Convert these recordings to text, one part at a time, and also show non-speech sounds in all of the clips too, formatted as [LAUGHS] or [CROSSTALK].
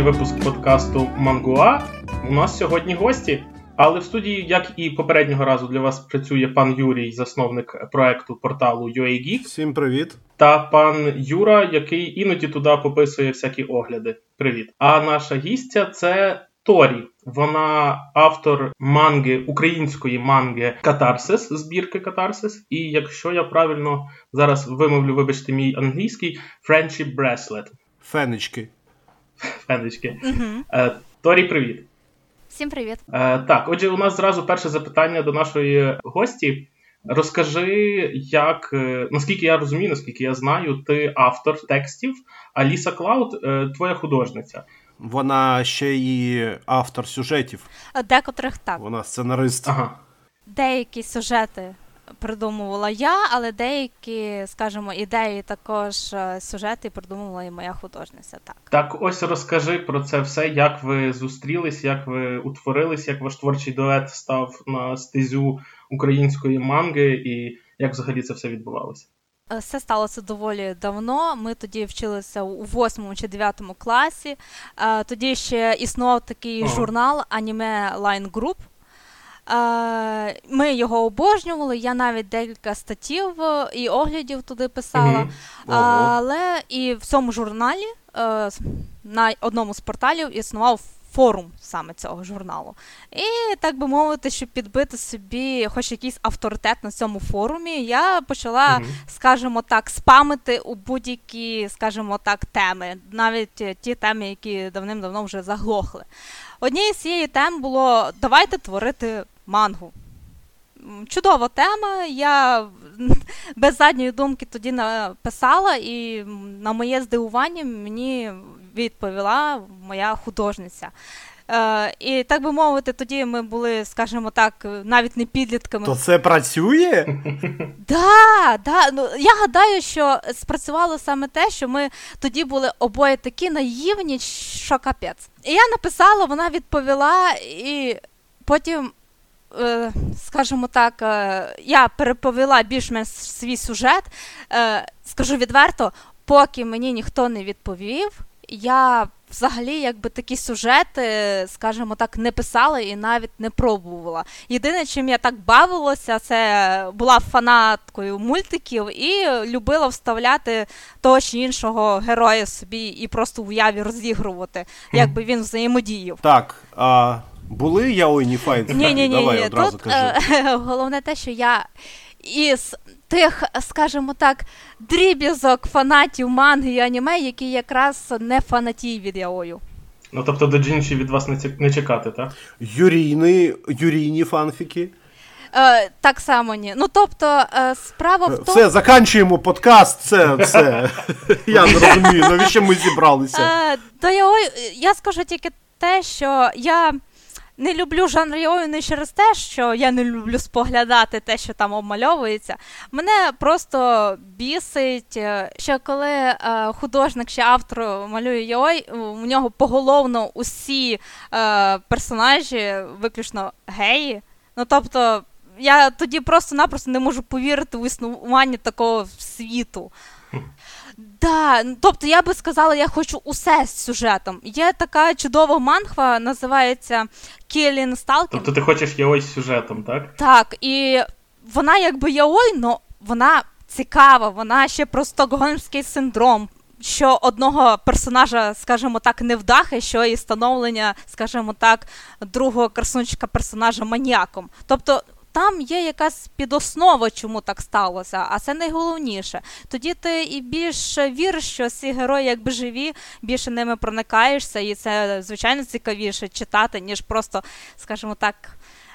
Всім привіт! Випуск подкасту Мангуа. У нас сьогодні гості. Але в студії, як і попереднього разу, для вас працює пан Юрій, засновник проекту порталу UAGeek. Всім привіт. Та пан Юра, який іноді туди пописує всякі огляди. Привіт. А наша гістя це Торі. Вона автор манги української манги Катарсис, збірки Катарсис. І якщо я правильно зараз вимовлю, вибачте, мій англійський Friendship Bracelet. Фенечки. [LAUGHS] Фенечки. Угу. Торі, привіт. Всім привіт. Е, Так, отже, у нас зразу перше запитання до нашої гості. Розкажи, як е, наскільки я розумію, наскільки я знаю, ти автор текстів, а Ліса Клауд е, твоя художниця. Вона ще і автор сюжетів. Декотрих так. Вона сценарист. Ага. Деякі сюжети придумувала я, але деякі, скажімо, ідеї також е, сюжети придумувала і моя художниця. Так, Так, ось розкажи про це все, як ви зустрілись, як ви утворились, як ваш творчий дует став на стезю української манги, і як взагалі це все відбувалося. Е, все сталося доволі давно. Ми тоді вчилися у восьмому чи дев'ятому класі. Е, тоді ще існував такий журнал Аніме Line Group. Ми його обожнювали. Я навіть декілька статтів е, і оглядів туди писала. Mm-hmm. Але і в цьому журналі е, на одному з порталів існував форум саме цього журналу. І так би мовити, щоб підбити собі хоч якийсь авторитет на цьому форумі, я почала, mm-hmm. скажімо так, спамити у будь-які, скажімо так, теми, навіть ті теми, які давним-давно вже заглохли. Однією з цієї тем було давайте творити мангу. Чудова тема. Я [LAUGHS] без задньої думки тоді написала, і на моє здивування мені відповіла моя художниця. Е, І так би мовити, тоді ми були, скажімо так, навіть не підлітками. То це працює? [LAUGHS] Да, да. Ну, Я гадаю, що спрацювало саме те, що ми тоді були обоє такі наївні, що капець. І я написала, вона відповіла, і потім скажімо так, е, я переповіла більш-менш свій сюжет. Е, скажу відверто, поки мені ніхто не відповів, я взагалі якби такі сюжети, скажімо так, не писала і навіть не пробувала. Єдине, чим я так бавилася, це була фанаткою мультиків і любила вставляти того чи іншого героя собі і просто в уяві розігрувати, якби він взаємодіяв. Так. а... Були яойні файти? Ні, ні, ні, ні. Тут е, [LAUGHS] головне те, що я із тих, скажімо так, дріб'язок фанатів манги і аніме, які якраз не фанатії від яою. Ну, тобто до джинші від вас не чекати, так? Юрійні, юрійні фанфіки. Е, Так само ні. Ну, тобто, е, справа в тому... Все, заканчуємо подкаст, це все. [LAUGHS] Я не розумію, навіщо ми зібралися? Е, До його, я скажу тільки те, що я не люблю жанр йою не через те, що я не люблю споглядати те, що там обмальовується. Мене просто бісить, е, що коли е, художник чи автор малює йой, у нього поголовно усі е, персонажі, виключно геї. Ну тобто, я тоді просто-напросто не можу повірити в існування такого світу. Да, тобто я би сказала, я хочу усе з сюжетом. Є така чудова манхва, називається Killing Stalking. Тобто ти хочеш яой з сюжетом, так? Так, і вона якби яой, але вона цікава, вона ще про стокгольмський синдром. Що одного персонажа, скажімо так, не вдахи, що і становлення, скажімо так, другого красунчика персонажа маніяком. Тобто там є якась підоснова, чому так сталося, а це найголовніше. Тоді ти і більш віриш, що ці герої, якби живі, більше ними проникаєшся, і це звичайно цікавіше читати, ніж просто, скажімо так.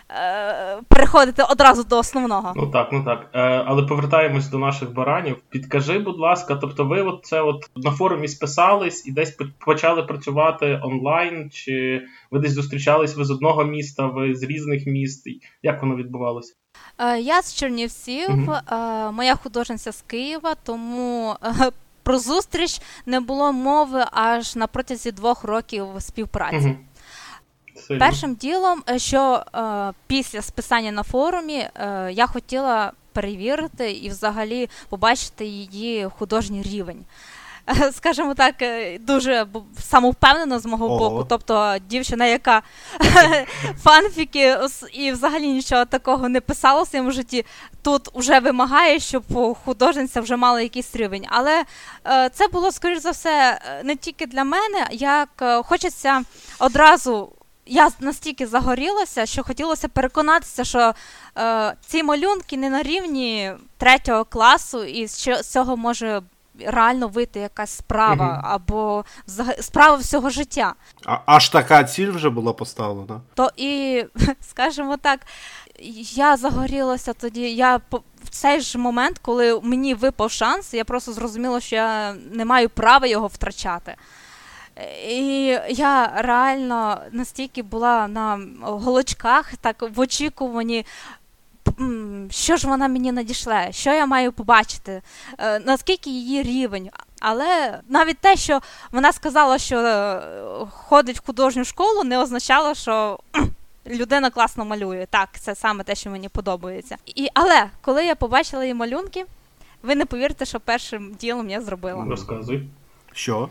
Е, переходити одразу до основного. Ну так, ну так. Е, але повертаємось до наших баранів. Підкажи, будь ласка, тобто ви от це от на форумі списались і десь почали працювати онлайн, чи ви десь зустрічались ви з одного міста, ви з різних міст? Як воно відбувалося? Е, я з Чернівців, угу. моя художниця з Києва, тому. Про зустріч не було мови аж на протязі двох років співпраці. Угу. Сильно. Першим ділом, е, що е, після списання на форумі е, я хотіла перевірити і взагалі побачити її художній рівень. скажімо так, е, дуже самовпевнено з мого Ого. боку. Тобто дівчина, яка [LAUGHS] фанфіки і взагалі нічого такого не писала в своєму житті, тут вже вимагає, щоб художниця вже мала якийсь рівень. Але е, це було, скоріш за все, не тільки для мене, як хочеться одразу я настільки загорілася, що хотілося переконатися, що е, ці малюнки не на рівні третього класу, і що з цього може реально вийти якась справа угу. або справа всього життя. А, Аж така ціль вже була поставлена. То і, [LAUGHS] скажімо так, я загорілася тоді. Я в цей ж момент, коли мені випав шанс, я просто зрозуміла, що я не маю права його втрачати. І я реально настільки була на голочках, так в очікуванні. Що ж вона мені надійшле, що я маю побачити, е, наскільки її рівень. Але навіть те, що вона сказала, що е, ходить в художню школу, не означало, що людина класно малює. Так, це саме те, що мені подобається. І, Але коли я побачила її малюнки, ви не повірите, що першим ділом я зробила. Розказуй. Що?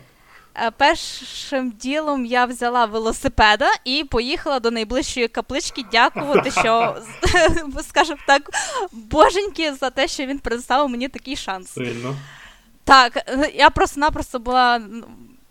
Е, першим ділом я взяла велосипеда і поїхала до найближчої каплички дякувати, що [LAUGHS] скажімо так, боженьки за те, що він предоставив мені такий шанс. Сильно. Так, я просто-напросто була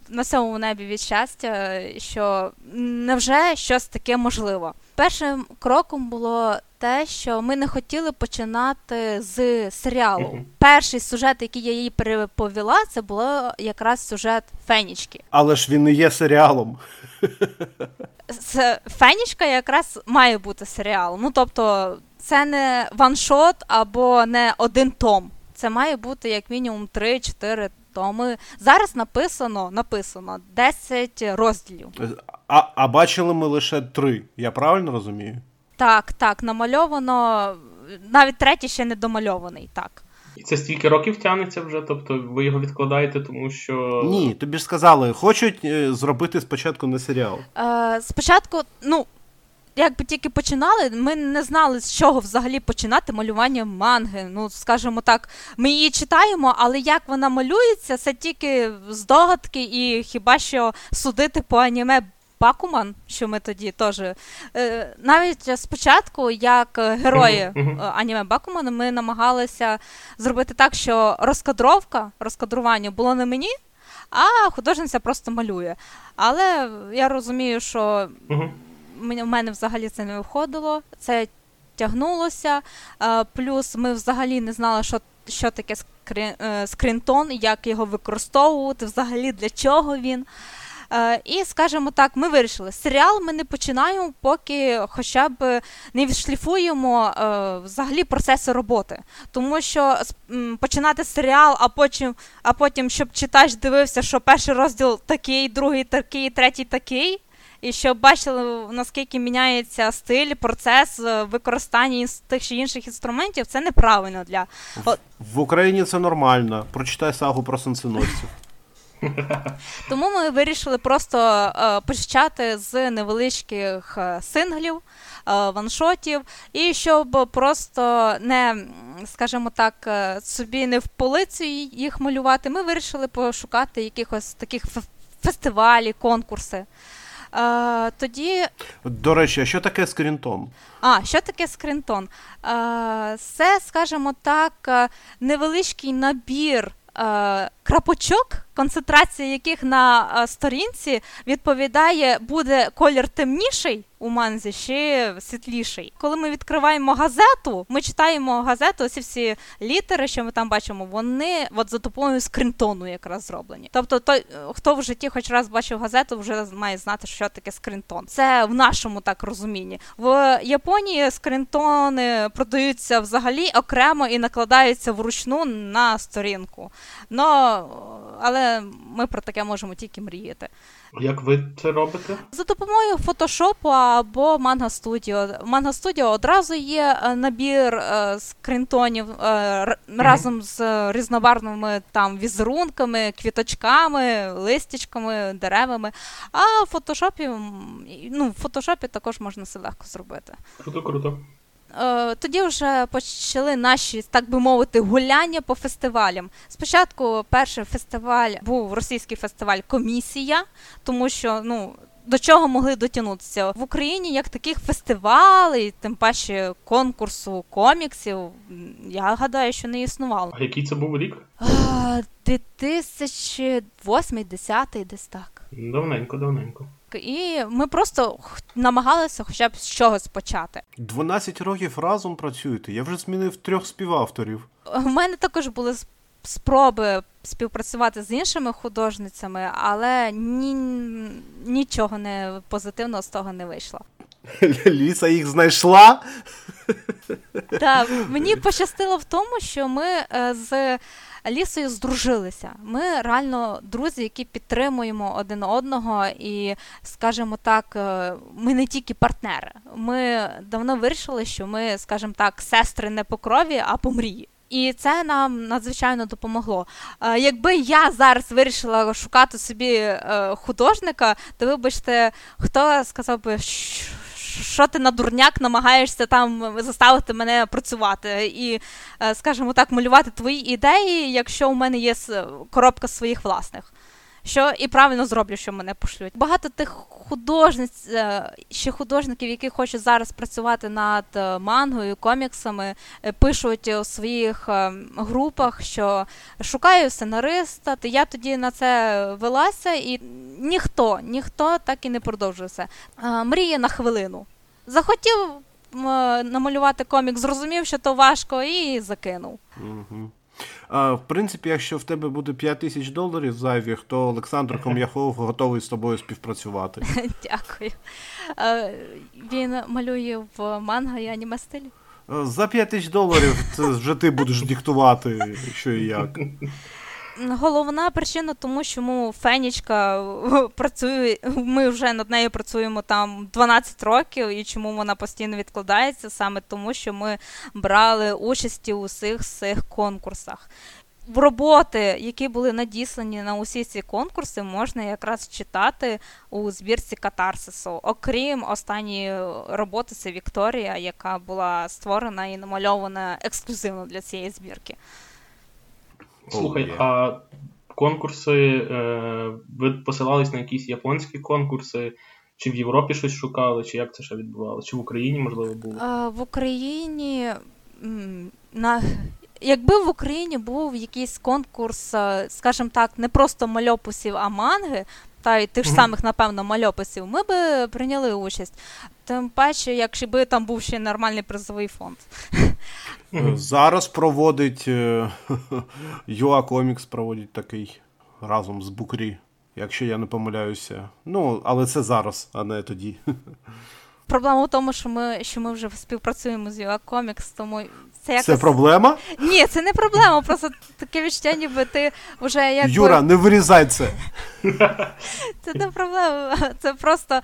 на цьому небі від щастя, що невже щось таке можливо. Першим кроком було те, що ми не хотіли починати з серіалу. Перший сюжет, який я їй переповіла, це було якраз сюжет Фенічки. Але ж він не є серіалом. Фенічка якраз має бути серіалом. Ну тобто, це не ваншот або не один том. Це має бути як мінімум 3-4 томи. Зараз написано написано 10 розділів. А а бачили ми лише три, я правильно розумію? Так, так, намальовано. Навіть третій ще не домальований, так. І це стільки років тягнеться вже, тобто ви його відкладаєте, тому що. Ні, тобі ж сказали, хочуть е, зробити спочатку не серіал. Е, Спочатку, ну, якби тільки починали, ми не знали, з чого взагалі починати малювання манги. Ну, скажімо так, ми її читаємо, але як вона малюється, це тільки здогадки, і хіба що судити по аніме Бакуман, що ми тоді теж. Е, навіть спочатку, як герої uh-huh. аніме Бакумана, ми намагалися зробити так, що розкадровка, розкадрування було не мені, а художниця просто малює. Але я розумію, що в мене взагалі це не виходило, це тягнулося. Плюс ми взагалі не знали, що. Що таке скрінтон, як його використовувати, взагалі для чого він. Е, і, скажімо так, ми вирішили, серіал ми не починаємо, поки хоча б не відшліфуємо е, взагалі процеси роботи. Тому що починати серіал, а потім, а потім, щоб читач дивився, що перший розділ такий, другий такий, третій такий. І щоб бачили, наскільки міняється стиль, процес е, використання тих чи інших інструментів, це неправильно для в, в Україні. Це нормально. Прочитай сагу про сенсиносців. [LAUGHS] Тому ми вирішили просто е, почати з невеличких е, синглів, е, ваншотів, і щоб просто не, скажімо так, е, собі не в полицю їх малювати, ми вирішили пошукати якихось таких фестивалі, конкурси. Е, тоді... До речі, а що таке скрінтон? А, що таке скрінтон? Е, це, скажімо так, невеличкий набір крапочок концентрація яких на сторінці відповідає, буде колір темніший у манзі ще світліший. Коли ми відкриваємо газету, ми читаємо газету, ці всі літери, що ми там бачимо, вони от за допомогою скринтону якраз зроблені. Тобто, той, хто в житті хоч раз бачив газету, вже має знати, що таке скринтон. Це в нашому так розумінні. В Японії скринтони продаються взагалі окремо і накладаються вручну на сторінку. Но, але ми про таке можемо тільки мріяти. Як ви це робите? За допомогою фотошопу або Манга Студіо. Манга Студіо одразу є е, набір е, скринтонів е, mm-hmm. разом з різнобарвними там візерунками, квіточками, листячками, деревами. А в фотошопі ну, в фотошопі також можна це легко зробити. Круто, круто. Е, тоді вже почали наші, так би мовити, гуляння по фестивалям. Спочатку перший фестиваль був російський фестиваль Комісія, тому що ну. До чого могли дотягнутися в Україні як таких фестивалей, тим паче конкурсу коміксів, я гадаю, що не існувало. А який це був рік? 2008-2010 десь так. Давненько, давненько. І ми просто намагалися хоча б з чогось почати. 12 років разом працюєте. Я вже змінив трьох співавторів. У мене також були спроби співпрацювати з іншими художницями, але ні, нічого не позитивного з того не вийшло. [LAUGHS] Ліса їх знайшла. Так, мені пощастило в тому, що ми е, з лісою здружилися. Ми реально друзі, які підтримуємо один одного, і, скажімо так, е, ми не тільки партнери. Ми давно вирішили, що ми, скажімо так, сестри не по крові, а по мрії. І це нам надзвичайно допомогло. Е, якби я зараз вирішила шукати собі е, художника, то вибачте, хто сказав би, що ти на дурняк намагаєшся там заставити мене працювати і, е, скажімо так, малювати твої ідеї, якщо у мене є коробка своїх власних. Що і правильно зроблю, що мене пошлють. Багато тих художниць, е, ще художників, які хочуть зараз працювати над е, мангою, коміксами, пишуть у своїх групах, що шукаю сценариста. То я тоді на це велася, і ніхто, ніхто так і не продовжує це. Мріє на хвилину. Захотів намалювати комік, зрозумів, що то важко, і закинув. Угу. В принципі, якщо в тебе буде 5 тисяч доларів зайвих, то Олександр Ком'яхов готовий з тобою співпрацювати. [LAUGHS] Дякую. Він малює в манго і аніме стилі. За 5 тисяч доларів це вже ти будеш диктувати, що і як. [LAUGHS] Головна причина, тому чому Фенічка працює, ми вже над нею працюємо там 12 років, і чому вона постійно відкладається, саме тому, що ми брали участі у всіх цих конкурсах. Роботи, які були надіслані на усі ці конкурси, можна якраз читати у збірці катарсису. Окрім останньої роботи, це Вікторія, яка була створена і намальована ексклюзивно для цієї збірки. Слухай, oh, yeah. а конкурси, е, ви посилались на якісь японські конкурси, чи в Європі щось шукали, чи як це ще відбувалося? Чи в Україні, можливо, було? А, В Україні. на... Якби в Україні був якийсь конкурс, е, скажімо так, не просто мальописів, а манги, та й тих ж самих, напевно, мальописів, ми би прийняли участь. Тим паче, якщо би там був ще нормальний призовий фонд. Зараз проводить [LAUGHS] Юа Комікс проводить такий разом з Букрі, якщо я не помиляюся. Ну, але це зараз, а не тоді. [LAUGHS] Проблема в тому, що ми що ми вже співпрацюємо з UA Comics, тому це якось... Це проблема? Ні, це не проблема. Просто таке відчуття, ніби ти вже як. Юра, не вирізай це. Це не проблема. Це просто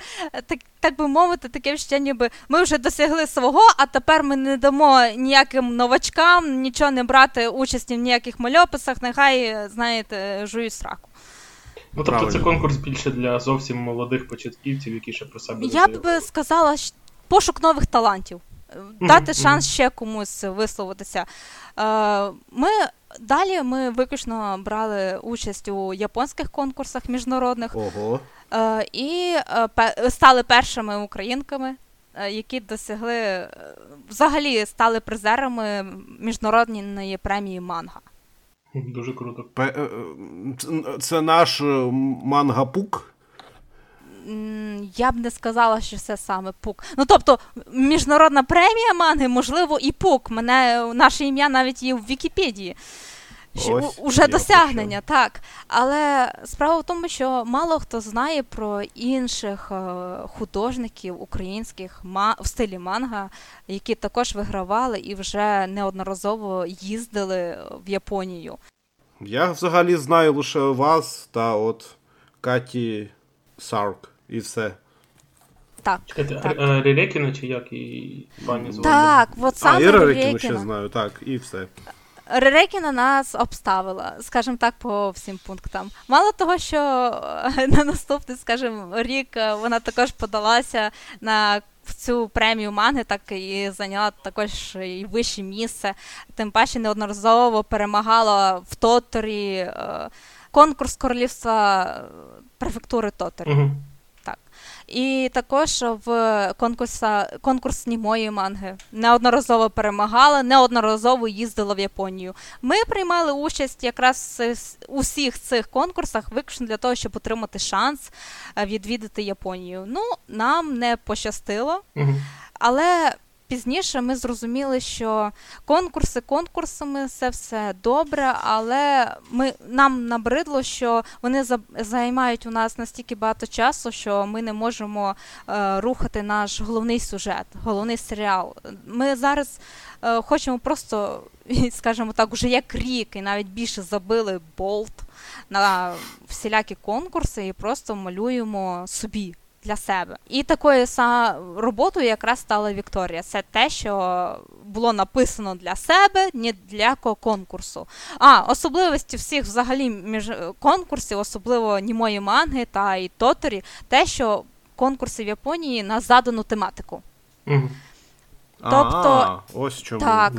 так так би мовити, таке відчуття, ніби ми вже досягли свого, а тепер ми не дамо ніяким новачкам нічого не брати участі в ніяких мальописах, нехай, знаєте, жують сраку. Ну, тобто Правильно. це конкурс більше для зовсім молодих початківців, які ще про себе. Я б сказала, що пошук нових талантів дати шанс ще комусь висловитися. Е, ми Далі ми виключно брали участь у японських конкурсах міжнародних Ого. Е, і е, стали першими українками, які досягли взагалі стали призерами міжнародної премії Манга. Дуже круто. Це наш мангапук я б не сказала, що це саме пук. Ну тобто, міжнародна премія манги, можливо, і пук. Мене наше ім'я навіть є в Вікіпедії. Ось, Уже досягнення, почав. так. Але справа в тому, що мало хто знає про інших е, художників українських в стилі манга, які також вигравали і вже неодноразово їздили в Японію. Я взагалі знаю лише вас та от Каті Сарк і все. Так. Чекайте, так. Ререкіна чи як і пані звали? Так, от саме А, і Ререкіну ще знаю, так, і все. Ререкіна нас обставила, скажімо так, по всім пунктам. Мало того, що на наступний, скажімо, рік вона також подалася на в цю премію манги, так і зайняла також і вище місце. Тим паче неодноразово перемагала в Тоторі е, конкурс королівства префектури Тоторі. Угу. І також в конкурса, конкурс німої манги неодноразово перемагала, неодноразово їздила в Японію. Ми приймали участь якраз у всіх цих конкурсах, виключно для того, щоб отримати шанс е, відвідати Японію. Ну, нам не пощастило, але пізніше ми зрозуміли, що конкурси конкурсами це все добре, але ми нам набридло, що вони займають у нас настільки багато часу, що ми не можемо е, рухати наш головний сюжет, головний серіал. Ми зараз е, хочемо просто, [LAUGHS] скажімо так, уже як рік і навіть більше забили болт на всілякі конкурси і просто малюємо собі для себе. І такою роботою якраз стала Вікторія. Це те, що було написано для себе, ні для якого конкурсу. А особливості всіх взагалі між конкурсів, особливо німої манги та і Тоторі, те, що конкурси в Японії на задану тематику. Тобто, ось чому. Так.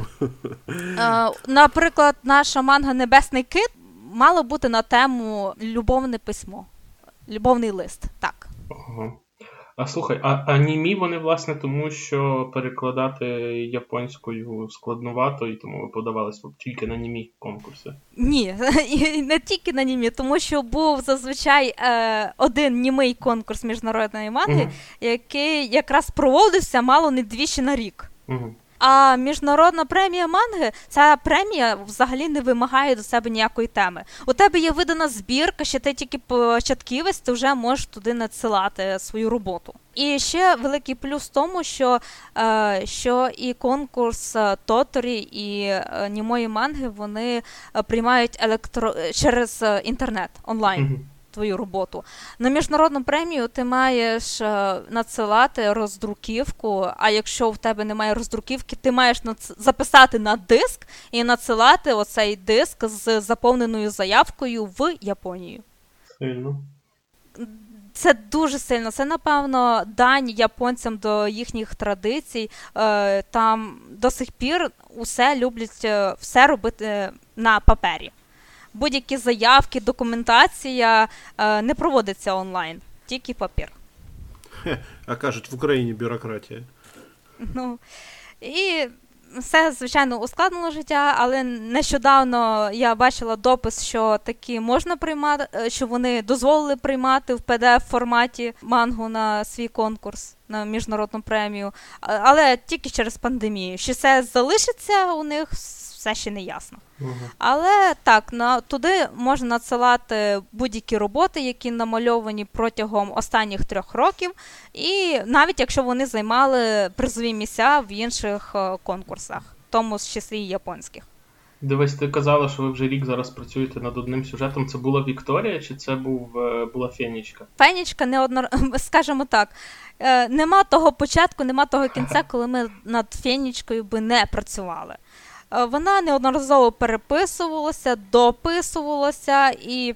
Е, наприклад, наша манга Небесний кит мала бути на тему любовне письмо, любовний лист. Так. Ага. А слухай, а анімі вони, власне, тому що перекладати японською складновато, і тому ви подавалися тільки на німі конкурси? Ні, [LAUGHS] не тільки на німі, тому що був зазвичай е, один німий конкурс міжнародної манги, угу. який якраз проводився мало не двічі на рік. Угу. А міжнародна премія манги, ця премія взагалі не вимагає до себе ніякої теми. У тебе є видана збірка, ще ти тільки початківець, ти вже можеш туди надсилати свою роботу. І ще великий плюс в тому, що е, що і конкурс е, Тоторі, і е, німої манги вони приймають електро через інтернет онлайн. Твою роботу. На міжнародну премію ти маєш е, надсилати роздруківку, а якщо в тебе немає роздруківки, ти маєш записати на диск і надсилати оцей диск з заповненою заявкою в Японію. Сильно. Це дуже сильно. Це, напевно, дань японцям до їхніх традицій. Е, там до сих пір усе люблять е, все робити на папері будь-які заявки, документація е, не проводиться онлайн, тільки папір. Хе, а кажуть, в Україні бюрократія. Ну, і все, звичайно, ускладнило життя, але нещодавно я бачила допис, що такі можна приймати, е, що вони дозволили приймати в pdf форматі мангу на свій конкурс на міжнародну премію, але тільки через пандемію. Що це залишиться у них все ще не ясно. Угу. Але так, на, туди можна надсилати будь-які роботи, які намальовані протягом останніх трьох років, і навіть якщо вони займали призові місця в інших е, конкурсах, в тому числі і японських. Дивись, ти казала, що ви вже рік зараз працюєте над одним сюжетом. Це була Вікторія чи це був, е, була Фенічка? Фенічка не одно, [LAUGHS] скажімо так, е, нема того початку, нема того кінця, [LAUGHS] коли ми над Фенічкою би не працювали. Е, вона неодноразово переписувалася, дописувалася, і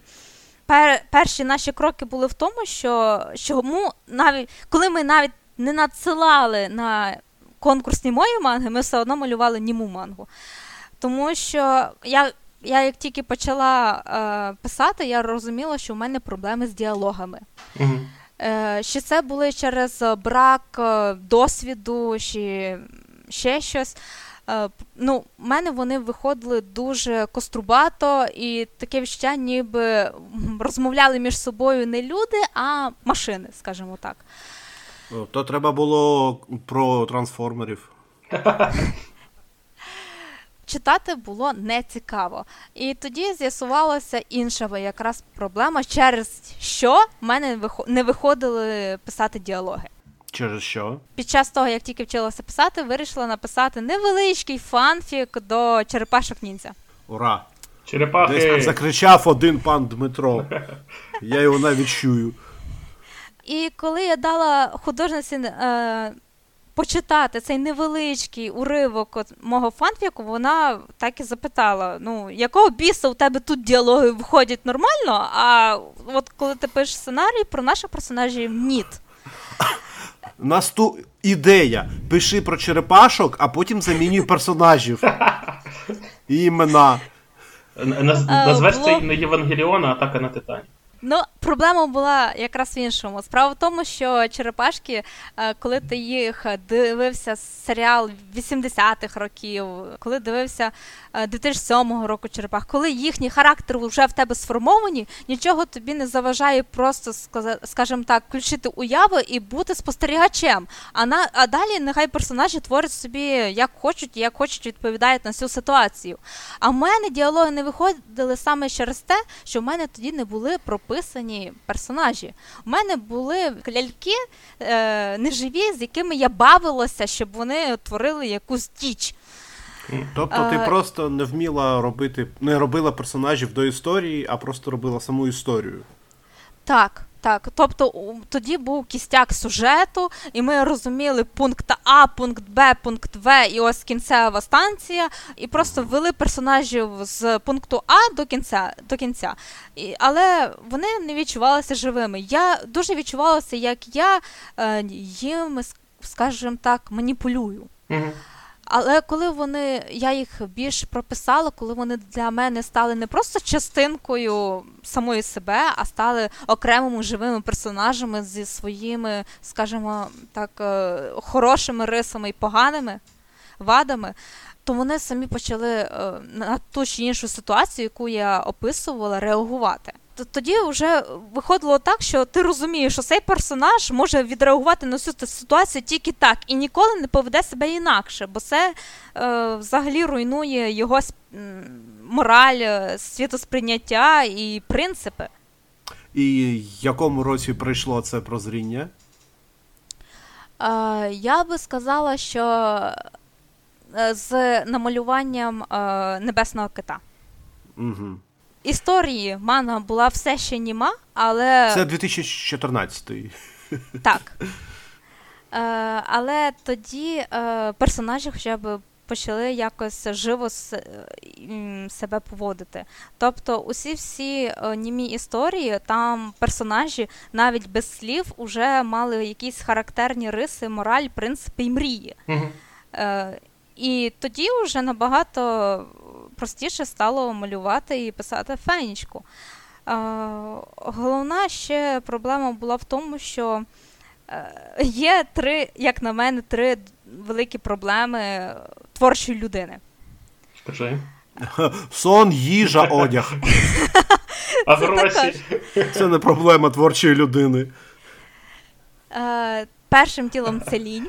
пер, перші наші кроки були в тому, що чому навіть коли ми навіть не надсилали на конкурсні мої манги, ми все одно малювали німу мангу. Тому що я. Я як тільки почала е, писати, я розуміла, що в мене проблеми з діалогами. Е, Чи це були через брак е, досвіду, чи ще щось. Е, ну, в мене вони виходили дуже кострубато, і таке відчуття, ніби розмовляли між собою не люди, а машини, скажімо так. То треба було про трансформерів. Читати було нецікаво. І тоді з'ясувалася інша якраз проблема, через що в мене не виходили писати діалоги. Через що? Під час того, як тільки вчилася писати, вирішила написати невеличкий фанфік до черепашок ніндзя. Ура! Черепахи! Десь закричав один пан Дмитро. [LAUGHS] Я його навіть чую. І коли я дала художниці е, почитати цей невеличкий уривок мого фанфіку, вона так і запитала: ну, якого біса у тебе тут діалоги виходять нормально, а от коли ти пишеш сценарій, про наших персонажів ніт. [LAUGHS] Насту ідея. Пиши про черепашок, а потім замінюй персонажів. [LAUGHS] І імена. Назвеш це не Євангеліона, а атака на Титані. Ну, проблема була якраз в іншому. Справа в тому, що черепашки, е, коли ти їх дивився серіал 80-х років, коли дивився 2007 е, року черепах, коли їхні характери вже в тебе сформовані, нічого тобі не заважає просто скажімо так, включити уяву і бути спостерігачем. А на а далі нехай персонажі творять собі як хочуть і як хочуть відповідають на цю ситуацію. А в мене діалоги не виходили саме через те, що в мене тоді не були прописані персонажі. У мене були ляльки е, неживі, з якими я бавилася, щоб вони творили якусь діч. Тобто ти а... просто не вміла робити, не робила персонажів до історії, а просто робила саму історію. Так, так. Тобто тоді був кістяк сюжету, і ми розуміли пункт А, пункт Б, пункт В і ось кінцева станція, і просто ввели персонажів з пункту А до кінця. до кінця. І, Але вони не відчувалися живими. Я дуже відчувалася, як я е, їм, скажімо так, маніпулюю. Угу. Але коли вони, я їх більш прописала, коли вони для мене стали не просто частинкою самої себе, а стали окремими живими персонажами зі своїми, скажімо так, е, хорошими рисами і поганими вадами, то вони самі почали е, на ту чи іншу ситуацію, яку я описувала, реагувати тоді вже виходило так, що ти розумієш, що цей персонаж може відреагувати на цю ситуацію тільки так і ніколи не поведе себе інакше, бо це е, взагалі руйнує його мораль, е, світосприйняття і принципи. І в якому році прийшло це прозріння? Е, я би сказала, що е, з намалюванням е, небесного кита. Угу історії манга була все ще німа, але. Це 2014 Так. Е, Але тоді е, персонажі хоча б почали якось живо с, е, себе поводити. Тобто, усі всі е, німі історії, там персонажі навіть без слів вже мали якісь характерні риси, мораль, принципи і мрії. Угу. Е, І тоді вже набагато простіше стало малювати і писати фенічку. Головна ще проблема була в тому, що е, є три, як на мене, три великі проблеми творчої людини. Скажи. [LAUGHS] Сон, їжа, [LAUGHS] одяг. А гроші. Це не проблема творчої людини. Е, першим ділом це лінь.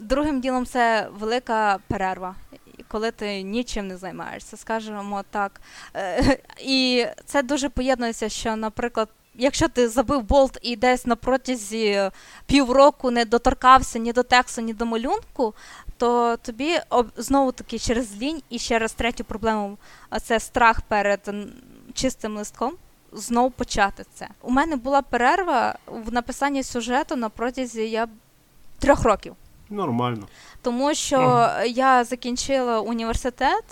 Другим ділом це велика перерва коли ти нічим не займаєшся, скажімо так. Е, [LAUGHS] і це дуже поєднується, що, наприклад, якщо ти забив болт і десь на протязі півроку не доторкався ні до тексту, ні до малюнку, то тобі знову таки через лінь і через третю проблему це страх перед чистим листком. Знову почати це. У мене була перерва в написанні сюжету на протязі я трьох років. Нормально. Тому що ага. я закінчила університет,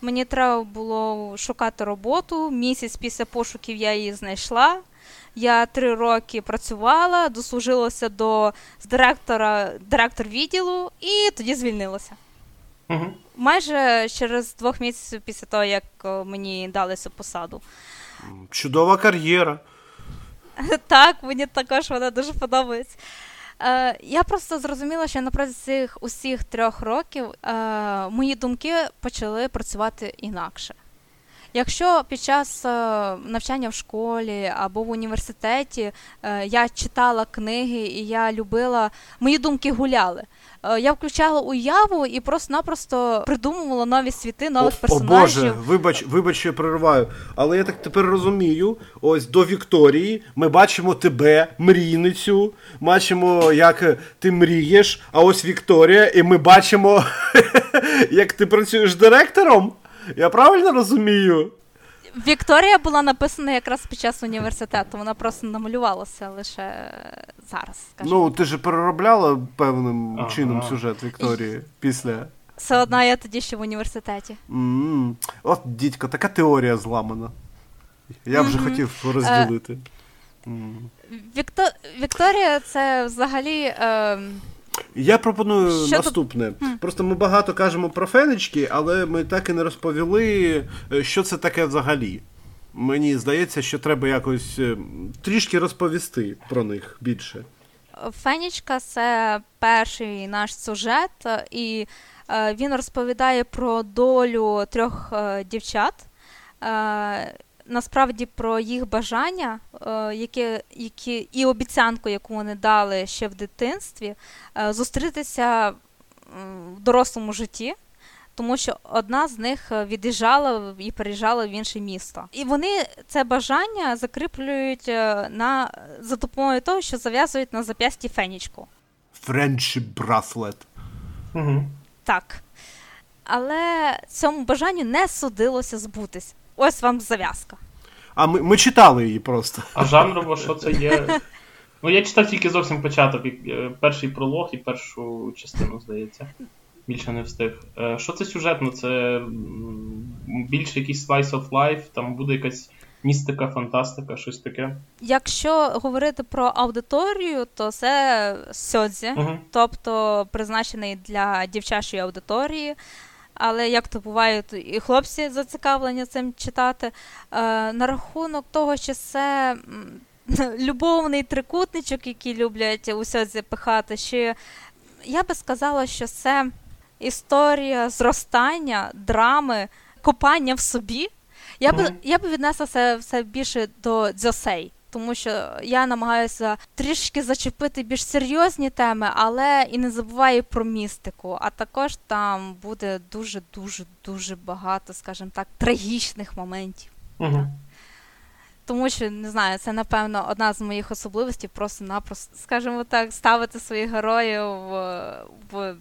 мені треба було шукати роботу. Місяць після пошуків я її знайшла. Я три роки працювала, дослужилася до директора директор відділу і тоді звільнилася. Угу. Майже через двох місяців після того, як мені дали цю посаду. Чудова кар'єра. [LAUGHS] Так, мені також вона дуже подобається. Е, Я просто зрозуміла, що напроти цих усіх трьох років е, мої думки почали працювати інакше. Якщо під час е, навчання в школі або в університеті е, я читала книги і я любила, мої думки гуляли. Е, я включала уяву і просто-напросто придумувала нові світи, нових о, персонажів. О Боже, вибач, вибач, що я перериваю. Але я так тепер розумію: ось до Вікторії ми бачимо тебе, мрійницю, бачимо, як ти мрієш. А ось Вікторія, і ми бачимо, [LAUGHS] як ти працюєш директором. Я правильно розумію? Вікторія була написана якраз під час університету, вона просто намалювалася лише зараз. скажімо. Ну, ти ж переробляла певним ага. чином сюжет Вікторії після. Все одно я тоді ще в університеті. Mm-hmm. От, дідько, така теорія зламана. Я вже mm-hmm. хотів розділити. Вікто... Вікторія це взагалі. Е... Я пропоную що наступне. Тут? Просто ми багато кажемо про фенечки, але ми так і не розповіли, е, що це таке взагалі. Мені здається, що треба якось е, трішки розповісти про них більше. Фенічка це перший наш сюжет, і е, він розповідає про долю трьох дівчат. Насправді про їх бажання, які, які і обіцянку, яку вони дали ще в дитинстві, зустрітися в дорослому житті тому що одна з них е, від'їжджала і переїжджала в інше місто. І вони це бажання закріплюють е, на за допомогою того, що зав'язують на зап'ясті фенічку. Friendship bracelet. Угу. Так. Але цьому бажанню не судилося збутись. Ось вам зав'язка. А ми ми читали її просто. А жанрово, що це є? Ну, я читав тільки зовсім початок, е, перший пролог і першу частину, здається більше не встиг. Е, що це сюжетно? Це більше якийсь slice of life, там буде якась містика, фантастика, щось таке. Якщо говорити про аудиторію, то це Сьодзі, uh тобто призначений для дівчачої аудиторії. Але як то бувають і хлопці зацікавлені цим читати. Е, На рахунок того, що це [LAUGHS] любовний трикутничок, який люблять у Сьодзі пихати, ще я би сказала, що це історія зростання, драми, копання в собі. Я би mm-hmm. я би віднесла це все більше до дзьосей. Тому що я намагаюся трішки зачепити більш серйозні теми, але і не забуваю про містику. А також там буде дуже дуже дуже багато, скажімо так, трагічних моментів. Угу. Тому що не знаю, це напевно одна з моїх особливостей, просто-напросто, скажімо так, ставити своїх героїв в, в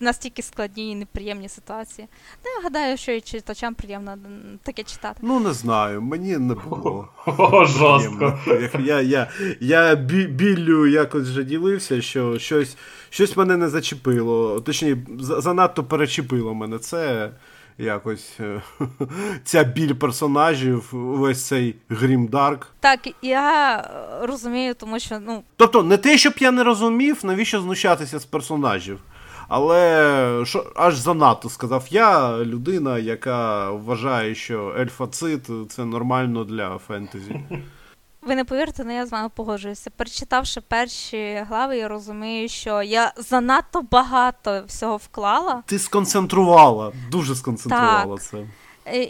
настільки складні і неприємні ситуації. Ну, я гадаю, що і читачам приємно таке читати. Ну, не знаю, мені не було. [LAUGHS] О, жорстко. Я я, я біллю якось вже ділився, що щось щось мене не зачепило. Точніше, занадто перечепило мене. Це якось е, [LAUGHS] ця біль персонажів, весь цей грімдарк. Так, я розумію, тому що, ну. Тобто, не те, щоб я не розумів, навіщо знущатися з персонажів. Але що аж занадто сказав я, людина, яка вважає, що ельфацит це нормально для фентезі. Ви не повірите, але я з вами погоджуюся. Перечитавши перші глави, я розумію, що я занадто багато всього вклала. Ти сконцентрувала, дуже сконцентрувала так. це.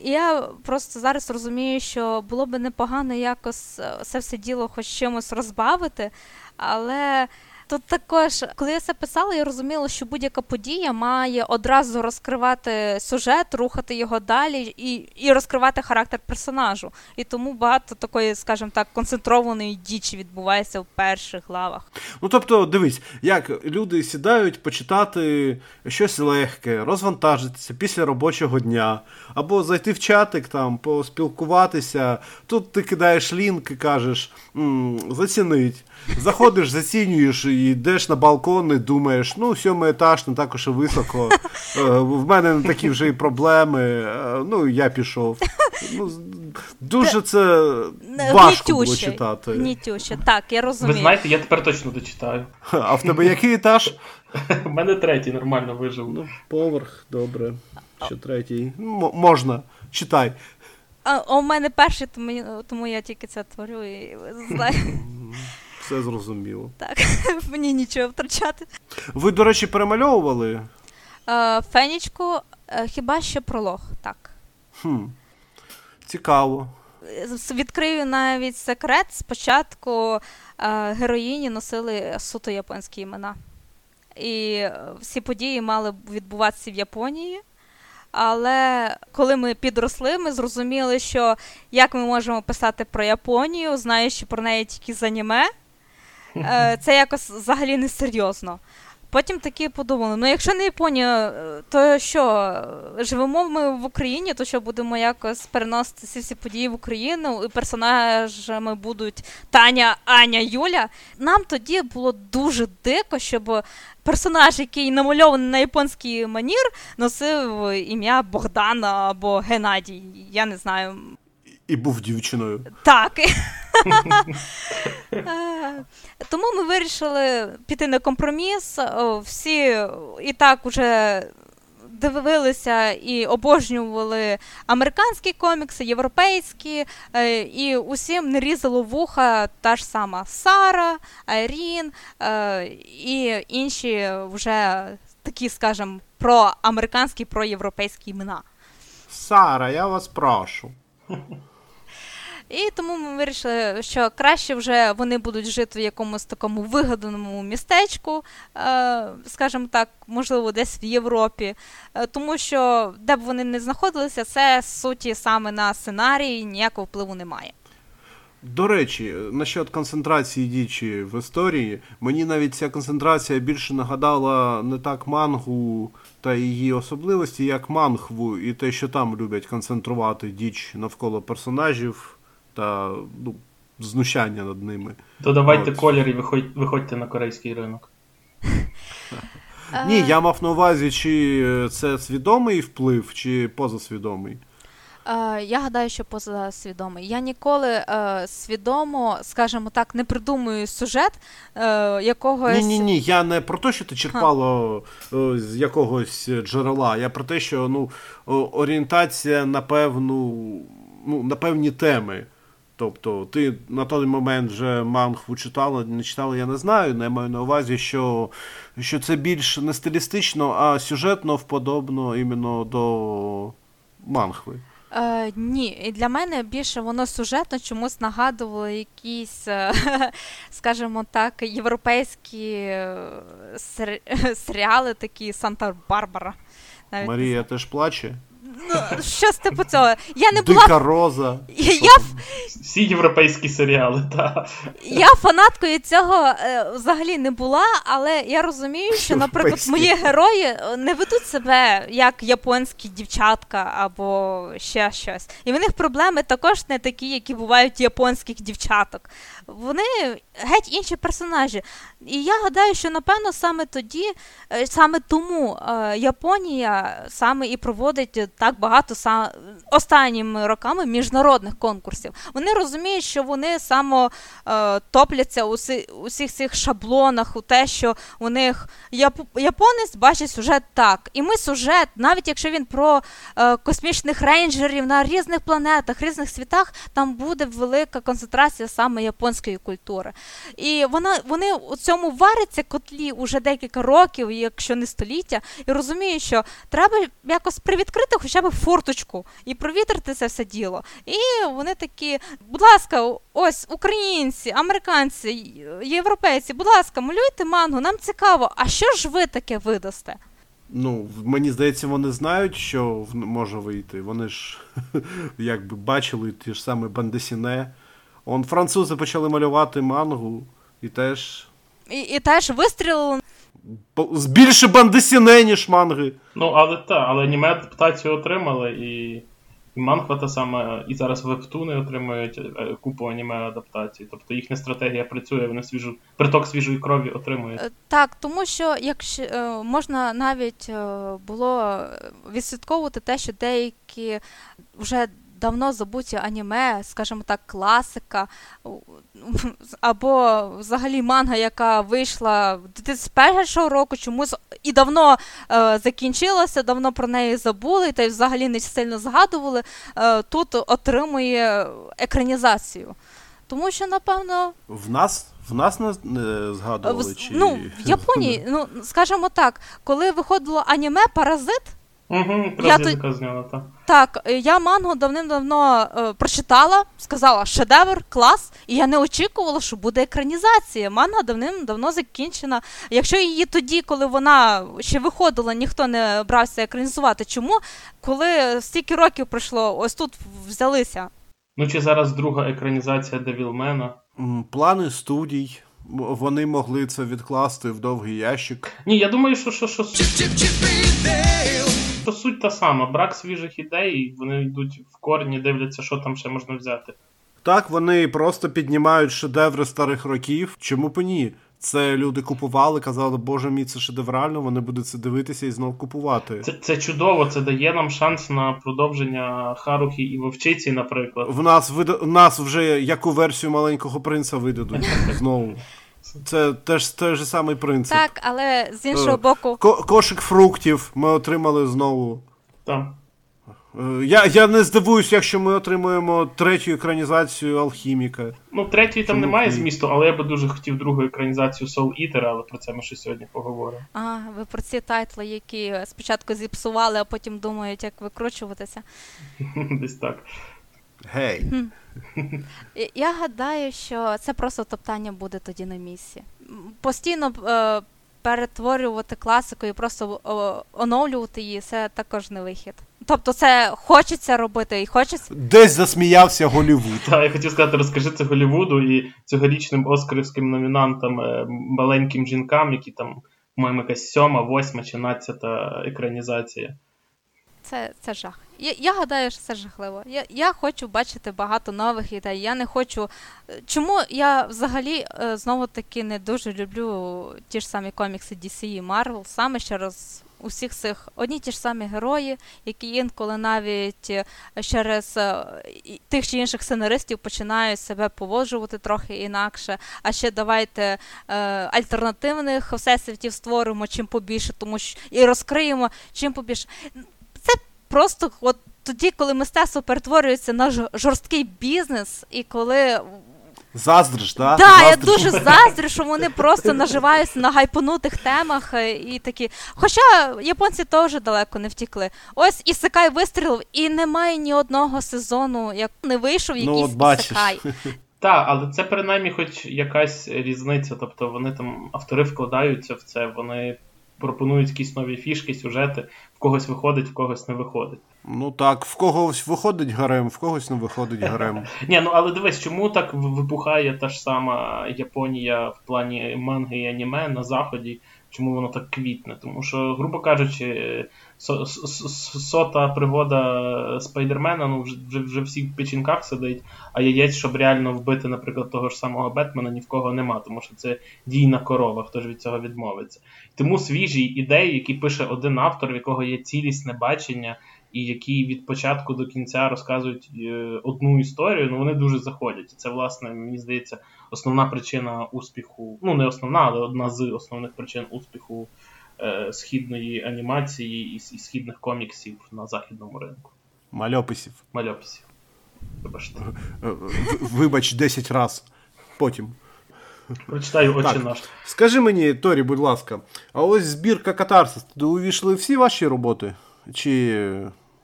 Я просто зараз розумію, що було б непогано якось е, це все діло хоч чимось розбавити, але Тут також, коли я це писала, я розуміла, що будь-яка подія має одразу розкривати сюжет, рухати його далі і і розкривати характер персонажу. І тому багато такої, скажімо так, концентрованої дічі відбувається в перших главах. Ну тобто, дивись, як люди сідають почитати щось легке, розвантажитися після робочого дня, або зайти в чатик там, поспілкуватися. Тут ти кидаєш лінк і кажеш зацінить. Заходиш, [LAUGHS] зацінюєш і йдеш на балкон і думаєш, ну, сьомий етаж не також і високо. [LAUGHS] Е, в мене не такі вже і проблеми. Е, ну, я пішов. Ну, Дуже це важко було читати. Гнітюще, так, я розумію. Ви знаєте, я тепер точно дочитаю. А в тебе який етаж? [LAUGHS] У мене третій нормально вижив. Ну, Поверх, добре. Що третій? М- можна, читай. А у мене перший, тому тому я тільки це творю і [LAUGHS] знаю. Все зрозуміло. Так, [LAUGHS] мені нічого втрачати. Ви, до речі, перемальовували? Е, Фенічку, е, хіба що пролог, так. Хм. Цікаво. Відкрию навіть секрет. Спочатку е, героїні носили суто японські імена. І всі події мали відбуватися в Японії. Але коли ми підросли, ми зрозуміли, що як ми можемо писати про Японію, знаючи про неї тільки з аніме, Е, це якось взагалі несерйозно. Потім такі подумали: ну якщо не Японія, е, то що, живемо ми в Україні, то що будемо якось переносити всі всі події в Україну, і персонажами будуть Таня, Аня, Юля. Нам тоді було дуже дико, щоб персонаж, який намальований на японський манір, носив ім'я Богдана або Геннадій. Я не знаю. І був дівчиною. Так. [LAUGHS] Тому ми вирішили піти на компроміс. Всі і так уже дивилися і обожнювали американські комікси, європейські, е, і усім не різало вуха та ж сама Сара, Айрін е, і інші вже такі, скажімо, проамериканські, проєвропейські імена. Сара, я вас прошу. І тому ми вирішили, що краще вже вони будуть жити в якомусь такому вигаданому містечку, е, скажімо так, можливо, десь в Європі. Е, тому що де б вони не знаходилися, це суті саме на сценарій ніякого впливу немає. До речі, насчет концентрації дічі в історії, мені навіть ця концентрація більше нагадала не так мангу та її особливості, як мангву, і те, що там люблять концентрувати діч навколо персонажів та ну, знущання над ними. То давайте От. колір і виходь, виходьте на корейський ринок. Ні, я мав на увазі, чи це свідомий вплив, чи позасвідомий. Я гадаю, що позасвідомий. Я ніколи е, свідомо, скажімо так, не придумую сюжет е, якогось. Ні, ні, ні. Я не про те, що ти черпало е, з якогось джерела. Я про те, що ну, орієнтація на певну, ну, на певні теми. Тобто, ти на той момент вже мангву читала, не читала, я не знаю. Не маю на увазі, що що це більш не стилістично, а сюжетно вподобно іменно до мангви. Е, Ні, і для мене більше воно сюжетно чомусь нагадувало якісь, е, [LAUGHS] скажімо так, європейські е, [LAUGHS] серіали, такі Санта-Барбара. Навіть Марія теж плаче. Ну, щось типу цього. Я не була... Дика роза. Я... Всі європейські серіали, так. Я фанаткою цього е, взагалі не була, але я розумію, що, наприклад, мої герої е, не ведуть себе як японські дівчатка або ще щось. І в них проблеми також не такі, які бувають японських дівчаток. Вони геть інші персонажі. І я гадаю, що напевно саме тоді, е, саме тому е, Японія саме і проводить так багато сам... останніми роками міжнародних конкурсів. Вони розуміють, що вони само е, топляться у усіх цих шаблонах, у те, що у них Яп... японець бачить сюжет так. І ми сюжет, навіть якщо він про космічних рейнджерів на різних планетах, різних світах, там буде велика концентрація саме японської культури. І вона вони у цьому варяться котлі уже декілька років, якщо не століття, і розуміють, що треба якось привідкрити хоча б форточку і провітрити це все діло. І вони такі, будь ласка, ось українці, американці, європейці, будь ласка, малюйте мангу, нам цікаво, а що ж ви таке видасте? Ну, мені здається, вони знають, що може вийти. Вони ж [LAUGHS] якби бачили ті ж саме Бандесіне. Он французи почали малювати мангу і теж. І і теж вистрілили. Більше бандесіне, ніж манги. Ну, але так, але аніме адаптацію отримали, і і манхва та саме, і зараз вебтуни отримують е, купу аніме адаптацій. Тобто їхня стратегія працює, вони свіжу приток свіжої крові отримують. Е, так, тому що якщо е, можна навіть було відслідковувати те, що деякі вже давно забуті аніме, скажімо так, класика, [LAUGHS] або взагалі манга, яка вийшла 2001 року, чомусь і давно е, закінчилася, давно про неї забули, та й взагалі не сильно згадували, е, тут отримує екранізацію. Тому що, напевно. В нас в нас не, не згадували. чи... Ну, [LAUGHS] В Японії, ну, скажімо так, коли виходило аніме Паразит. Угу, я то... зняла. Так, я мангу давним-давно е, прочитала, сказала шедевр, клас, і я не очікувала, що буде екранізація. Манга давним-давно закінчена. Якщо її тоді, коли вона ще виходила, ніхто не брався екранізувати. Чому? Коли стільки років пройшло, ось тут взялися. Ну чи зараз друга екранізація Девілмена? Плани студій. Вони могли це відкласти в довгий ящик. Ні, я думаю, що що, що то суть та сама, брак свіжих ідей, вони йдуть в корні, дивляться, що там ще можна взяти. Так, вони просто піднімають шедеври старих років. Чому б ні? Це люди купували, казали, боже мій, це шедеврально, вони будуть це дивитися і знов купувати. Це це чудово, це дає нам шанс на продовження Харухи і Вовчиці, наприклад. В нас вида... нас вже яку версію маленького принца видадуть [LAUGHS] знову. Це теж той же самий принцип. Так, але з іншого боку. Ко- кошик фруктів ми отримали знову. Так. Е, Я я не здивуюсь, якщо ми отримуємо третю екранізацію алхіміка. Ну, третьої там Чому немає ні? змісту, але я би дуже хотів другу екранізацію Soul Eater, але про це ми ще сьогодні поговоримо. А, ви про ці тайтли, які спочатку зіпсували, а потім думають, як викручуватися. [LAUGHS] Десь так. Гей. Я гадаю, що це просто топтання буде тоді на місці. Постійно е, перетворювати класику і просто о, оновлювати її це також не вихід. Тобто, це хочеться робити і хочеться. Десь засміявся Голівуд. Так, я хотів сказати, розкажи це Голлівуду і цьогорічним оскарівським номінантам е, маленьким жінкам, які там, по-моєму, якась сьома, восьма чи надцята екранізація. Це, це жах. Я, я гадаю, що це жахливо. Я, я хочу бачити багато нових ідей. Я не хочу. е, Чому я взагалі е, знову таки не дуже люблю ті ж самі комікси DC і Marvel, саме через усіх цих одні ті ж самі герої, які інколи навіть е, через тих чи інших сценаристів починають себе поводжувати трохи інакше. А ще давайте е, альтернативних всесвітів створимо чим побільше, тому що і розкриємо чим побільше. Просто от тоді, коли мистецтво перетворюється на жорсткий бізнес, і коли Заздриш, да? да, я дуже заздрю, що вони просто наживаються на гайпонутих темах е, і такі. Хоча японці теж далеко не втікли. Ось Ісекай вистрілив, і немає ні одного сезону, як не вийшов Ну, якийсь от бачиш. Ісекай. [LAUGHS] Так, але це принаймні хоч якась різниця. Тобто вони там, автори вкладаються в це, вони пропонують якісь нові фішки, сюжети, в когось виходить, в когось не виходить. Ну так, в когось виходить гарем, в когось не виходить гарем. [LAUGHS] Ні, ну але дивись, чому так вибухає та ж сама Японія в плані манги і аніме на заході? Чому воно так квітне? Тому що, грубо кажучи, сота пригода Спайдермена ну, вже, вже, всі в печінках сидить, а яєць, щоб реально вбити, наприклад, того ж самого Бетмена, ні в кого нема, тому що це дійна корова, хто ж від цього відмовиться. Тому свіжі ідеї, які пише один автор, в якого є цілісне бачення, і які від початку до кінця розказують е, одну історію, ну вони дуже заходять. І це, власне, мені здається, основна причина успіху. Ну, не основна, але одна з основних причин успіху е, східної анімації і, східних коміксів на західному ринку. Мальописів. Мальописів. Вибачте. Е, Вибач 10 раз. Потім. Прочитаю очі Так. наш. Скажи мені, Торі, будь ласка, а ось збірка Катарсис, туди увійшли всі ваші роботи? Чи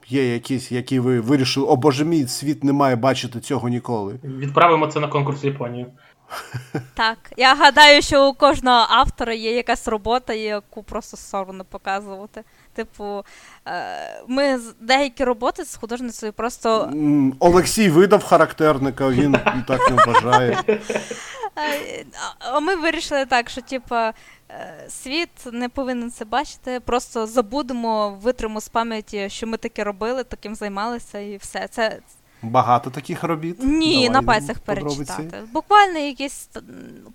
є якісь, які ви вирішили, о боже мій, світ не має бачити цього ніколи? Відправимо це на конкурс в Японію. Так, я гадаю, що у кожного автора є якась робота, яку просто соромно показувати. Типу, е, ми деякі роботи з художницею просто Олексій видав характерника, він так не вважає. Е, А ми вирішили так, що типа е, світ не повинен це бачити. Просто забудемо, витримо з пам'яті, що ми таке робили, таким займалися, і все. Це Багато таких робіт. ні, Давай на пальцях перечитати. Буквально якісь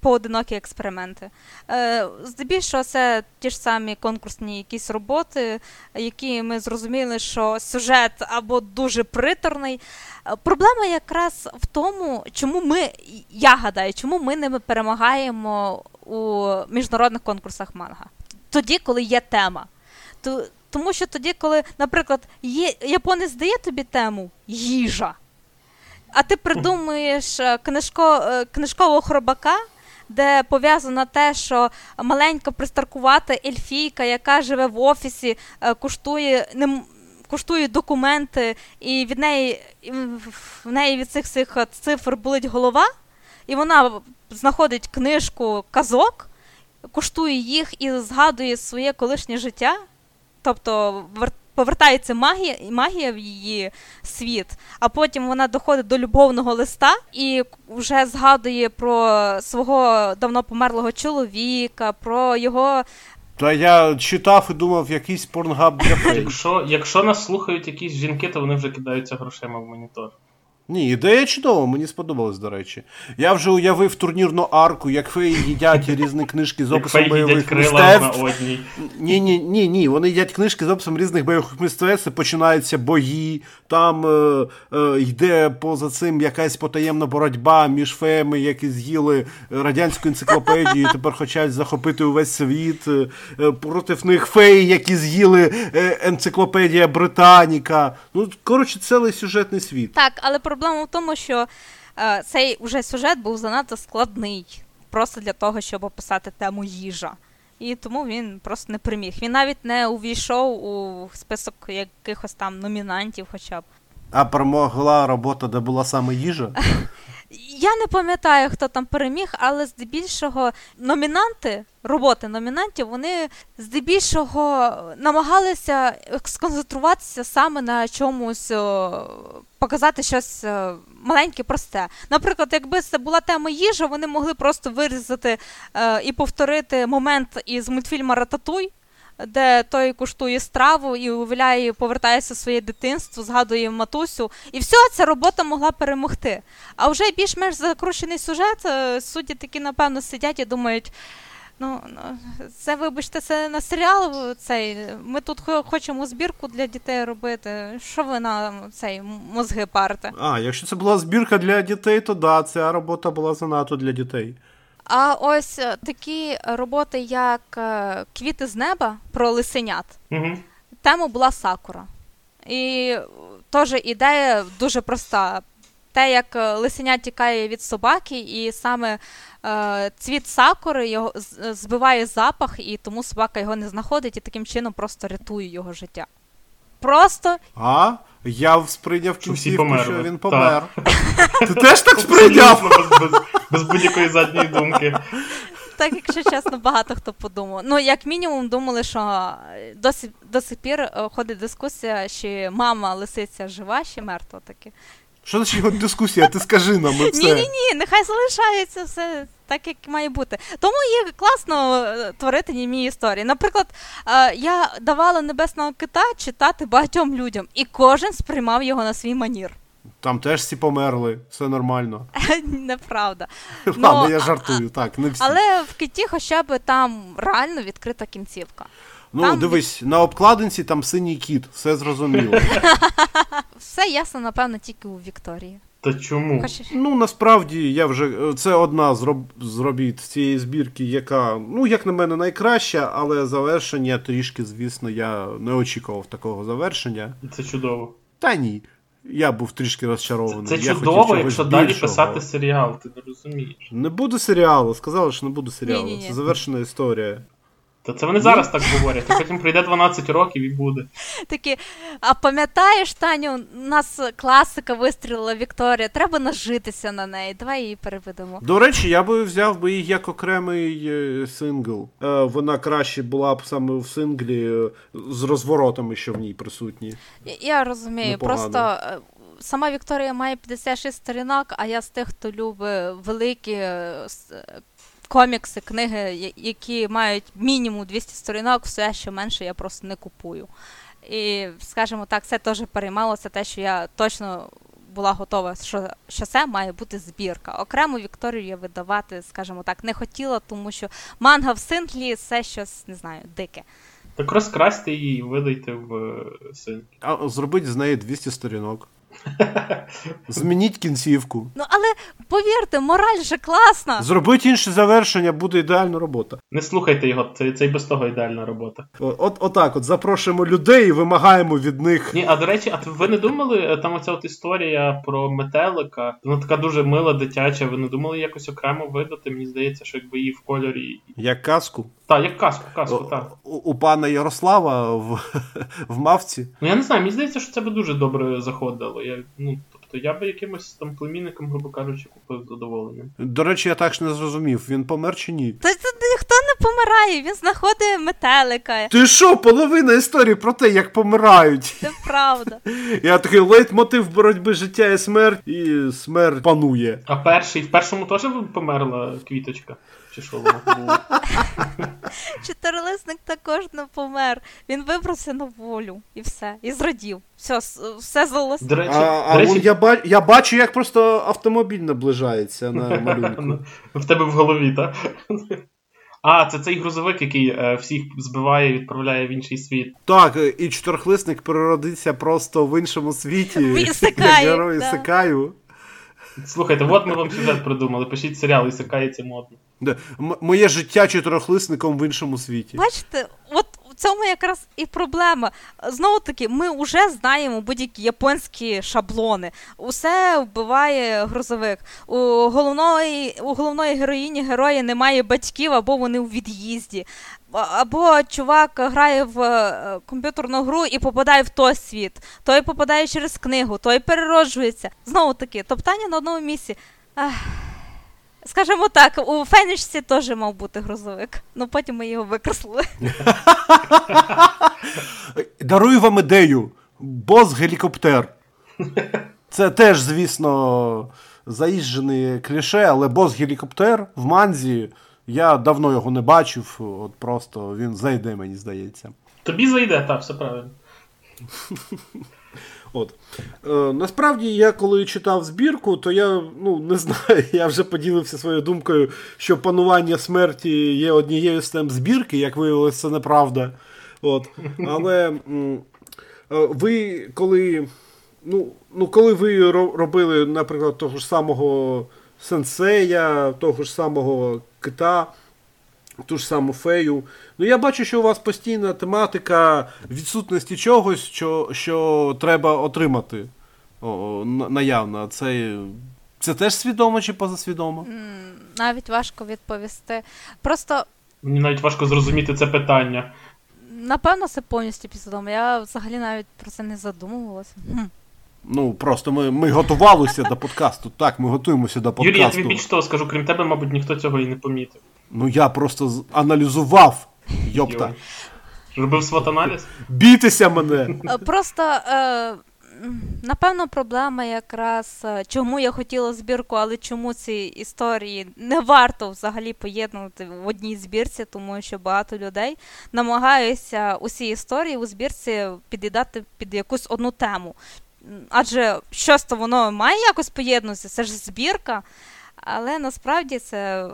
поодинокі експерименти. Е, здебільшого це ті ж самі конкурсні якісь роботи, які ми зрозуміли, що сюжет або дуже приторний. Е, Проблема якраз в тому, чому ми, я гадаю, чому ми не перемагаємо у міжнародних конкурсах манга. Тоді, коли є тема. То, тому що тоді, коли, наприклад, є, японець дає тобі тему їжа, а ти придумуєш е, книжко, е, книжкового хробака, де пов'язано те, що маленька пристаркувата ельфійка, яка живе в офісі, е, куштує не куштує документи, і від неї в неї від цих е, цифр болить голова, і вона знаходить книжку казок, куштує їх і згадує своє колишнє життя. Тобто вер- повертається магія, магія в її світ, а потім вона доходить до любовного листа і вже згадує про свого давно померлого чоловіка, про його. Та я читав і думав, якийсь порнгаб для [LAUGHS] фей. Якщо, якщо нас слухають якісь жінки, то вони вже кидаються грошима в монітор. Ні, ідея чудова, мені сподобалось, до речі. Я вже уявив турнірну арку, як феї їдять різні книжки з описом бойових мистецтв. Ні, ні, ні, ні. Вони їдять книжки з описом різних бойових мистецтв, починаються бої, там е, е, йде поза цим якась потаємна боротьба між феями, які з'їли радянську енциклопедію, і тепер хочуть захопити увесь світ. Е, е проти них феї, які з'їли енциклопедія Британіка. Ну, коротше, цілий сюжетний світ. Так, але проблема в тому, що е, цей уже сюжет був занадто складний, просто для того, щоб описати тему їжа. І тому він просто не приміг. Він навіть не увійшов у список якихось там номінантів, хоча б. А перемогла робота, де була саме їжа? [LAUGHS] Я не пам'ятаю, хто там переміг, але здебільшого номінанти, роботи номінантів, вони здебільшого намагалися сконцентруватися саме на чомусь, показати щось маленьке, просте. Наприклад, якби це була тема їжа, вони могли просто вирізати е, і повторити момент із мультфільму Рататуй де той куштує страву і уявляє, повертається в своє дитинство, згадує матусю, і все, ця робота могла перемогти. А вже більш-менш закручений сюжет, е, судді такі, напевно, сидять і думають. Ну, ну, це, вибачте, це на серіал. цей. Ми тут хочемо збірку для дітей робити. Що ви на цей мозги парите? А, якщо це була збірка для дітей, то да, ця робота була занадто для дітей. А ось е, такі роботи, як е, Квіти з неба про лисенят. Угу. Тема була Сакура. І теж ідея дуже проста. Те, як е, лисеня тікає від собаки, і саме е, цвіт сакури його збиває запах, і тому собака його не знаходить і таким чином просто рятує його життя. Просто. А? Я сприйняв кінцівку, що він помер. [LAUGHS] Ти теж так сприйняв? Без, будь-якої задньої думки. Так, якщо чесно, багато хто подумав. Ну, як мінімум, думали, що до, до сих пір е, ходить дискусія, чи мама лисиця жива, чи мертва таки. Що значить дискусія? Ти скажи нам. Ні, ні, ні, нехай залишається все так, як має бути. Тому є класно е, творити німі історії. Наприклад, е, я давала небесного кита читати багатьом людям, і кожен сприймав його на свій манір. Там теж всі померли, все нормально. [LAUGHS] Неправда. Ладно, ну, я жартую, так, не всі. Але в киті хоча б там реально відкрита кінцівка. Ну, там... дивись, на обкладинці там синій кіт, все зрозуміло. [LAUGHS] Все ясно, напевно, тільки у Вікторії. Та чому? Хоч... Ну насправді я вже це одна з роб... з робіт цієї збірки, яка, ну, як на мене, найкраща, але завершення трішки, звісно, я не очікував такого завершення. Це чудово. Та ні. Я був трішки розчарований. Це, це я чудово, якщо більшого. далі писати серіал, ти не розумієш. Не буде серіалу, сказали, що не буде серіалу. Ні-ні-ні. Це завершена історія. Та це вони зараз так говорять, а потім прийде 12 років і буде. Такі, а пам'ятаєш, Таню, у нас класика вистрілила Вікторія, треба нажитися на неї. Давай її переведемо. До речі, я би взяв би її як окремий е, сингл. Е, вона краще була б саме в синглі е, з розворотами, що в ній присутні. Я, розумію, Непогано. просто. Сама Вікторія має 56 сторінок, а я з тих, хто любить великі комікси, книги, які мають мінімум 200 сторінок, все, що менше, я просто не купую. І, скажімо так, це теж переймалося те, що я точно була готова, що, що це має бути збірка. Окрему Вікторію я видавати, скажімо так, не хотіла, тому що манга в синглі це щось, не знаю, дике. Так розкрасьте її і видайте в е. А зробіть з неї 200 сторінок. [LAUGHS] Змініть кінцівку. Ну але повірте, мораль же класна. Зробіть інше завершення, буде ідеальна робота. Не слухайте його, це, це й без того ідеальна робота. О- От отак, от запрошуємо людей і вимагаємо від них. Ні, а до речі, а ви не думали, е, там оця от історія про метелика, вона така дуже мила, дитяча. Ви не думали якось окремо видати? Мені здається, що якби її в кольорі. Як казку. Так, як казку, казку, О, так. У, у пана Ярослава в, [LAUGHS] в мавці. Ну я не знаю, мені здається, що це би дуже добре заходило. Я, ну, тобто я би якимось там племінником, грубо кажучи, купив з задоволенням. До речі, я так ж не зрозумів, він помер чи ні? Та тут ніхто не помирає, він знаходить метелика. Ти що, половина історії про те, як помирають. Це правда. [LAUGHS] Я такий лейтмотив боротьби життя і смерть, і смерть панує. А перший, в першому теж померла квіточка? Чи що воно було? Чотирилисник також не помер. Він вибрався на волю і все. І зрадів. Все, все залилось. До речі, А, до речі, я, ба- я бачу, як просто автомобіль наближається на [LAUGHS] малюнку. в тебе в голові, так? А, це цей грузовик, який е, всіх збиває і відправляє в інший світ. Так, е, і чотирхлисник переродиться просто в іншому світі. [LAUGHS] Як Герой да. Ісекаю. Слухайте, от ми вам сюжет придумали. Пишіть серіал, і це модно. Да. М- моє життя чотирьохлисником в іншому світі. Бачите, от в цьому якраз і проблема. Знову таки, ми вже знаємо будь-які японські шаблони. Усе вбиває грузовик. У головної, у головної героїні героя немає батьків, або вони у від'їзді. Або чувак грає в е, комп'ютерну гру і попадає в той світ, той попадає через книгу, той перероджується. Знову таки, топтання на одному місці. Ах. Скажімо так, у Фенічці теж мав бути грузовик. Ну потім ми його викреслили. [LAUGHS] Дарую вам ідею. Бос гелікоптер. Це теж, звісно, заїжджене кліше, але бос гелікоптер в манзі. Я давно його не бачив, от просто він зайде, мені здається. Тобі зайде, так, все правильно. [LAUGHS] От. Е, насправді, я коли читав збірку, то я ну, не знаю, [LAUGHS] я вже поділився своєю думкою, що панування смерті є однією з тем збірки, як виявилося, це неправда. От. Але е, ви коли. Ну, ну, коли ви робили, наприклад, того ж самого сенсея, того ж самого кита, ту ж саму фею. Ну, я бачу, що у вас постійна тематика відсутності чогось, що, що треба отримати о, наявно. Це, це теж свідомо чи позасвідомо? Навіть важко відповісти. Просто, Мені навіть важко зрозуміти це питання. напевно, це повністю підсвідомо. Я взагалі навіть про це не задумувалася. Хм. Ну, просто ми, ми готувалися до подкасту. Так, ми готуємося до подкасту. Юрій, я тобі більш того скажу, крім тебе, мабуть, ніхто цього і не помітив. Ну я просто аналізував. Йопта. Робив свот-аналіз? Бійтеся мене. Е, Просто, е, напевно, проблема якраз, е, чому я хотіла збірку, але чому ці історії не варто взагалі поєднувати в одній збірці, тому що багато людей намагаються усі історії у збірці під'їдати під якусь одну тему. Адже щось то воно має якось поєднуватися, це ж збірка, але насправді це.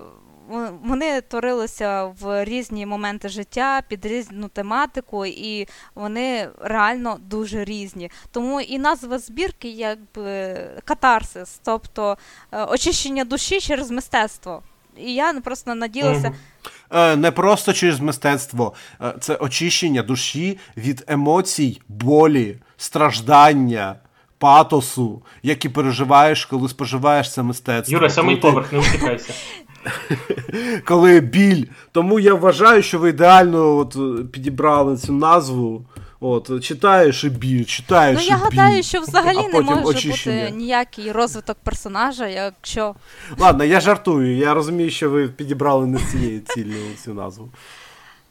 Вони творилися в різні моменти життя під різну тематику, і вони реально дуже різні. Тому і назва збірки якби катарсис, тобто е, очищення душі через мистецтво. І я просто наділася. Е, Не просто через мистецтво, Е, це очищення душі від емоцій, болі, страждання, патосу, які переживаєш, коли споживаєш це мистецтво. Юра, ти- поверх, не утікайся. [LAUGHS] коли біль. Тому я вважаю, що ви ідеально от, підібрали цю назву. От, читаєш і біль, читаєш Ну і я біль. гадаю, що взагалі не може очищення. бути ніякий розвиток персонажа, якщо Ладно, я жартую. Я розумію, що ви підібрали не з цієї цілі цю назву.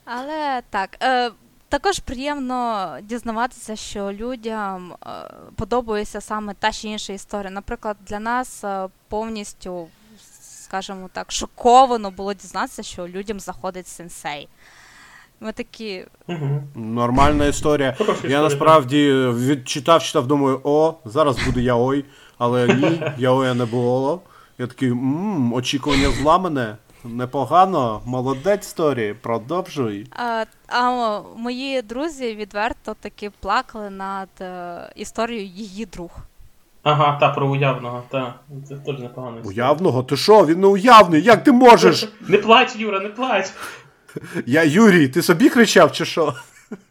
Але так. Е, також приємно дізнаватися, що людям е, подобається саме та чи інша історія. Наприклад, для нас е, повністю, скажімо так, шоковано було дізнатися, що людям заходить сенсей. Ми такі. Мгм. Нормальна історія. Я насправді відчитав, читав, думаю, о, зараз буде яой, але ні, яоя не було. Я такий, мм, очікування зламане. Непогано, молодець історії, продовжуй. А, а мої друзі відверто таки плакали над е, історією її друг. Ага, та, про уявного, та. Це теж непогано. Уявного? Ти що? Він не уявний, як ти можеш? [LAUGHS] Не плач, Юра, не плач. Я Юрій, ти собі кричав чи що?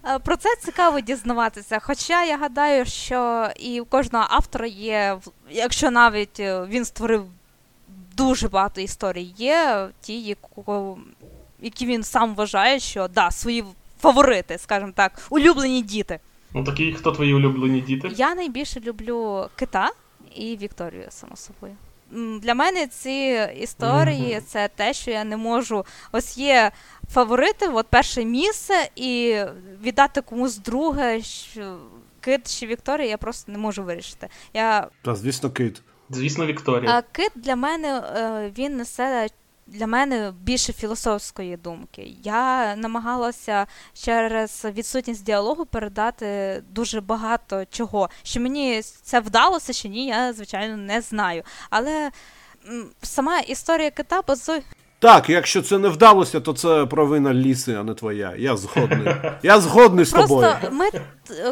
Е, Про це цікаво дізнаватися. Хоча я гадаю, що і у кожного автора є, в- якщо навіть е, він створив дуже багато історій, є ті, яку- які він сам вважає, що да, свої фаворити, скажімо так, улюблені діти. Ну такі, хто твої улюблені діти? Я найбільше люблю кита і Вікторію, само собою. Для мене ці історії Мгм. це те, що я не можу. Ось є фаворити, от перше місце, і віддати комусь друге, що кит чи Вікторія, я просто не можу вирішити. Я Та, звісно, кит. Звісно, Вікторія. а кит для мене е, він несе для мене більше філософської думки. Я намагалася через відсутність діалогу передати дуже багато чого. Що мені це вдалося, чи ні, я звичайно не знаю. Але сама історія кита базує. Так, якщо це не вдалося, то це провина ліси, а не твоя. Я згодний. Я згодний з тобою. Просто ми,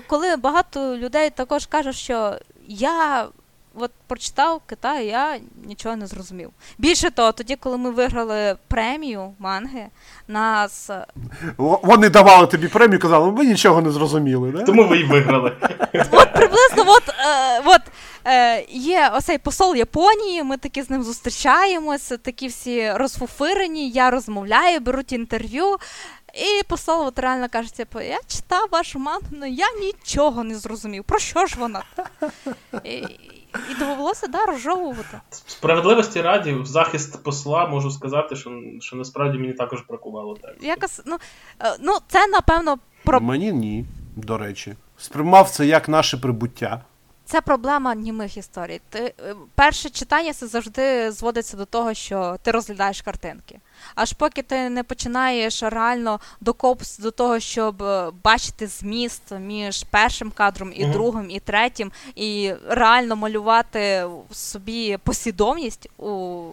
коли багато людей також кажуть, що я от прочитав Китай, я нічого не зрозумів. Більше того, тоді, коли ми виграли премію манги, нас. Е, вони давали тобі премію, казали, ми нічого не зрозуміли, да? Тому ви й виграли. От приблизно от, е, от, е, є оцей посол Японії, ми таки з ним зустрічаємося, такі всі розфуфирені, я розмовляю, беруть інтерв'ю. І посол от реально каже, типу, я читав вашу мангу, але я нічого не зрозумів. Про що ж вона? І, і довелося да, розжовувати. Справедливості раді, в захист посла можу сказати, що що насправді мені також бракувало Так. Якось, ну, е, ну, це напевно про. Мені ні, до речі. Сприймав це як наше прибуття. Це проблема німих історій. Ти е, перше читання це завжди зводиться до того, що ти розглядаєш картинки. Аж поки ти не починаєш реально докопс до того, щоб е, бачити зміст між першим кадром і mm-hmm. другим, і третім, і реально малювати собі послідовність у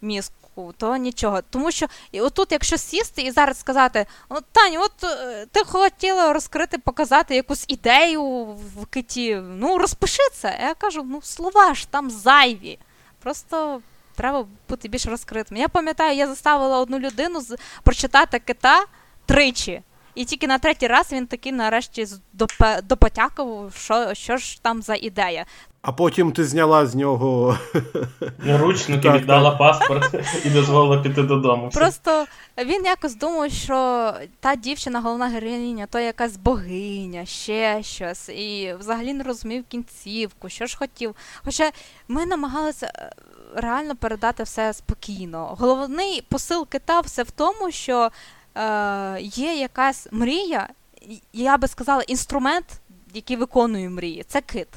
мізку, то нічого. Тому що і отут, якщо сісти і зараз сказати, от Таня, от е, ти хотіла розкрити, показати якусь ідею в киті, ну розпиши це. Я кажу, ну слова ж там зайві. Просто треба бути більш розкритим. Я пам'ятаю, я заставила одну людину прочитати кита тричі. І тільки на третій раз він таки нарешті допотякав, що що ж там за ідея. А потім ти зняла з нього [LAUGHS] ручники, віддала паспорт [LAUGHS] і дозволила піти додому. Просто він якось думав, що та дівчина, головна героїня, то якась богиня, ще щось. І взагалі не розумів кінцівку, що ж хотів. Хоча ми намагалися е, реально передати все спокійно. Головний посил кита все в тому, що є якась мрія, я би сказала, інструмент, який виконує мрії. Це кит.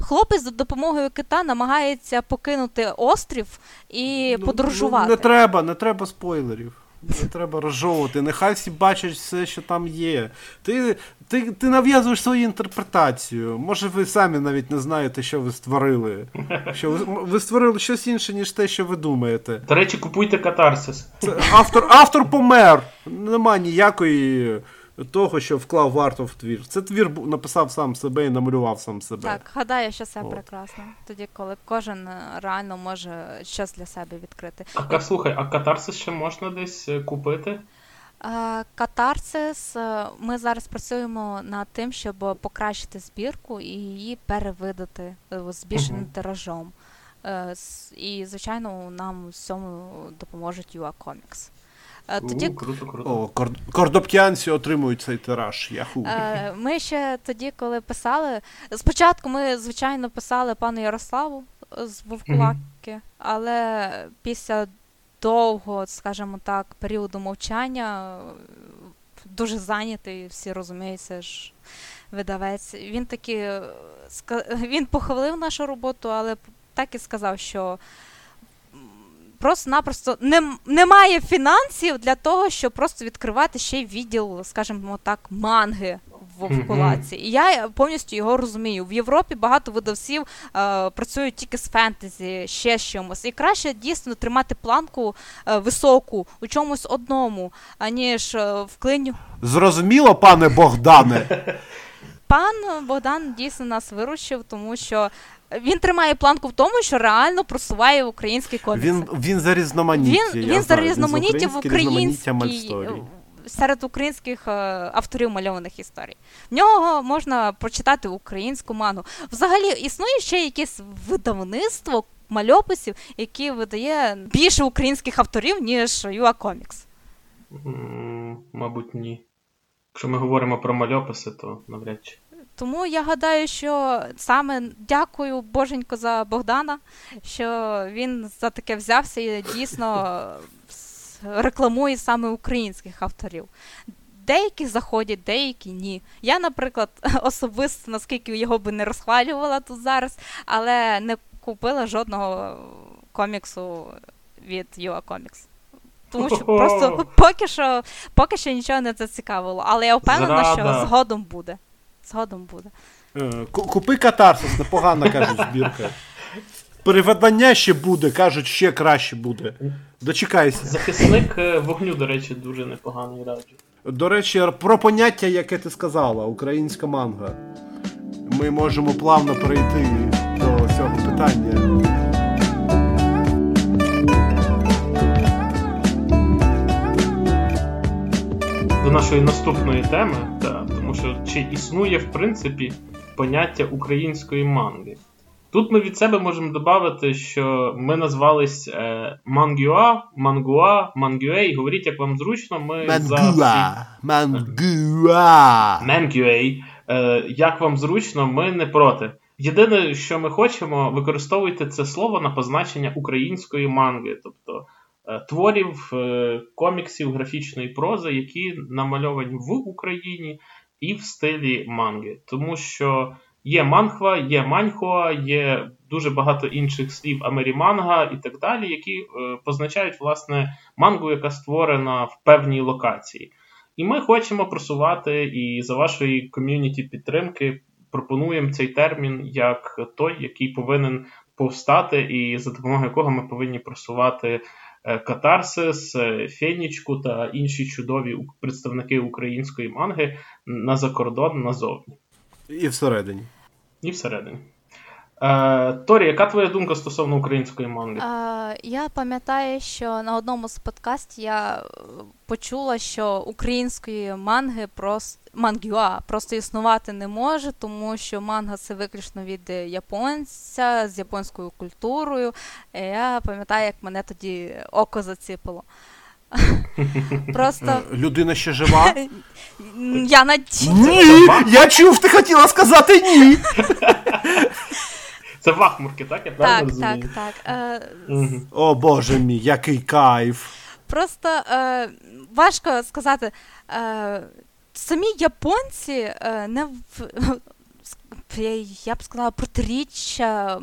Хлопець за допомогою кита намагається покинути острів і ну, подорожувати. Ну, не треба, не треба спойлерів. Не треба розжовувати, нехай всі бачать все, що там є. Ти ти, ти нав'язуєш свою інтерпретацію. Може, ви самі навіть не знаєте, що ви створили. Що Ви ви створили щось інше, ніж те, що ви думаєте. До речі, купуйте катарсис. Автор автор помер. Нема ніякої того, що вклав варто в твір. Це твір написав сам себе і намалював сам себе. Так, гадаю, що це От. прекрасно. Тоді, коли кожен е, реально може щось для себе відкрити. А слухай, а катарсис ще можна десь е, купити? Катарсис, е, ми зараз працюємо над тим, щоб покращити збірку і її перевидати збільшеним uh-huh. тиражом. І, звичайно, нам в цьому допоможуть UA Comics. Тоді... У, круто, круто. О, кор... Кордоптянці отримують цей тираж. Яху. Ми ще тоді, коли писали. Спочатку ми, звичайно, писали пану Ярославу з Вовкулаки, mm-hmm. але після довго, скажімо так, періоду мовчання дуже зайнятий, всі розуміються ж. Видавець, він таки він похвалив нашу роботу, але так і сказав, що просто-напросто не, немає фінансів для того, щоб просто відкривати ще й відділ, скажімо так, манги в Вовкулаці. І я повністю його розумію. В Європі багато видавців е, працюють тільки з фентезі, ще з чимось. І краще дійсно тримати планку е, високу у чомусь одному, аніж е, в клиню. Зрозуміло, пане Богдане. Пан Богдан дійсно нас виручив, тому що він тримає планку в тому, що реально просуває український комікс. Він він за різноманіття. Він він за різноманіття в українській серед українських е, авторів мальованих історій. В нього можна прочитати українську мангу. Взагалі існує ще якесь видавництво мальописів, яке видає більше українських авторів, ніж Юа Комікс. Мабуть, ні. Якщо ми говоримо про мальописи, то навряд чи. Тому я гадаю, що саме дякую Боженько за Богдана, що він за таке взявся і дійсно [LAUGHS] рекламує саме українських авторів. Деякі заходять, деякі ні. Я, наприклад, [LAUGHS] особисто, наскільки його би не розхвалювала тут зараз, але не купила жодного коміксу від UA Comics. Тому що просто поки що поки що нічого не зацікавило. Але я впевнена, Зрада. що згодом буде. Згодом буде. Е, купи катарсис, непогана кажуть збірка. Переведення ще буде, кажуть, ще краще буде. Дочекайся. Захисник е, вогню, до речі, дуже непоганий раджу. До речі, про поняття, яке ти сказала, українська манга. Ми можемо плавно перейти до цього питання. До нашої наступної теми, тому що чи існує в принципі поняття української манги? Тут ми від себе можемо додати, що ми назвались е, Мангюа, Мангуа, Мангюей. Говоріть, як вам зручно, ми Мангуа, за... Мангуа. Мангюей. Е, як вам зручно, ми не проти. Єдине, що ми хочемо, використовуйте це слово на позначення української манги, тобто е, творів, е, коміксів, графічної прози, які намальовані в Україні і в стилі манги. Тому що. Є манхва, є маньхуа, є дуже багато інших слів амеріманга і так далі, які е, позначають власне мангу, яка створена в певній локації. І ми хочемо просувати і за вашої ком'юніті підтримки пропонуємо цей термін як той, який повинен повстати, і за допомогою якого ми повинні просувати е, катарсис, е, фенічку та інші чудові представники української манги на закордон назовні. І всередині. І всередині. Е, Торі, яка твоя думка стосовно української манги? Е, я пам'ятаю, що на одному з подкастів я е, почула, що української манги просто мангюа просто існувати не може, тому що манга це виключно від японця з японською культурою. Я пам'ятаю, як мене тоді око заціпило. [LAUGHS] Просто... Е, людина ще жива? Я надію. Ні! Я чув, ти хотіла сказати ні. Це вахмурки, так? Я правильно розумію? Так, так, так. Е, О боже мій, який кайф. Просто е, важко сказати. Е, Самі японці не в я б сказала, протиріччя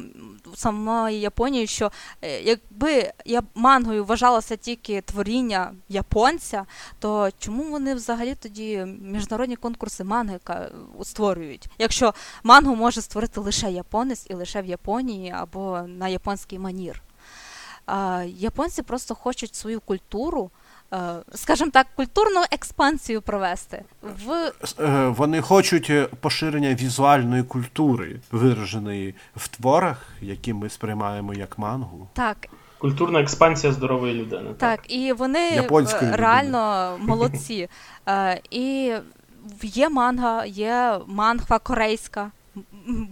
самої Японії, що е, якби я мангою вважалося тільки творіння японця, то чому вони взагалі тоді міжнародні конкурси манги створюють? Якщо мангу може створити лише японець і лише в Японії або на японський манір? Японці просто хочуть свою культуру. Е, скажімо так, культурну експансію провести. В... Е, вони хочуть е, поширення візуальної культури, вираженої в творах, які ми сприймаємо як мангу. Так. Культурна експансія здорової людини. Так, так. і вони Японської реально людини. [LAUGHS] молодці. І є манга, є манхва корейська.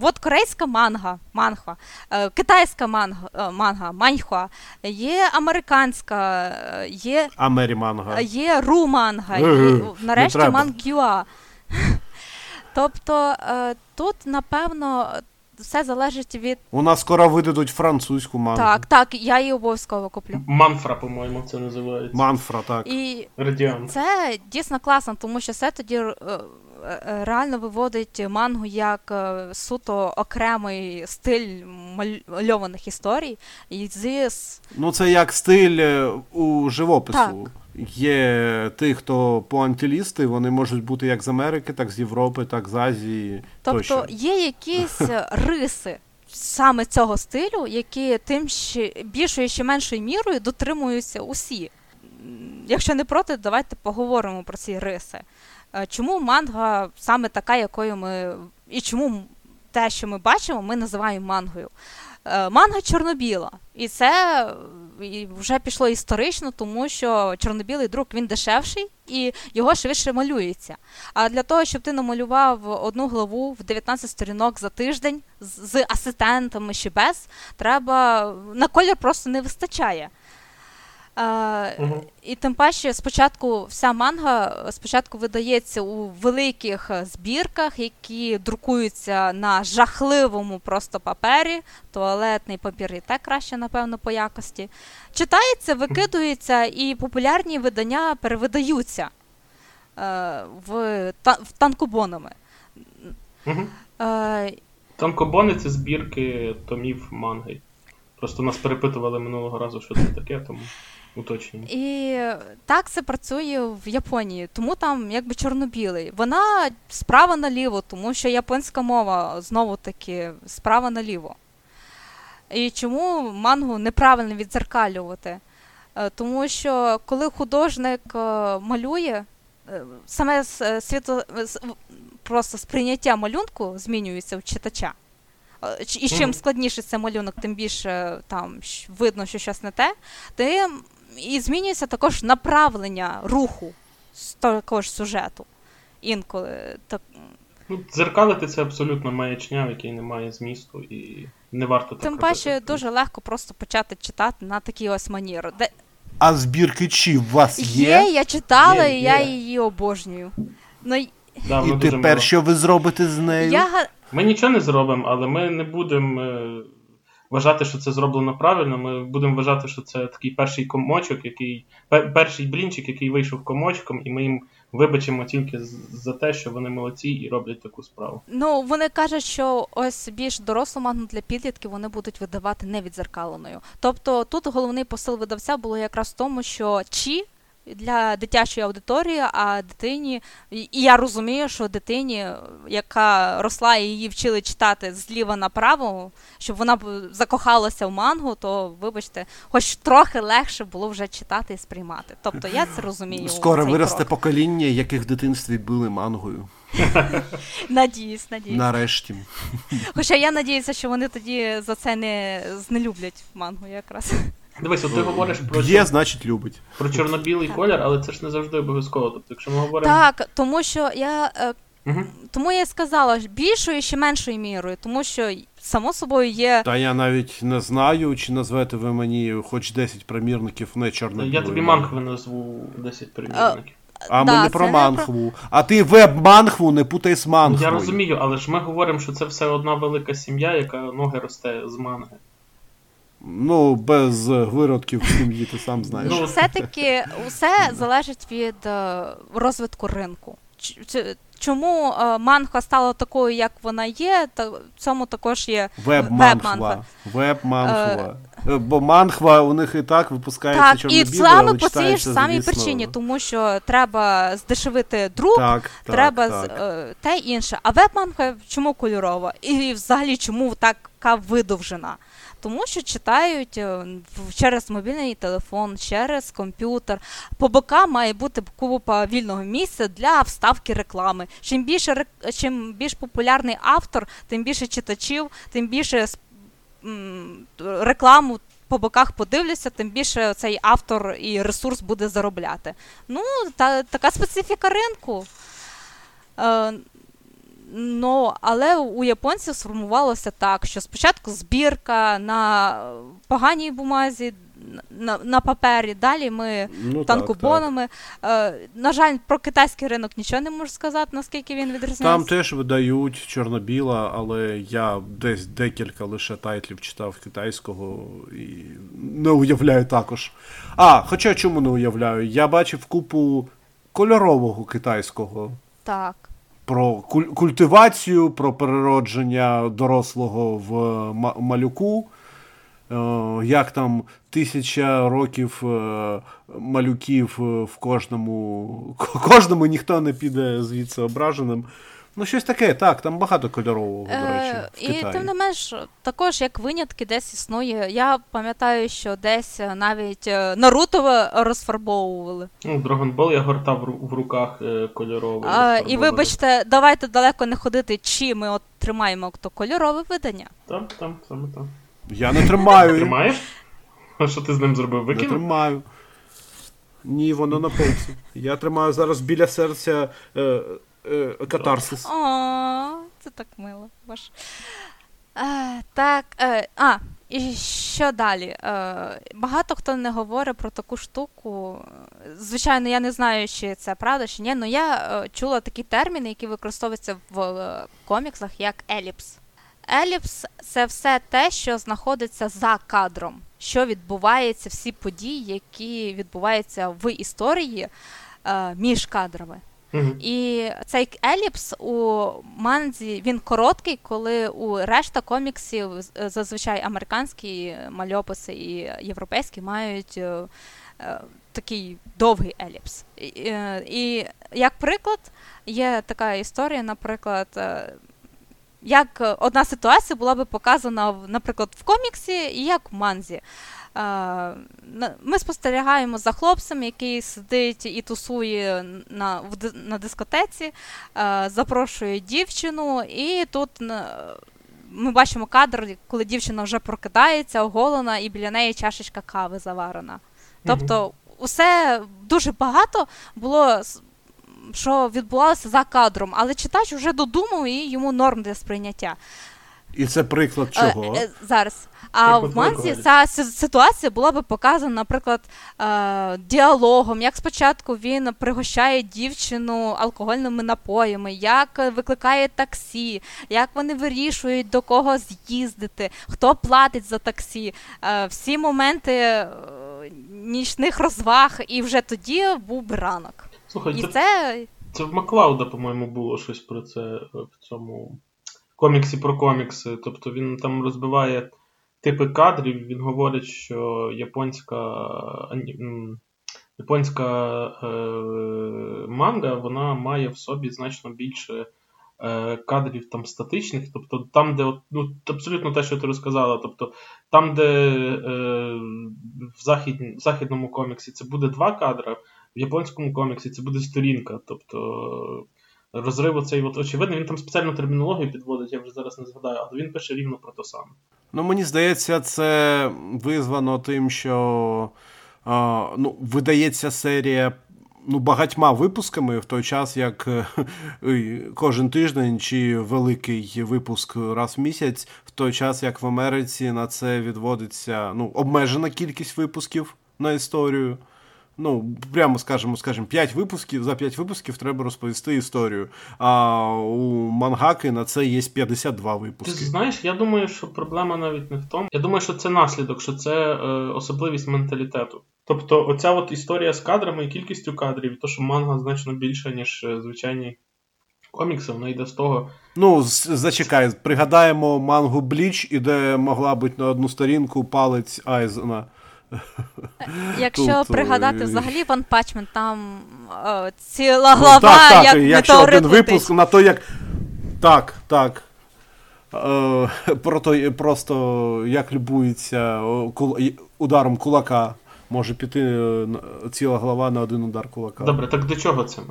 От корейська манга, манхва, е, китайська манга, е, манга, маньхуа, є американська, е, є Амері манга, є ру манга, є, нарешті мангюа. [LAUGHS] Тобто тут, напевно, все залежить від. У нас скоро видадуть французьку мангу. Так, так, я її обов'язково куплю. Манфра, по-моєму, це називається. Манфра, так. І Радіан. Це дійсно класно, тому що все тоді реально виводить мангу як е, суто окремий стиль мальованих історій. І зі... Ну, це як стиль у живопису. Так. Є ті, хто поантилісти, вони можуть бути як з Америки, так з Європи, так з Азії. Тобто тощо. є якісь [LAUGHS] риси саме цього стилю, які тим ще більшою чи меншою мірою дотримуються усі. Якщо не проти, давайте поговоримо про ці риси. Е, чому манга саме така, якою ми. І чому те, що ми бачимо, ми називаємо мангою? Е, манга чорнобіла. І це вже пішло історично, тому що чорнобілий друк він дешевший і його швидше малюється. А для того, щоб ти намалював одну главу в 19 сторінок за тиждень з асистентами чи без, треба на колір просто не вистачає. Угу. І тим паче, спочатку вся манга спочатку видається у великих збірках, які друкуються на жахливому просто папері. Туалетний папір і те краще, напевно, по якості. Читається, викидується, і популярні видання перевидаються е, в, в танкобонами. Угу. Е, Танкобони це збірки томів манги. Просто нас перепитували минулого разу, що це таке, тому уточнюємо. І так це працює в Японії, тому там якби чорно-білий. Вона справа наліво, тому що японська мова знову таки справа наліво. І чому мангу неправильно відзеркалювати? Е, тому що коли художник е, малює, е, саме світо просто сприйняття малюнку змінюється у читача. І чим складніше це малюнок, тим більше там видно, що щось не те, тим і змінюється також направлення руху з також сюжету. Інколи так. Ну, Дзеркалити це абсолютно маячня, в якій немає змісту, і не варто так Тим паче дуже легко просто почати читати на такій ось маніру. Де... А збірки чи у вас є? Є, я читала, є, і є. я її обожнюю. Ну, да, І тепер мало. що ви зробите з нею? Я... Ми нічого не зробимо, але ми не будемо е, вважати, що це зроблено правильно. Ми будемо вважати, що це такий перший комочок, який перший блінчик, який вийшов комочком, і ми їм вибачимо тільки за те, що вони молодці і роблять таку справу. Ну вони кажуть, що ось більш дорослу мангу для підлітків вони будуть видавати невідзеркаленою. Тобто тут головний посил видавця було якраз в тому, що Чі для дитячої аудиторії, а дитині, і я розумію, що дитині, яка росла і її вчили читати зліва направо, щоб вона закохалася в мангу, то вибачте, хоч трохи легше було вже читати і сприймати. Тобто я це розумію. Скоро виросте крок. покоління, яких в дитинстві били мангою. [LAUGHS] Надіюсь, надіюсь. Нарешті. Хоча я надіюся, що вони тоді за це не знелюблять мангу якраз. Дивись, от ти говориш про Є, значить, любить. Про чорно-білий колір, але це ж не завжди обов'язково. Тобто, якщо ми говоримо. Так, тому що я. Угу. Тому я сказала більшою чи меншою мірою, тому що само собою є. Та я навіть не знаю, чи назвете ви мені хоч 10 примірників не чорно Я тобі мангви назву 10 примірників. А да, ми не про мангву. Про... А ти веб-мангву не путай з мангвою. Я розумію, але ж ми говоримо, що це все одна велика сім'я, яка ноги росте з манги. Ну, без виродків в сім'ї, ти сам знаєш. Ну, Все-таки все залежить від е, розвитку ринку. Чому е, манхва стала такою, як вона є, та в цьому також є веб-манхва. Веб-манхва. Е, бо манхва у них і так випускається Так, і саме по цій ж самій причині, тому що треба здешевити друк, так, треба так, так. те інше. А веб-манхва чому кольорова? І взагалі чому така видовжена? Тому що читають е, через мобільний телефон, через комп'ютер. По бокам має бути купа вільного місця для вставки реклами. Чим більше чим більш популярний автор, тим більше читачів, тим більше рекламу. По боках подивляться, тим більше цей автор і ресурс буде заробляти. Ну, та, така специфіка ринку. Е, Ну, але у японців сформувалося так, що спочатку збірка на поганій бумазі, на на папері, далі ми ну, танкобонами. Е, на жаль, про китайський ринок нічого не можу сказати, наскільки він відрізняється. Там теж видають чорно-біла, але я десь декілька лише тайтлів читав китайського і не уявляю також. А, хоча чому не уявляю? Я бачив купу кольорового китайського. Так про культивацію, про переродження дорослого в малюку. Е, як там тисяча років е, малюків в кожному, кожному ніхто не піде звідси ображеним. Ну, щось таке, так, там багато кольорового, до речі. Е, в І тим не менш, також як винятки десь існує. Я пам'ятаю, що десь навіть е, Наруто розфарбовували. Ну, Драгонбол я гортав в руках е, кольоровий. А, І вибачте, давайте далеко не ходити, чи ми от тримаємо то кольорове видання. Там, там, саме там. Я не тримаю. Тримаєш? А що ти з ним зробив? Викинув? Не тримаю. Ні, воно на полці. Я тримаю зараз біля серця. Е, е, катарсис. О, це так мило. Ваш. Е, так, е, а, і що далі? Багато хто не говорить про таку штуку. Звичайно, я не знаю, чи це правда, чи ні, але я чула такі терміни, які використовуються в коміксах як еліпс. Еліпс це все те, що знаходиться за кадром, що відбувається, всі події, які відбуваються в історії між кадрами. І цей еліпс у манзі він короткий, коли у решта коміксів зазвичай американські мальописи і європейські мають е, е, такий довгий еліпс. І, е, і як приклад, є така історія, наприклад. Е, як одна ситуація була би показана, наприклад, в коміксі і як в манзі. Ми спостерігаємо за хлопцем, який сидить і тусує на на дискотеці, запрошує дівчину, і тут ми бачимо кадр, коли дівчина вже прокидається, оголена, і біля неї чашечка кави заварена. Тобто, усе дуже багато було. Що відбувалося за кадром, але читач вже додумав і йому норм для сприйняття. І це приклад е, чого? Е, зараз. А в Манзі ця ситуація була би показана, наприклад, е, діалогом, як спочатку він пригощає дівчину алкогольними напоями, як викликає таксі, як вони вирішують до кого з'їздити, хто платить за таксі. Всі моменти нічних розваг, і вже тоді був би ранок. Слухай, і це... це в Маклауда, по-моєму, було щось про це в цьому коміксі про комікси. Тобто він там розбиває типи кадрів, він говорить, що японська японська е, манга вона має в собі значно більше е, кадрів там статичних. Тобто там, де ну, абсолютно те, що ти розказала, тобто там, де е, в, захід, в західному коміксі це буде два кадри, в японському коміксі це буде сторінка. Тобто розрив оцей от очевидно, він там спеціальну термінологію підводить, я вже зараз не згадаю, але він пише рівно про те саме. Ну, мені здається, це визвано тим, що а, ну, видається серія. Ну, багатьма випусками в той час, як кожен тиждень чи великий випуск раз в місяць, в той час, як в Америці на це відводиться ну, обмежена кількість випусків на історію. Ну, прямо скажемо, скажімо, 5 випусків, за 5 випусків треба розповісти історію. А у Мангаки на це є 52 випуски. Ти знаєш, я думаю, що проблема навіть не в тому. Я думаю, що це наслідок, що це е, особливість менталітету. Тобто, оця от історія з кадрами і кількістю кадрів, і то, що манга значно більше, ніж е, звичайні комікси, вона йде з того. Ну, зачекай, пригадаємо мангу Бліч, і де могла бути на одну сторінку палець Айзена. Якщо Тут, пригадати взагалі One Punch Man, там о, ціла глава, ну, так, так, як якщо один випуск на то, як. Так, так. Е, про то, Просто як любується кул... ударом кулака, може піти е, ціла глава на один удар кулака. Добре, так до чого це?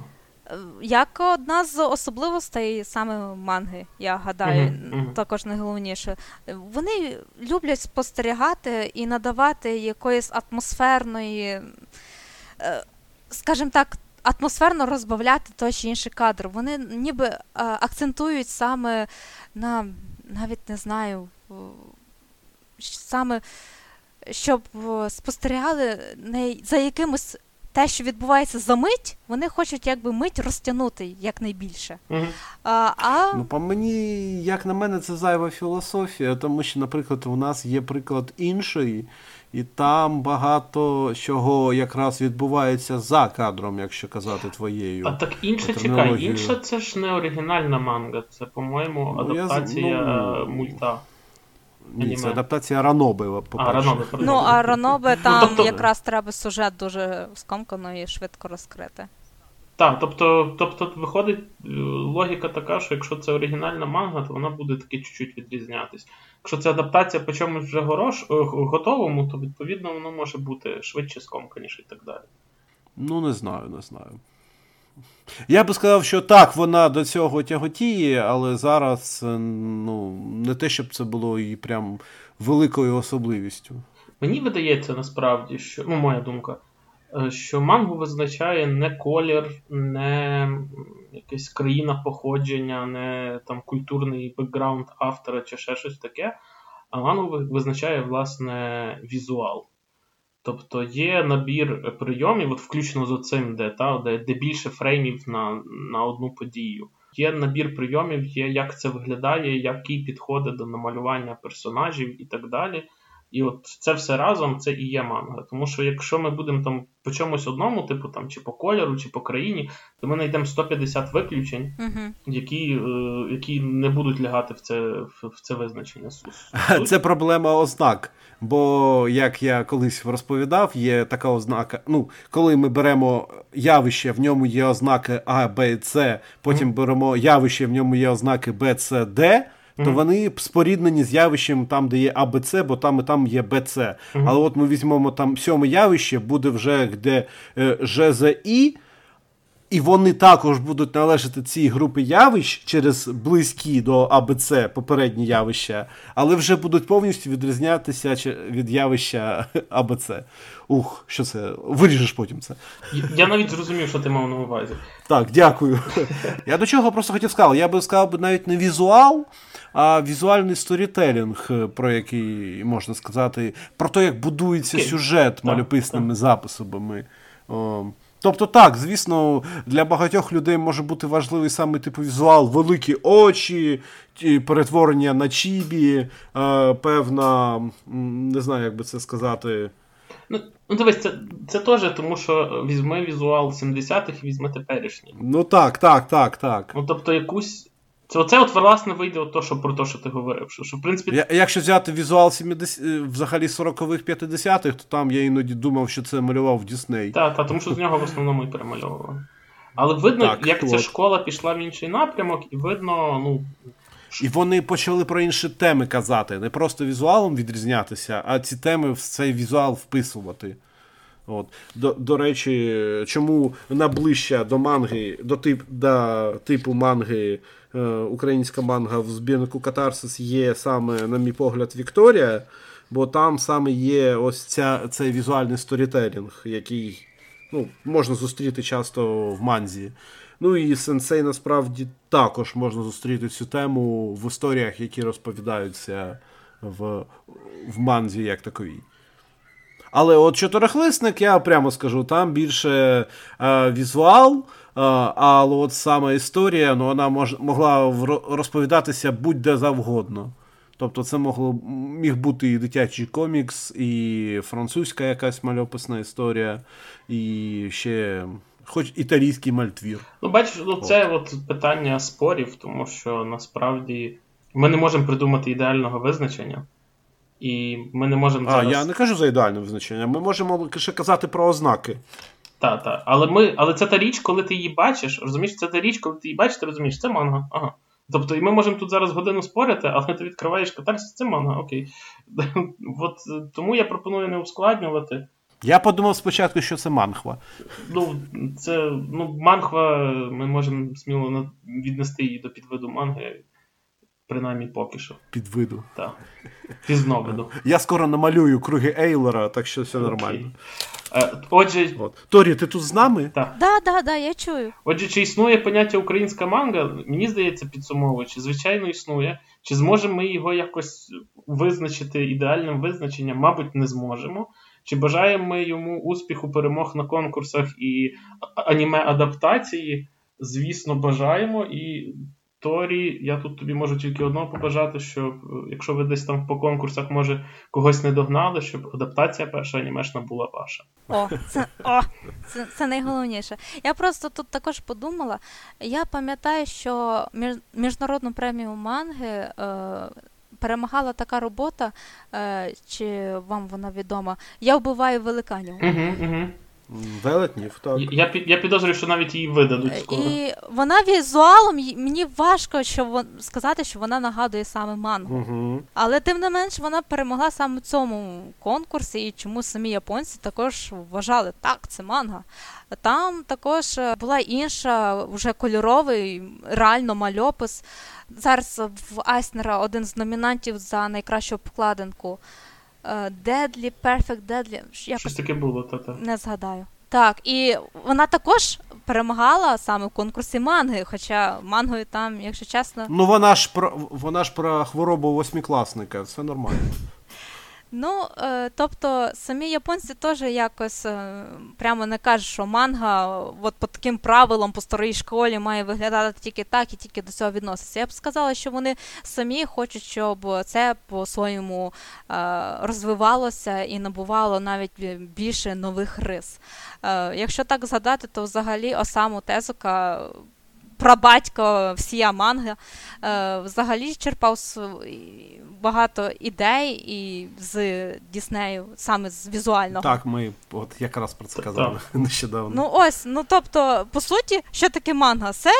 Як одна з особливостей саме манги, я гадаю, uh-huh. також найголовніше, вони люблять спостерігати і надавати якоїсь атмосферної, е, скажімо так, атмосферно розбавляти той чи інший кадр. Вони ніби е, акцентують саме на навіть не знаю, саме щоб спостерігали за якимось те, що відбувається за мить, вони хочуть якби мить розтягнути якнайбільше. Угу. А, а... Ну, по мені, як на мене, це зайва філософія, тому що, наприклад, у нас є приклад іншої, і там багато чого якраз відбувається за кадром, якщо казати твоєю. А так інше чекай, інша це ж не оригінальна манга, це, по-моєму, адаптація ну, я... мульта. Ні, це адаптація. А, Ранобе, ну, а Ранобе [LAUGHS] там ну, тобто... якраз треба сюжет дуже скомкано і швидко розкрити. Так, тобто, тобто виходить е, логіка така, що якщо це оригінальна манга, то вона буде таки чуть-чуть відрізнятись. Якщо це адаптація по чомусь вже горош, е, готовому, то відповідно воно може бути швидше скомканіше і так далі. Ну, не знаю, не знаю. Я би сказав, що так, вона до цього тяготіє, але зараз е, ну, не те, щоб це було і прям великою особливістю. Мені видається насправді, що ну, моя думка, е, що мангу визначає не колір, не якась країна походження, не там культурний бекграунд автора чи ще щось таке, а мангу визначає, власне, візуал. Тобто є набір прийомів, от включно з оцим, де та, де, де більше фреймів на на одну подію. Є набір прийомів, є як це виглядає, які підходи до намалювання персонажів і так далі. І от це все разом це і є манга. Тому що якщо ми будемо там по чомусь одному, типу там чи по кольору, чи по країні, то ми знайдемо 150 виключень, uh які е, які не будуть лягати в це в це визначення. [LAUGHS] Це проблема ознак. Бо, як я колись розповідав, є така ознака. Ну, коли ми беремо явище, в ньому є ознаки А, Б, С, потім mm-hmm. беремо явище, в ньому є ознаки Б, С, Д то mm-hmm. вони споріднені з явищем там, де є АБЦ, бо там і там є БЦ. Mm-hmm. Але от ми візьмемо там сьоме явище, буде вже де е, ЖЗІ, і вони також будуть належати цій групі явищ через близькі до АБЦ попередні явища, але вже будуть повністю відрізнятися від явища [LAUGHS] АБЦ. Ух, що це? Виріжеш потім це. Я навіть зрозумів, що ти мав на увазі. Так, дякую. [LAUGHS] Я до чого просто хотів сказати. Я би сказав навіть не візуал, а візуальний сторітелінг, про який можна сказати, про те, як будується сюжет мальописними засобами. Тобто, так, звісно, для багатьох людей може бути важливий саме типу візуал, великі очі, перетворення на чібі, е, певна, не знаю, як би це сказати. Ну, ну дивись, це це теж, тому що візьми візуал 70-х і візьми теперішній. Ну так, так, так, так. Ну, тобто, якусь це оце от власне вийде от то, що про те, що ти говорив. Що, що в принципі... Я, Якщо взяти візуал 70, е, взагалі 40-х, 50-х, то там я іноді думав, що це малював Дісней. Так, так, тому що з нього в основному і перемальовували. Але видно, так, як от. ця школа пішла в інший напрямок, і видно, ну. І вони почали про інші теми казати, не просто візуалом відрізнятися, а ці теми в цей візуал вписувати. От. До до речі, чому найближча до манги, до тип, до типу манги українська манга в збірнику Катарсис є саме, на мій погляд, Вікторія, бо там саме є ось ця, цей візуальний сторітелінг, який ну, можна зустріти часто в манзі. Ну і сенсей насправді також можна зустріти цю тему в історіях, які розповідаються в, в манзі як таковій. Але от чотирихлисник, я прямо скажу, там більше е, візуал, е, але от саме історія ну, вона мож, могла розповідатися будь-де завгодно. Тобто це могло, міг бути і дитячий комікс, і французька якась мальописна історія, і ще хочу італійський мальопис. Ну, бачиш, ну, це от. от питання спорів, тому що насправді ми не можемо придумати ідеального визначення. І ми не можемо. зараз... А, я не кажу за ідеальне визначення. Ми можемо ще казати про ознаки. Так, так. Але ми, але це та річ, коли ти її бачиш, розумієш, це та річ, коли ти її бачиш, ти розумієш, це манга. Ага. Тобто, і ми можемо тут зараз годину спорити, але ти відкриваєш катарсис, це манга, окей. [LAUGHS] От Тому я пропоную не ускладнювати. Я подумав спочатку, що це манхва. Ну, це ну, манхва, ми можемо сміло віднести її до підвиду манги. Принаймні поки що. Під виду. Так. Пізновиду. [LAUGHS] Я скоро намалюю круги Ейлера, так що все нормально. Е, отже, От. Торі, ти тут з нами? Так, да, да, да, я чую. Отже, чи існує поняття українська манга? Мені здається, підсумовуючи, звичайно, існує. Чи зможемо ми його якось визначити ідеальним визначенням? Мабуть, не зможемо. Чи бажаємо ми йому успіху перемог на конкурсах і аніме-адаптації? Звісно, бажаємо. І Торі, я тут тобі можу тільки одного побажати, що е, якщо ви десь там по конкурсах, може, когось не догнали, щоб адаптація перша анімешна була ваша. О, це о, це, це найголовніше. Я просто тут також подумала. Я пам'ятаю, що міжнародну премію манги е, перемагала така робота, е, чи вам вона відома? Я вбиваю великанів. Угу, угу. Велетнів, так. Я я підозрюю, що навіть її видадуть скоро. І вона візуалом, мені важко що вон, сказати, що вона нагадує саме мангу. Угу. Але тим не менш вона перемогла саме в цьому конкурсі, і чому самі японці також вважали, так, це манга. Там також була інша, вже кольоровий, реально мальопис. Зараз в Айснера один з номінантів за найкращу обкладинку. Deadly, Perfect Deadly. Якось Щось таке було, та-та. Не згадаю. Так, і вона також перемагала саме в конкурсі манги, хоча мангою там, якщо чесно. Ну вона ж про вона ж про хворобу восьмикласника, все нормально. Ну, е, тобто, самі японці теж якось е, прямо не кажуть, що манга от по таким правилам по старій школі має виглядати тільки так і тільки до цього відноситься. Я б сказала, що вони самі хочуть, щоб це по-своєму е, розвивалося і набувало навіть більше нових рис. Е, якщо так згадати, то взагалі Осаму Тезука прабатько всія манги, е, взагалі черпав багато ідей і з Діснею, саме з візуального. Так, ми от якраз про це казали [LAUGHS] нещодавно. Ну ось, ну тобто, по суті, що таке манга? Це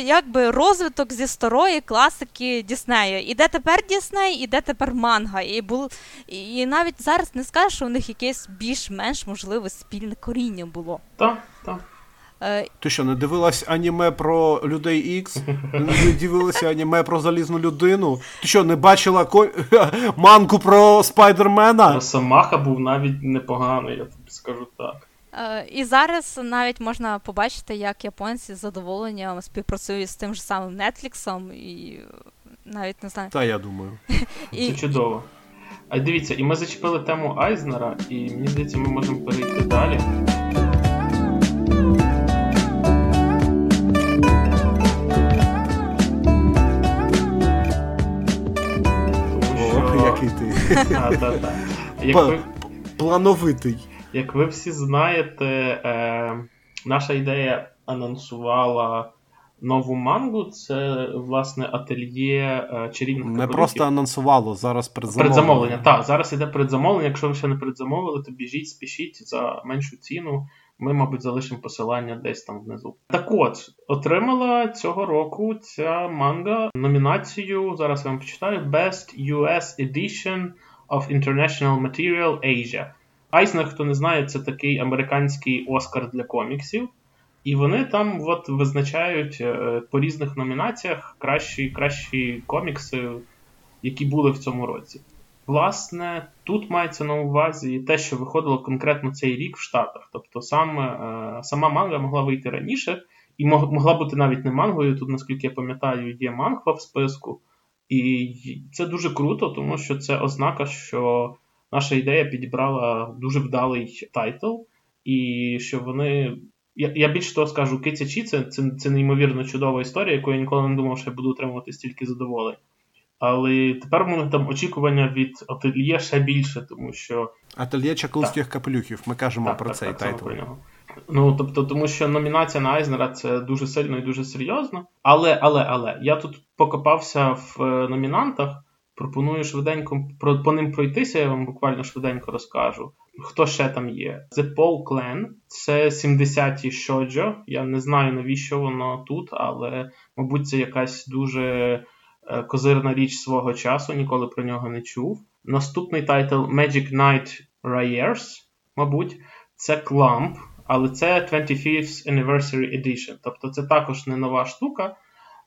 якби розвиток зі старої класики Діснея. І де тепер Дісней, і де тепер манга. І бул... і навіть зараз не скажеш, що у них якесь більш-менш можливе спільне коріння було. Так, так. Е, Ти що, не дивилась аніме про людей Ікс? Не дивилася аніме про залізну людину? Ти що, не бачила ко... [LAUGHS] манку про спайдермена? Росомаха був навіть непоганий, я тобі скажу так. Е, і зараз навіть можна побачити, як японці з задоволенням співпрацюють з тим же самим Нетфліксом і навіть не знаю. Та я думаю. Це чудово. А дивіться, і ми зачепили тему Айзнера, і мені здається, ми можемо перейти далі. Який ти. Плановитий. Як ви всі знаєте, е, наша ідея анонсувала нову мангу. Це, власне, ательє е, чарівних Не просто анонсувало, зараз предзамовлення. Предзамовлення, так. Зараз іде предзамовлення. Якщо ви ще не предзамовили, то біжіть, спішіть за меншу ціну. Ми, мабуть, залишимо посилання десь там внизу. Так от, отримала цього року ця манга номінацію. Зараз я вам почитаю: Best US Edition of International Material Asia. Айснер, хто не знає, це такий американський Оскар для коміксів. І вони там от визначають е, по різних номінаціях кращі кращі комікси, які були в цьому році. Власне, тут мається на увазі те, що виходило конкретно цей рік в Штатах. Тобто сам, е, сама манга могла вийти раніше, і могла бути навіть не мангою. Тут, наскільки я пам'ятаю, є мангва в списку. І це дуже круто, тому що це ознака, що Наша ідея підібрала дуже вдалий тайтл, і що вони. Я я більше того скажу, Кицяче це, це це, неймовірно чудова історія, яку я ніколи не думав, що я буду отримувати стільки задоволень. Але тепер в мене там очікування від ательє ще більше, тому що. Ательє чаклунських капелюхів, ми кажемо так, про так, цей так, тайтл. Про нього. Ну, тобто, тому що номінація на Айзнера це дуже сильно і дуже серйозно. Але, але, але, я тут покопався в е, номінантах, пропоную швиденько про, по ним пройтися, я вам буквально швиденько розкажу. Хто ще там є? The Poe Clan, це 70-ті шьоджьо. Я не знаю, навіщо воно тут, але, мабуть, це якась дуже. Е, козирна річ свого часу, ніколи про нього не чув. Наступний тайтл Magic Knight Rayearth, мабуть, це Clamp, але це 25th Anniversary Edition. Тобто це також не нова штука,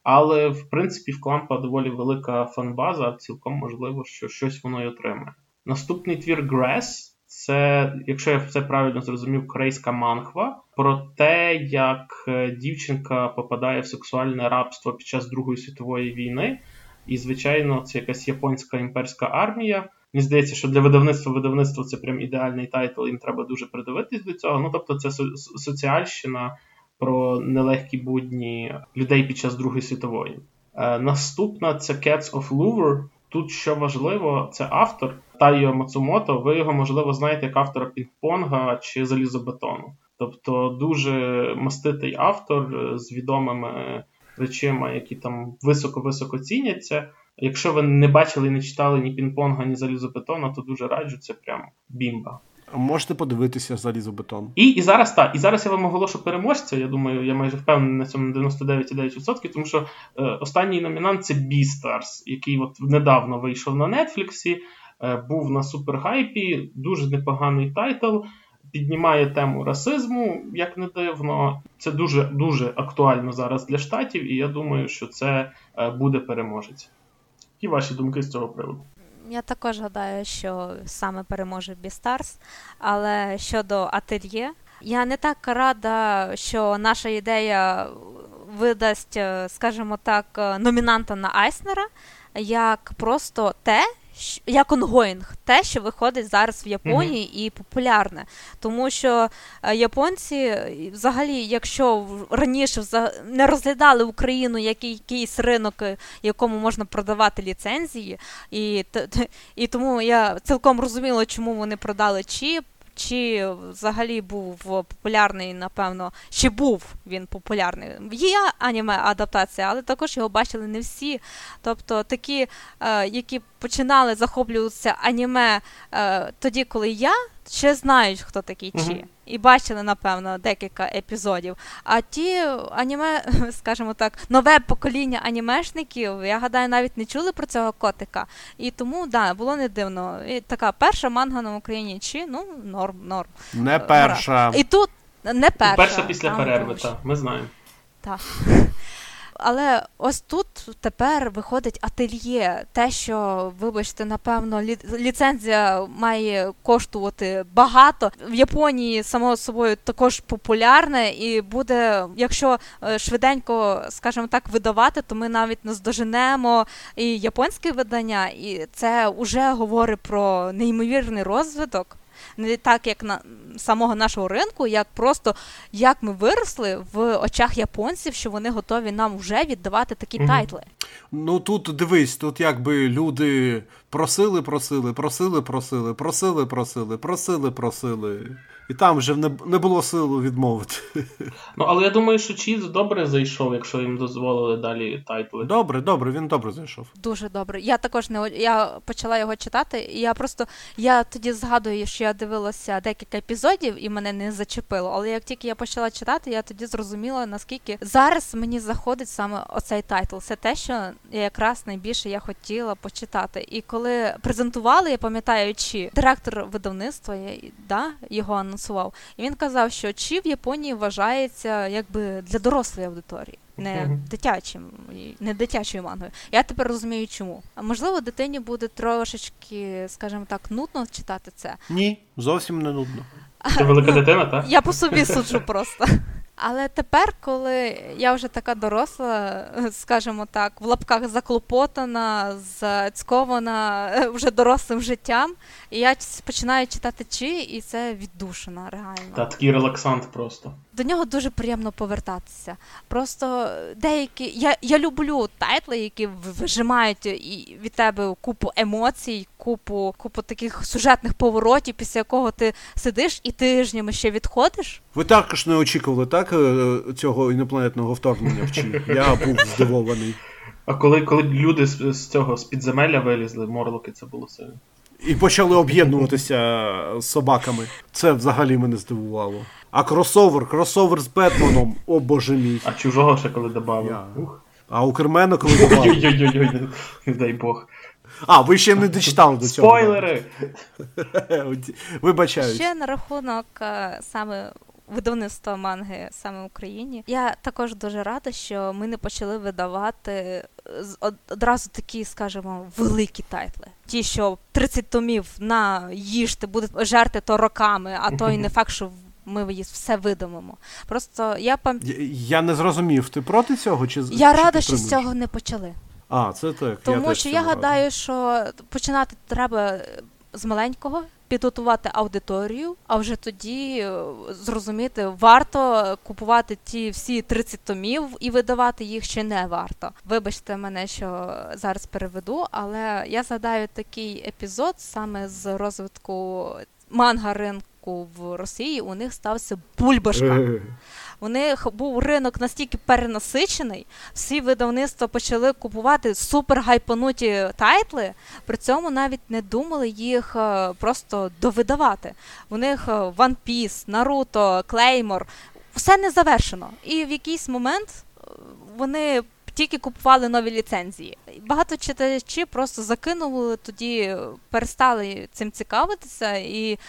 але в принципі в Клампа доволі велика фанбаза, цілком можливо, що щось воно й отримає. Наступний твір Grass. Це, якщо я все правильно зрозумів, корейська манхва про те, як е, дівчинка попадає в сексуальне рабство під час Другої світової війни, і, звичайно, це якась японська імперська армія. Мені здається, що для видавництва видавництво це прям ідеальний тайтл, їм треба дуже придивитись до цього. Ну тобто, це соціальщина про нелегкі будні людей під час Другої світової. Е, наступна це Cats of Louvre. Тут що важливо, це автор Тайо Мацумото. Ви його, можливо, знаєте як автора пінг-понга чи залізобетону. Тобто дуже маститий автор е, з відомими речима, які там високо-високо ціняться. Якщо ви не бачили і не читали ні пінг-понга, ні залізобетона, то дуже раджу, це прям бімба. Можете подивитися залізобетон. І і зараз так, і зараз я вам оголошу переможця. Я думаю, я майже впевнений на цьому 99,9%, тому що е, останній номінант це Beastars, який от недавно вийшов на Нетфліксі, е, був на супергайпі, дуже непоганий тайтл піднімає тему расизму, як не дивно. Це дуже дуже актуально зараз для штатів, і я думаю, що це е, буде переможець. Які ваші думки з цього приводу? Я також гадаю, що саме переможе Бістарс. Але щодо ательє, я не так рада, що наша ідея видасть, е, скажімо так, е, номінанта на Айснера, як просто те, як онгоїнг, те, що виходить зараз в Японії mm-hmm. і популярне. Тому що е, японці, взагалі, якщо раніше не розглядали Україну як якийсь ринок, е, якому можна продавати ліцензії, і і тому я цілком розуміла, чому вони продали чіп чи взагалі був популярний, напевно, чи був він популярний. Є аніме адаптація, але також його бачили не всі. Тобто такі, е, які починали захоплюватися аніме е, тоді, коли я ще знають, хто такий Чі. І бачили, напевно, декілька епізодів. А ті аніме, [LAUGHS] скажімо так, нове покоління анімешників, я гадаю, навіть не чули про цього котика. І тому, да, було не дивно. І така перша манга на Україні чи ну, норм, норм. Не перша. І тут не перша. Перша після перерви, так, ми знаємо. Так. Але ось тут тепер виходить ательє. Те, що, вибачте, напевно, ліцензія має коштувати багато. В Японії само собою також популярне, і буде, якщо е, швиденько, скажімо так, видавати, то ми навіть наздоженемо і японське видання, і це вже говорить про неймовірний розвиток не так, як на самого нашого ринку, як просто як ми виросли в очах японців, що вони готові нам вже віддавати такі угу. тайтли. Ну тут дивись, тут якби люди просили, просили, просили, просили, просили, просили, просили, просили. І там вже не не було сили відмовити. [LAUGHS] Ну, але я думаю, що Чіз добре зайшов, якщо їм дозволили далі тайтли. Добре, добре, він добре зайшов. Дуже добре. Я також не я почала його читати, і я просто я тоді згадую, що я дивилася декілька епізодів і мене не зачепило. Але як тільки я почала читати, я тоді зрозуміла, наскільки зараз мені заходить саме оцей тайтл. Це те, що якраз найбільше я хотіла почитати. І коли презентували, я пам'ятаючи, директор видавництва, я, да, його анонсував, і він казав, що чи в Японії вважається якби для дорослої аудиторії. Не uh-huh. дитячим, не дитячою мангою. Я тепер розумію, чому. А можливо, дитині буде трошечки, скажімо так, нудно читати це. Ні, зовсім не нудно. Це велика дитина, так? Я по собі суджу просто. Але тепер, коли я вже така доросла, [LAUGHS] скажімо так, в лапках заклопотана, зацькована [LAUGHS] вже дорослим життям, і я починаю читати чи, і це віддушина реально. Та такий релаксант просто. До нього дуже приємно повертатися. Просто деякі. Я я люблю тайтли, які вижимають від тебе купу емоцій, купу купу таких сюжетних поворотів, після якого ти сидиш і тижнями ще відходиш. Ви також не очікували так е, цього інопланетного вторгнення в Чі? Я був здивований. А коли коли люди з, з цього з підземелля вилізли, морлоки це було сильно. І почали об'єднуватися з собаками. Це взагалі мене здивувало. А кросовер, кросовер з Бетменом, о боже мій. А чужого ще коли додав. Я... А Укрмена коли не дай Бог. А, ви ще не дочитали до цього. Спойлери! Вибачаю. Ще на рахунок саме видавництва манги саме в Україні. Я також дуже рада, що ми не почали видавати е, одразу такі, скажімо, великі тайтли. Ті, що 30 томів на їжте будуть жерти то роками, а то й не [LAUGHS] факт, що. Ми її все видамимо. Просто я пам... Я, я не зрозумів, ти проти цього? чи Я чи рада, що з цього не почали. А, це так. Тому я що я гадаю, що починати треба з маленького, підготувати аудиторію, а вже тоді е, зрозуміти, варто купувати ті всі 30 томів і видавати їх чи не варто. Вибачте мене, що зараз переведу, але я згадаю такий епізод саме з розвитку манга ринку в Росії. У них стався бульбашка. [LAUGHS] У них був ринок настільки перенасичений, всі видавництва почали купувати супер гайпануті тайтли, при цьому навіть не думали їх е, просто довидавати. У них е, One Piece, Naruto, Claymore, все не завершено. І в якийсь момент е, вони тільки купували нові ліцензії. Багато читачів просто закинули, тоді перестали цим цікавитися, і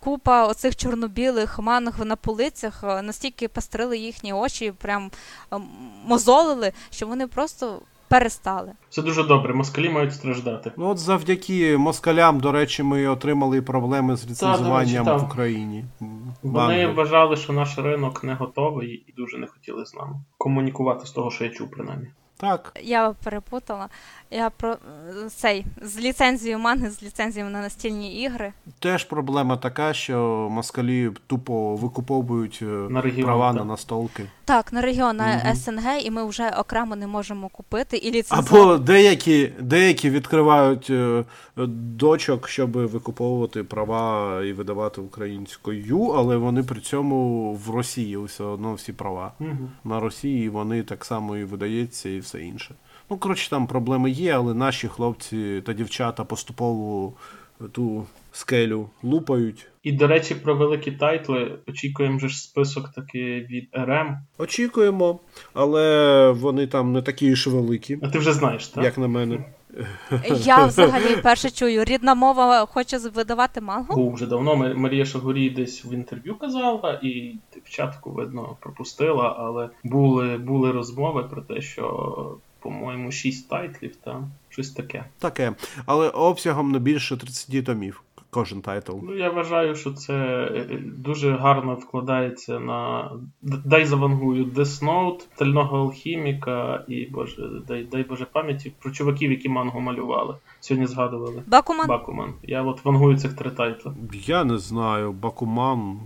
купа оцих чорно-білих манг на полицях настільки пастрили їхні очі, прям ем, мозолили, що вони просто. Перестали. Це дуже добре, москалі мають страждати. Ну от завдяки москалям, до речі, ми отримали проблеми з ліцензуванням в Україні. Вони вважали, що наш ринок не готовий і дуже не хотіли з нами комунікувати з того, що я чув принаймні. Так. Я перепутала. Я про цей з ліцензією манги, з ліцензією на настільні ігри. Теж проблема така, що москалі тупо викуповують е, на регіон, права так. на настолки. Так, на регіон на Мгм. СНГ, і ми вже окремо не можемо купити і ліцензувати. Або деякі, деякі відкривають е, дочок, щоб викуповувати права і видавати українською, але вони при цьому в Росії все одно всі права. Мгм. На Росії вони так само і видається, і все інше. Ну, коротше, там проблеми є, але наші хлопці та дівчата поступово ту скелю лупають. І, до речі, про великі тайтли очікуємо же ж список таки від РМ. Очікуємо, але вони там не такі ж великі, А ти вже знаєш, так? як на мене. Я [LAUGHS] взагалі перше чую. Рідна мова хоче видавати мангу. Вже давно. Ма- Марія Шагурій десь в інтерв'ю казала, і дівчатку, видно, пропустила, але були, були розмови про те, що, по-моєму, шість тайтлів там, щось таке. Таке. Але обсягом не більше 30 томів кожен тайтл. Ну, я вважаю, що це е, дуже гарно вкладається на. Дай завангую Death Note, Стального алхіміка і боже, дай, дай Боже пам'яті про чуваків, які мангу малювали. Сьогодні згадували. Бакуман. Бакуман. Я от вангую цих три тайтли. Я не знаю, Бакуман.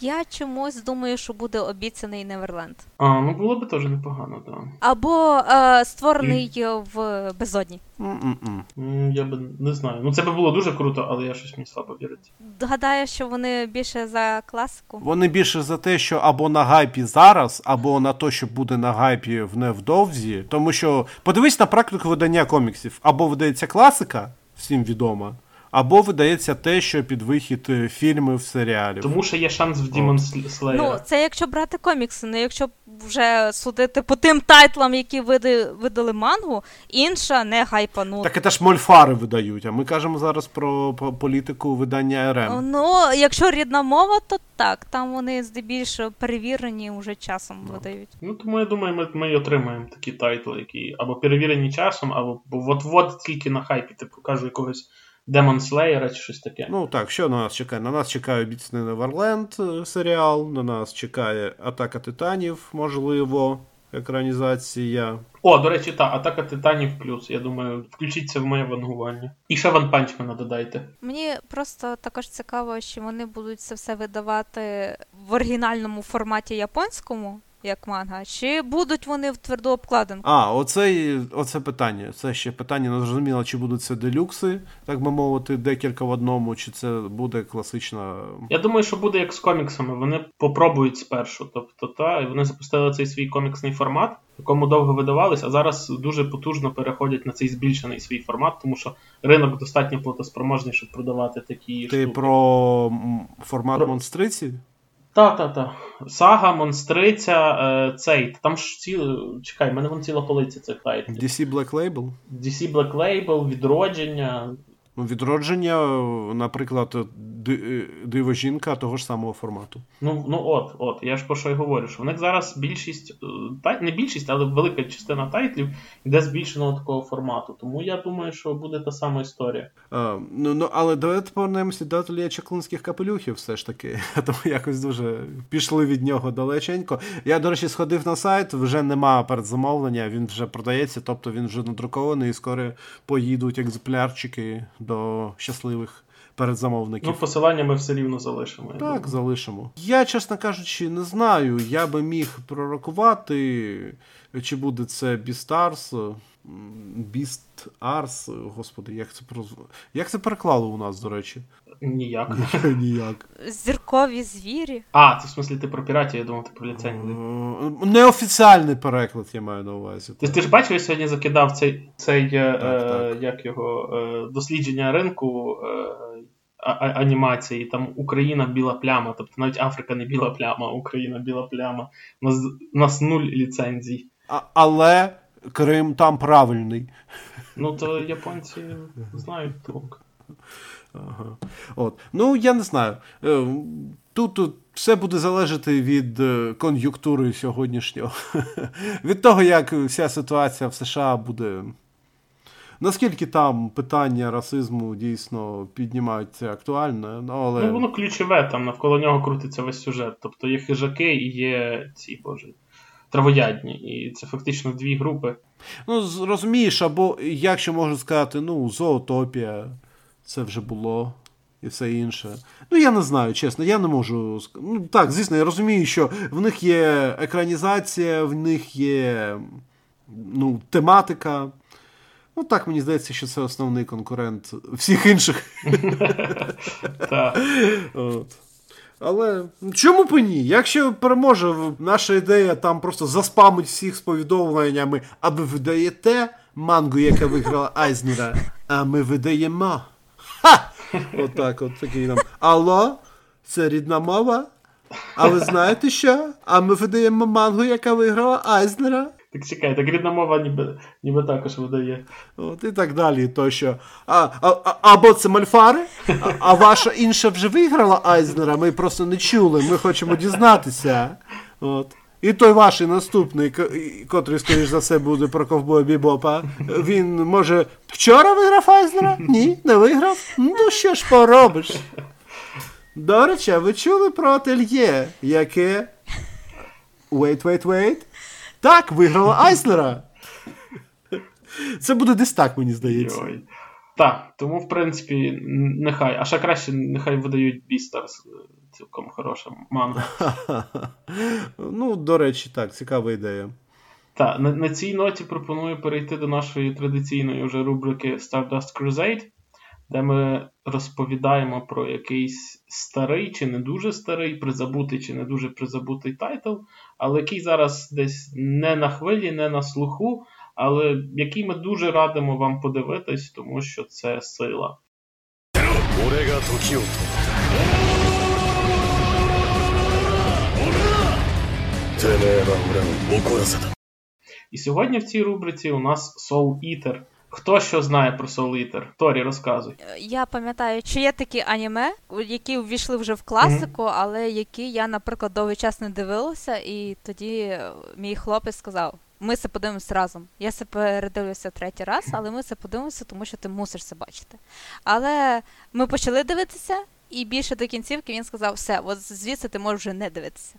Я чомусь думаю, що буде обіцяний Неверленд. А, ну було би теж непогано, так. Або е, створений в безодні. М-м-м. Я би не знаю. Ну це би було дуже круто, але я щось мені слабо віриться. Гадаю, що вони більше за класику. Вони більше за те, що або на гайпі зараз, або на те, що буде на гайпі в невдовзі. Тому що подивись на практику видання коміксів: або видається класика, всім відома, або видається те, що під вихід е, фільмів, серіалів. Тому що є шанс в Demon Slayer. Ну, це якщо брати комікси, не якщо вже судити по тим тайтлам, які види, видали мангу, інша не гайпану. Так це ж мольфари видають, а ми кажемо зараз про, політику видання РМ. Ну, якщо рідна мова, то так. Там вони здебільшого перевірені вже часом видають. Ну, тому я думаю, ми, ми й отримаємо такі тайтли, які або перевірені часом, або от-от тільки на хайпі, типу, кажу, якогось Demon Slayer чи щось таке. Ну так, що на нас чекає? На нас чекає обіцяний Неверленд серіал, на нас чекає Атака Титанів, можливо, екранізація. О, до речі, та, Атака Титанів плюс. Я думаю, включіться в моє вангування. І ще Ван Панчмена додайте. Мені просто також цікаво, що вони будуть це все видавати в оригінальному форматі японському, як манга, чи будуть вони в тверду обкладинку? А, оце, оце питання. Це ще питання не зрозуміло, чи будуть це делюкси, так би мовити, декілька в одному, чи це буде класична. Я думаю, що буде як з коміксами. Вони попробують спершу. Тобто, та, і вони запустили цей свій коміксний формат, якому довго видавались, а зараз дуже потужно переходять на цей збільшений свій формат, тому що ринок достатньо платоспроможний, щоб продавати такі Ти штуки. про формат Про- монстриці? Та, та, та. Сага, монстриця, е, цей. Там ж ці. Чекай, в мене вон ціла полиця цих тайтлів. DC Black Label? DC Black Label, відродження. Ну, відродження, наприклад, диво жінка того ж самого формату. Ну, ну от, от, я ж про що й говорю, що в них зараз більшість, е, тай, не більшість, але велика частина тайтлів йде збільшеного такого формату. Тому я думаю, що буде та сама історія. А, ну, ну, але давайте повернемося до Ателія Чаклунських капелюхів, все ж таки. [LAUGHS] Тому якось дуже пішли від нього далеченько. Я, до речі, сходив на сайт, вже нема передзамовлення, він вже продається, тобто він вже надрукований і скоро поїдуть екземплярчики до щасливих передзамовників. Ну, посилання ми все рівно залишимо. Так, залишимо. Я, чесно кажучи, не знаю. Я би міг пророкувати, чи буде це Beastars, Beast Ars, господи, як це прозв... Як це переклали у нас, до речі? Ніяк. [LAUGHS] Ніяк. Зіркові звірі. А, це в смислі ти про піратів, я думав, ти про ліцензію. Неофіціальний переклад, я маю на увазі. Ти, ти ж бачив, я сьогодні закидав цей, цей е, Так, е, так. як його е, дослідження ринку е, анімації. Там Україна біла пляма, тобто навіть Африка не біла пляма, а Україна біла пляма. У нас, у нас нуль ліцензій. А, але Крим там правильний. Ну то японці знають толк. Ага. От. Ну, я не знаю. Е, Тут, тут все буде залежати від е, кон'юнктури сьогоднішнього. [LAUGHS] від того, як вся ситуація в США буде. Наскільки там питання расизму дійсно піднімаються актуальне, ну, але. Ну воно ключове, там навколо нього крутиться весь сюжет. Тобто є хижаки і є ці боже. травоядні. І це фактично дві групи. Ну, розумієш, або якщо можна сказати, ну, зоотопія, це вже було. І все інше. Ну, я не знаю, чесно, я не можу. Ну, Так, звісно, я розумію, що в них є екранізація, в них є ну, тематика. Ну, так, мені здається, що це основний конкурент всіх інших. Але чому б і ні? Якщо переможе наша ідея там просто заспамить всіх з повідомленнями, а ви видаєте мангу, яка виграла Айзнера, а ми видаємо. Ха! Отак, от такий нам. Алло, це рідна мова? А ви знаєте що? А ми видаємо мангу, яка виграла Айзнера. Так чекай, так рідна мова ніби ніби також видає. От І так далі. то що. А, а, Або це мальфари, а, а ваша інша вже виграла Айзнера, ми просто не чули, ми хочемо дізнатися. От. І той ваш наступний, котрий, скоріш за все, буде про ковбоя Бібопа, він, може, вчора виграв Айзнера? Ні, не виграв? Ну що ж поробиш? До речі, ви чули про ательє, яке. Wait, wait, wait. Так, виграла Айснера. Це буде десь так, мені здається. Йой. Так, тому, в принципі, нехай. А ще краще, нехай видають Бістарс. Цілком хороша манга. [LAUGHS] Ну, до речі, так, цікава ідея. Так, на, на цій ноті пропоную перейти до нашої традиційної вже рубрики Stardust Crusade, де ми розповідаємо про якийсь старий чи не дуже старий, призабутий чи не дуже призабутий тайтл, але який зараз десь не на хвилі, не на слуху, але який ми дуже радимо вам подивитись, тому що це сила. І сьогодні в цій рубриці у нас Soul Eater. Хто що знає про Soul Торі, розказуй. Я пам'ятаю, чи є такі аніме, які ввійшли вже в класику, mm-hmm. але які я, наприклад, довгий час не дивилася, і тоді мій хлопець сказав: ми це подивимося разом. Я це передивлюся третій раз, але ми це подивимося, тому що ти мусиш це бачити. Але ми почали дивитися, і більше до кінцівки він сказав: все, от звідси ти можеш вже не дивитися.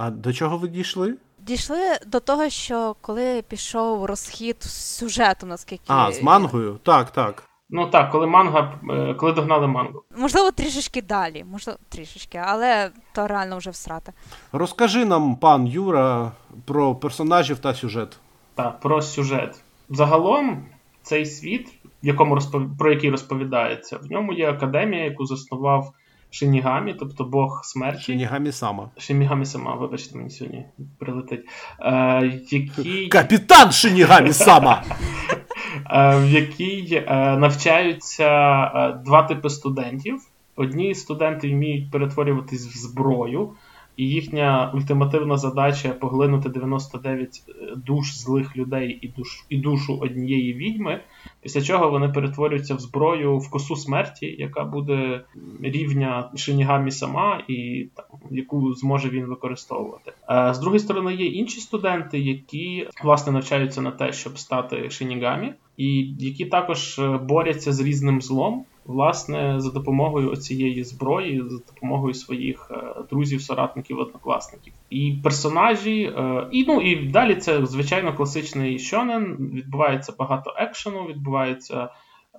А до чого ви дійшли? Дійшли до того, що коли пішов розхід сюжету, наскільки. А, з мангою? Так, так. Ну так, коли манга, е, коли догнали мангу. Можливо, трішечки далі, можливо, трішечки, але то реально вже всрати. Розкажи нам, пан Юра, про персонажів та сюжет. Так, про сюжет. Загалом, цей світ, в якому розпов... про який розповідається, в ньому є академія, яку заснував Шинігамі, тобто Бог смерті. Шинігамі сама. Шинігамі сама, вибачте, мені сьогодні прилетить. Е, який... [LAUGHS] Капітан Шинігамі сама! [LAUGHS] е, в якій е, навчаються е, два типи студентів. Одні студенти вміють перетворюватись в зброю, і їхня ультимативна задача поглинути 99 е, душ злих людей і душ, і душу однієї відьми, після чого вони перетворюються в зброю в косу смерті, яка буде рівня Шинігамі сама, і там, яку зможе він використовувати. Е, з другої сторони, є інші студенти, які власне навчаються на те, щоб стати Шинігамі, і які також е, борються з різним злом власне, за допомогою цієї зброї, за допомогою своїх е, друзів, соратників, однокласників. І персонажі, е, і ну і далі це звичайно класичний шонен. Відбувається багато екшену, відбувається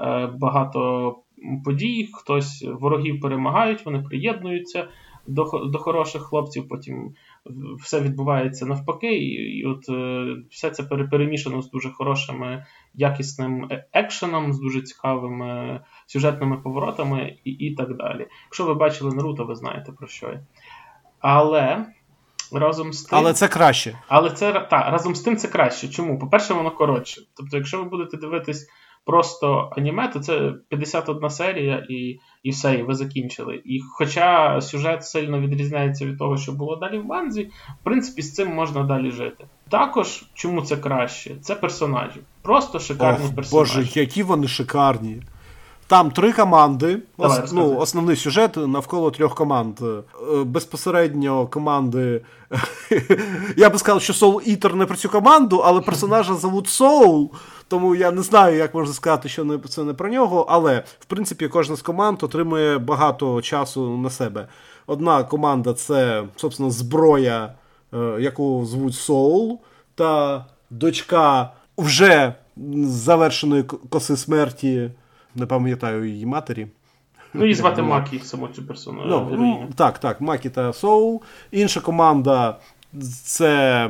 е, багато подій. Хтось ворогів перемагають, вони приєднуються до до хороших хлопців. Потім все відбувається навпаки, і, і от е, все це перемішано з дуже хорошими, якісним е, екшеном, з дуже цікавими сюжетними поворотами і і так далі. Якщо ви бачили Наруто, ви знаєте про що я. Але. Разом з тим, але це краще. Але це та, разом з тим це краще. Чому? По-перше, воно коротше. Тобто, якщо ви будете дивитись просто аніме, то це 51 серія і і все, і ви закінчили. І хоча сюжет сильно відрізняється від того, що було далі в манзі, в принципі, з цим можна далі жити. Також, чому це краще? Це персонажі. Просто шикарні Ох, персонажі. Боже, які вони шикарні. Там три команди. Давай, Ос, ну, Основний сюжет навколо трьох команд. Е, безпосередньо команди. [LAUGHS] Я би сказав, що Soul Eater не про цю команду, але персонажа зовуть Soul. Тому я не знаю, як можна сказати, що це не про нього. Але в принципі кожна з команд отримує багато часу на себе. Одна команда це, собственно, зброя яку звуть Соул, та дочка вже завершеної коси смерті, не пам'ятаю її матері. Ну, і звати Макі, саму цю персону. Ну, ну, Так, так, Макі та Соул. Інша команда це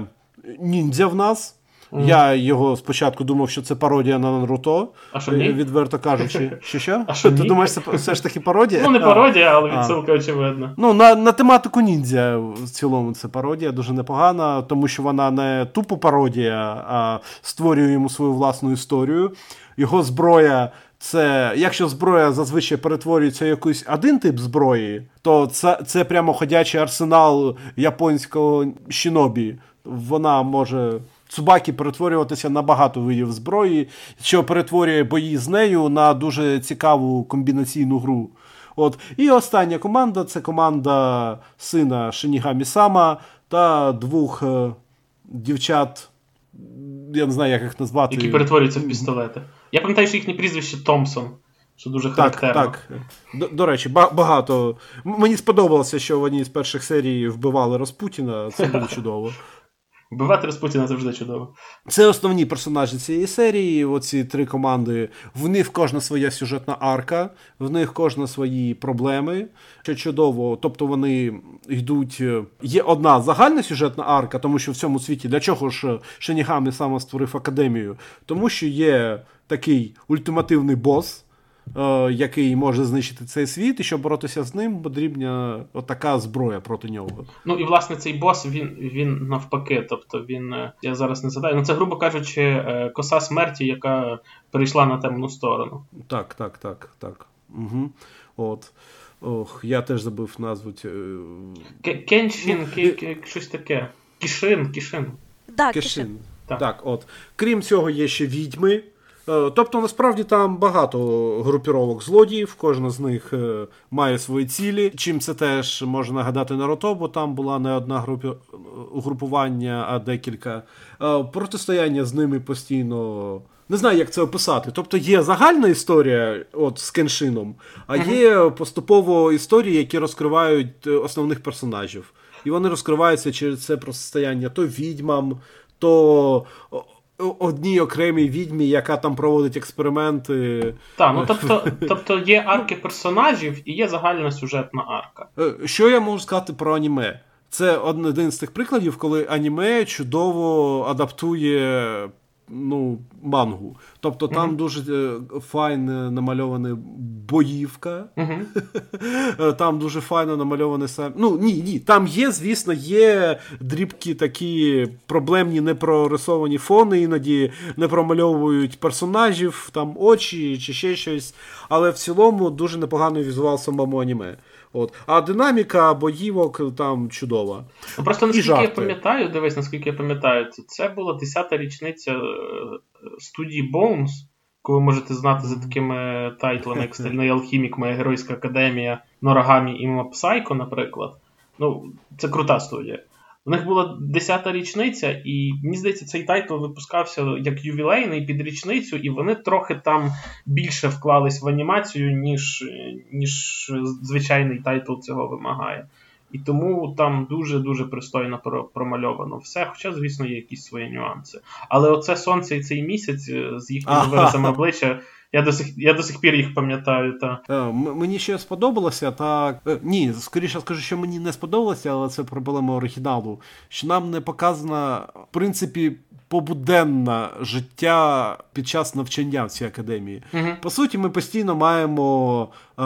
ніндзя в нас. Mm. Я його спочатку думав, що це пародія на Наруто. А що ні? Відверто кажучи, що що? А що Ти ні? думаєш, це все ж таки пародія? Ну, не пародія, але відсилка очевидна. Ну, на на тематику ніндзя в цілому це пародія, дуже непогана, тому що вона не тупо пародія, а створює йому свою власну історію. Його зброя. Це якщо зброя зазвичай перетворюється в якийсь один тип зброї, то це це прямо ходячий арсенал японського щінобі. Вона може Цубакі перетворюватися на багато видів зброї, що перетворює бої з нею на дуже цікаву комбінаційну гру. От. І остання команда це команда сина Шинігамі Сама та двох е, дівчат. Я не знаю, як їх назвати. Які перетворюються в пістолети. Я пам'ятаю, що їхнє прізвище Томпсон. Що дуже характерно. Так, так. До, до речі, багато. Мені сподобалося, що в одній з перших серій вбивали Распутіна. Це було [LAUGHS] чудово. Вбивати Распутіна завжди чудово. Це основні персонажі цієї серії. Оці три команди. В них кожна своя сюжетна арка, в них кожна свої проблеми. Що чудово, тобто вони йдуть. Е, є одна загальна сюжетна арка, тому що в цьому світі для чого ж Шенігами саме створив академію? Тому що є такий ультимативний бос. Е, який може знищити цей світ, і щоб боротися з ним, потрібна така зброя проти нього. Ну і власне цей бос він він навпаки. Тобто він, е, я зараз не згадаю, ну це, грубо кажучи, е, коса смерті, яка перейшла на темну сторону. Так, так, так, так. Угу. От. Ох, я теж забув назву. Кеншін, щось таке. Кішин, кішин. Так, кішин. Так. так, от. Крім цього, є ще відьми. Е, тобто, насправді там багато групіровок злодіїв, кожна з них е, має свої цілі. Чим це теж можна нагадати Наруто, бо там була не одна групі... угрупування, а декілька. Е, протистояння з ними постійно. Не знаю, як це описати. Тобто є загальна історія от з кеншином, а є поступово історії, які розкривають основних персонажів. І вони розкриваються через це протистояння то відьмам, то одній окремій відьмі, яка там проводить експерименти. Так, ну тобто [LAUGHS] тобто є арки персонажів і є загальна сюжетна арка. Е, що я можу сказати про аніме? Це один з тих прикладів, коли аніме чудово адаптує ну, мангу. Тобто там mm-hmm. дуже е, файно намальована боївка, mm-hmm. [LAUGHS] там дуже файно намальований сам. Ну, ні, ні. Там є, звісно, є дрібкі такі проблемні непрорисовані фони, іноді не промальовують персонажів, там очі чи ще щось. Але в цілому дуже непоганий візуал самому аніме. От. А динаміка боївок там чудова. Ну, просто наскільки я пам'ятаю, дивись, наскільки я пам'ятаю, це була 10-та річниця е, студії Bones, коли ви можете знати за такими тайтлами, як Стальний Алхімік, Моя Геройська Академія, Норагамі і Mob Psycho, наприклад. Ну, це крута студія. У них була 10-та річниця, і мені здається, цей тайтл випускався як ювілейний під річницю, і вони трохи там більше вклались в анімацію, ніж ніж звичайний тайтл цього вимагає. І тому там дуже-дуже пристойно промальовано все. Хоча, звісно, є якісь свої нюанси. Але оце сонце і цей місяць е, з їхніми виразами обличчя. Я до сих я до сих пір їх пам'ятаю. Та. Е, мені ще сподобалося, так. Е, ні, скоріше скажу, що мені не сподобалося, але це проблема оригіналу. Що нам не показано, в принципі, побуденне життя під час навчання в цій академії. Угу. По суті, ми постійно маємо е,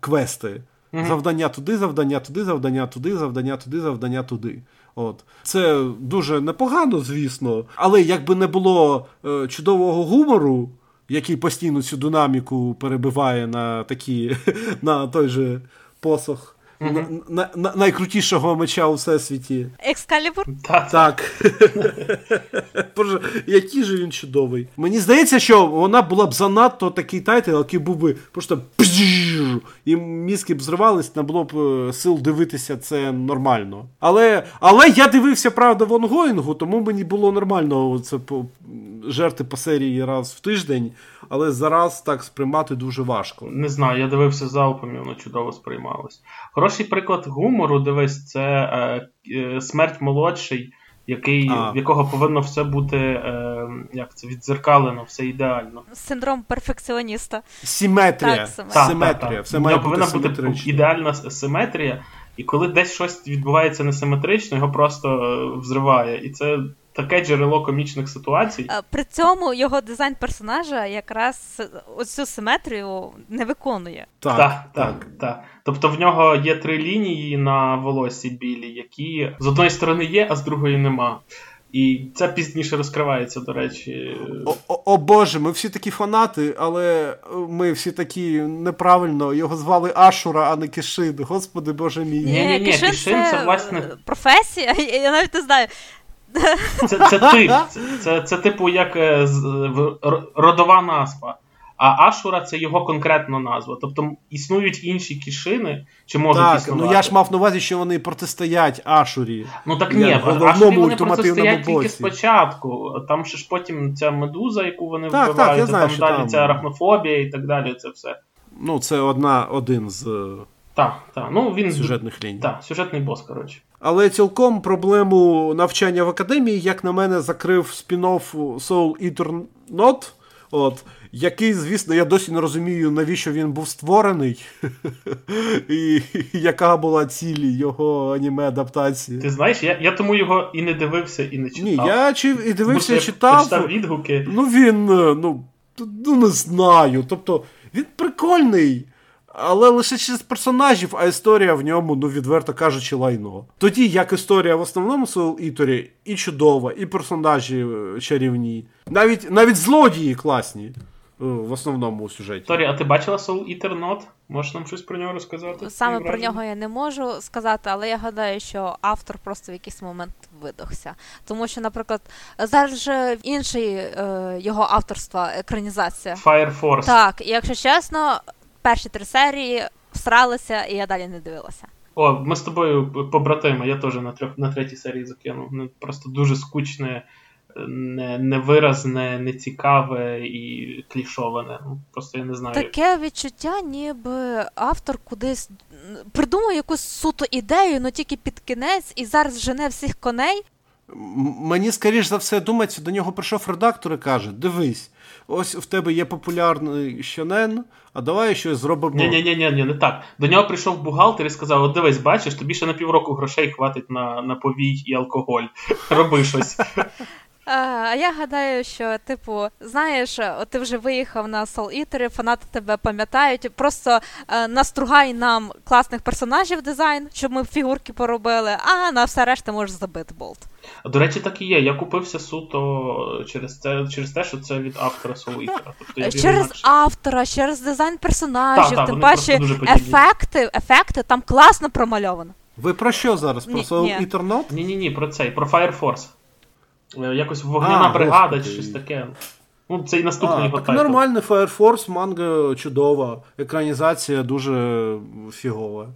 квести. Mm-hmm. Завдання туди, завдання туди, завдання туди, завдання туди, завдання туди. От. Це дуже непогано, звісно. Але якби не було е, чудового гумору, який постійно цю динаміку перебиває на такі, [LAUGHS] на той же посох. Mm-hmm. На, на, найкрутішого меча у всесвіті. Екскалібур? Так. так. [LAUGHS] Який же він чудовий. Мені здається, що вона була б занадто такий тайтл, який був би просто і мізки б зривались, не було б е, сил дивитися це нормально. Але але я дивився, правда, в онгоїнгу, тому мені було нормально це по жерти по серії раз в тиждень, але зараз так сприймати дуже важко. Не знаю, я дивився залпом, і воно чудово сприймалось. Хороший приклад гумору, дивись, це е, е, смерть молодший який, в якого повинно все бути е, як це, відзеркалено, все ідеально. Синдром перфекціоніста. Симетрія. Так, симетрія. симетрія. Все має повинна бути ідеальна симетрія, і коли десь щось відбувається несиметрично, його просто е, взриває. І це таке джерело комічних ситуацій. При цьому його дизайн персонажа якраз оцю симетрію не виконує. Так, так, так. так. Тобто в нього є три лінії на волосі білі, які з одної сторони є, а з другої нема. І це пізніше розкривається, до речі. О, о, о Боже, ми всі такі фанати, але ми всі такі неправильно. Його звали Ашура, а не Кишин. Господи Боже мій. Ні, ні, ні, Кишин, Кишин це, це власне професія. [LAUGHS] Я навіть не знаю. Це це ти. Це, це, це типу, як е, родова назва. А Ашура це його конкретна назва. Тобто існують інші кішини, чи можуть так, існувати. Ну я ж мав на увазі, що вони протистоять Ашурі. Ну так ні, в Ашурі вони протистоять тільки спочатку. Там ще ж потім ця медуза, яку вони так, вбивають, так, я знаю, там далі там... ця арахнофобія і так далі. Це все. Ну, це одна один з так, так. Ну, він... сюжетних ліній. Так, сюжетний бос, коротше. Але цілком проблему навчання в академії, як на мене, закрив спін-офф Soul Eater Not, от, який, звісно, я досі не розумію, навіщо він був створений, [LAUGHS] і яка була ціль його аніме-адаптації. Ти знаєш, я я тому його і не дивився, і не читав. Ні, я чи, і дивився, і читав. читав відгуки. Ну він, ну, ну не знаю. Тобто, він прикольний. Але лише через персонажів, а історія в ньому, ну відверто кажучи, лайно. Тоді як історія в основному Soul Eater і чудова, і персонажі е, чарівні, навіть навіть злодії класні е, в основному сюжеті. Торі, а ти бачила Soul Eater Not? Можеш нам щось про нього розказати? Саме про нього я не можу сказати, але я гадаю, що автор просто в якийсь момент видохся. Тому що, наприклад, зараз же інший е, його авторства екранізація. Fire Force. Так, і якщо чесно перші три серії всралися, і я далі не дивилася. О, ми з тобою побратими, я теж на трьох на третій серії закинув. Ну, Просто дуже скучне, не, невиразне, нецікаве і клішоване. Ну, Просто я не знаю. Таке відчуття, ніби автор кудись придумав якусь суто ідею, але тільки під кінець, і зараз жене всіх коней. Мені, скоріш за все, думається, до нього прийшов редактор і каже: Дивись, ось в тебе є популярний щонен, а давай щось зробимо. Ні, ні, ні, ні, не так. До нього прийшов бухгалтер і сказав: От дивись, бачиш, тобі ще на півроку грошей хватить на на повій і алкоголь. Роби щось. [LAUGHS] А я гадаю, що, типу, знаєш, ти вже виїхав на Soul фанати тебе пам'ятають. Просто е, настругай нам класних персонажів дизайн, щоб ми фігурки поробили, а на все решта можеш забити болт. До речі, так і є. Я купився суто через це, через те, що це від автора Soul Тобто через інакше. автора, через дизайн персонажів, тим паче ефекти, ефекти там класно промальовано. Ви про що зараз? Про Soul Eater Ні, ні, ні, про цей, про Fire Force. Е, якось вогняна а, бригада чи щось таке. Ну, це і наступний його так Нормальний Fire Force, манга чудова. Екранізація дуже фігова.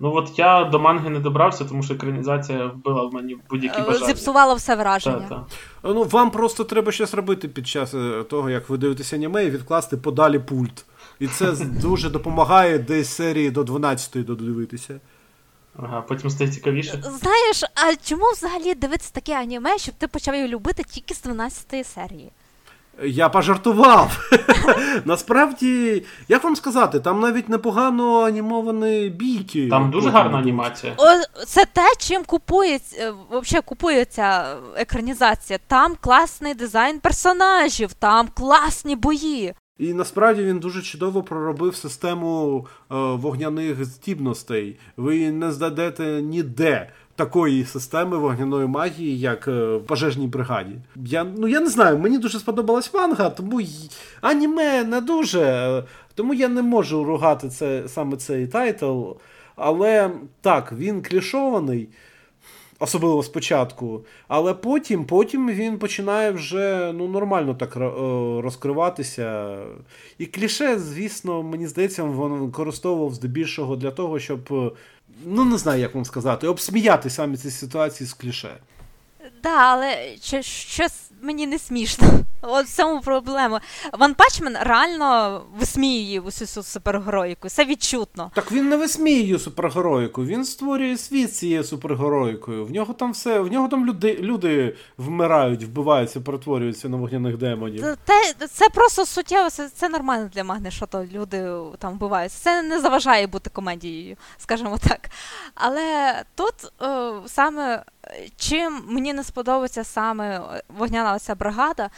Ну от я до манги не добрався, тому що екранізація вбила в мені будь-які е, бажання. Зіпсувала все враження. Так, так. Ну, Вам просто треба щось робити під час е, того, як ви дивитеся аніме, і відкласти подалі пульт. І це дуже допомагає десь серії до 12-ї додивитися. Ага, потім стає цікавіше. Знаєш, а чому взагалі дивитися таке аніме, щоб ти почав його любити тільки з 12-ї серії? Я пожартував. [LAUGHS] Насправді, як вам сказати, там навіть непогано анімовані бійки. Там дуже гарна анімація. О, Це те, чим купується, взагалі купується екранізація. Там класний дизайн персонажів, там класні бої. І насправді він дуже чудово проробив систему е, вогняних здібностей. Ви не знайдете ніде такої системи вогняної магії, як е, в пожежній бригаді. Я ну я не знаю, мені дуже сподобалась манга, тому аніме не дуже. Тому я не можу ругати це саме цей тайтл. Але так, він клішований. Особливо спочатку. Але потім потім він починає вже ну, нормально так розкриватися. І кліше, звісно, мені здається, він використовував здебільшого для того, щоб, ну не знаю, як вам сказати, обсміяти самі ці ситуації з кліше. Так, да, але щось мені не смішно. [LAUGHS] От в цьому проблема. Ван Пачмен реально висміює усю супергероїку. Це відчутно. Так він не висміює супергероїку, він створює світ цією супергероїкою. В нього там все, в нього там люди люди вмирають, вбиваються, перетворюються на вогняних демонів. Це, це просто суттєво, це, це нормально для Магни, що то люди там вбиваються. Це не заважає бути комедією, скажімо так. Але тут о, саме чим мені не сподобається саме вогняна оця бригада,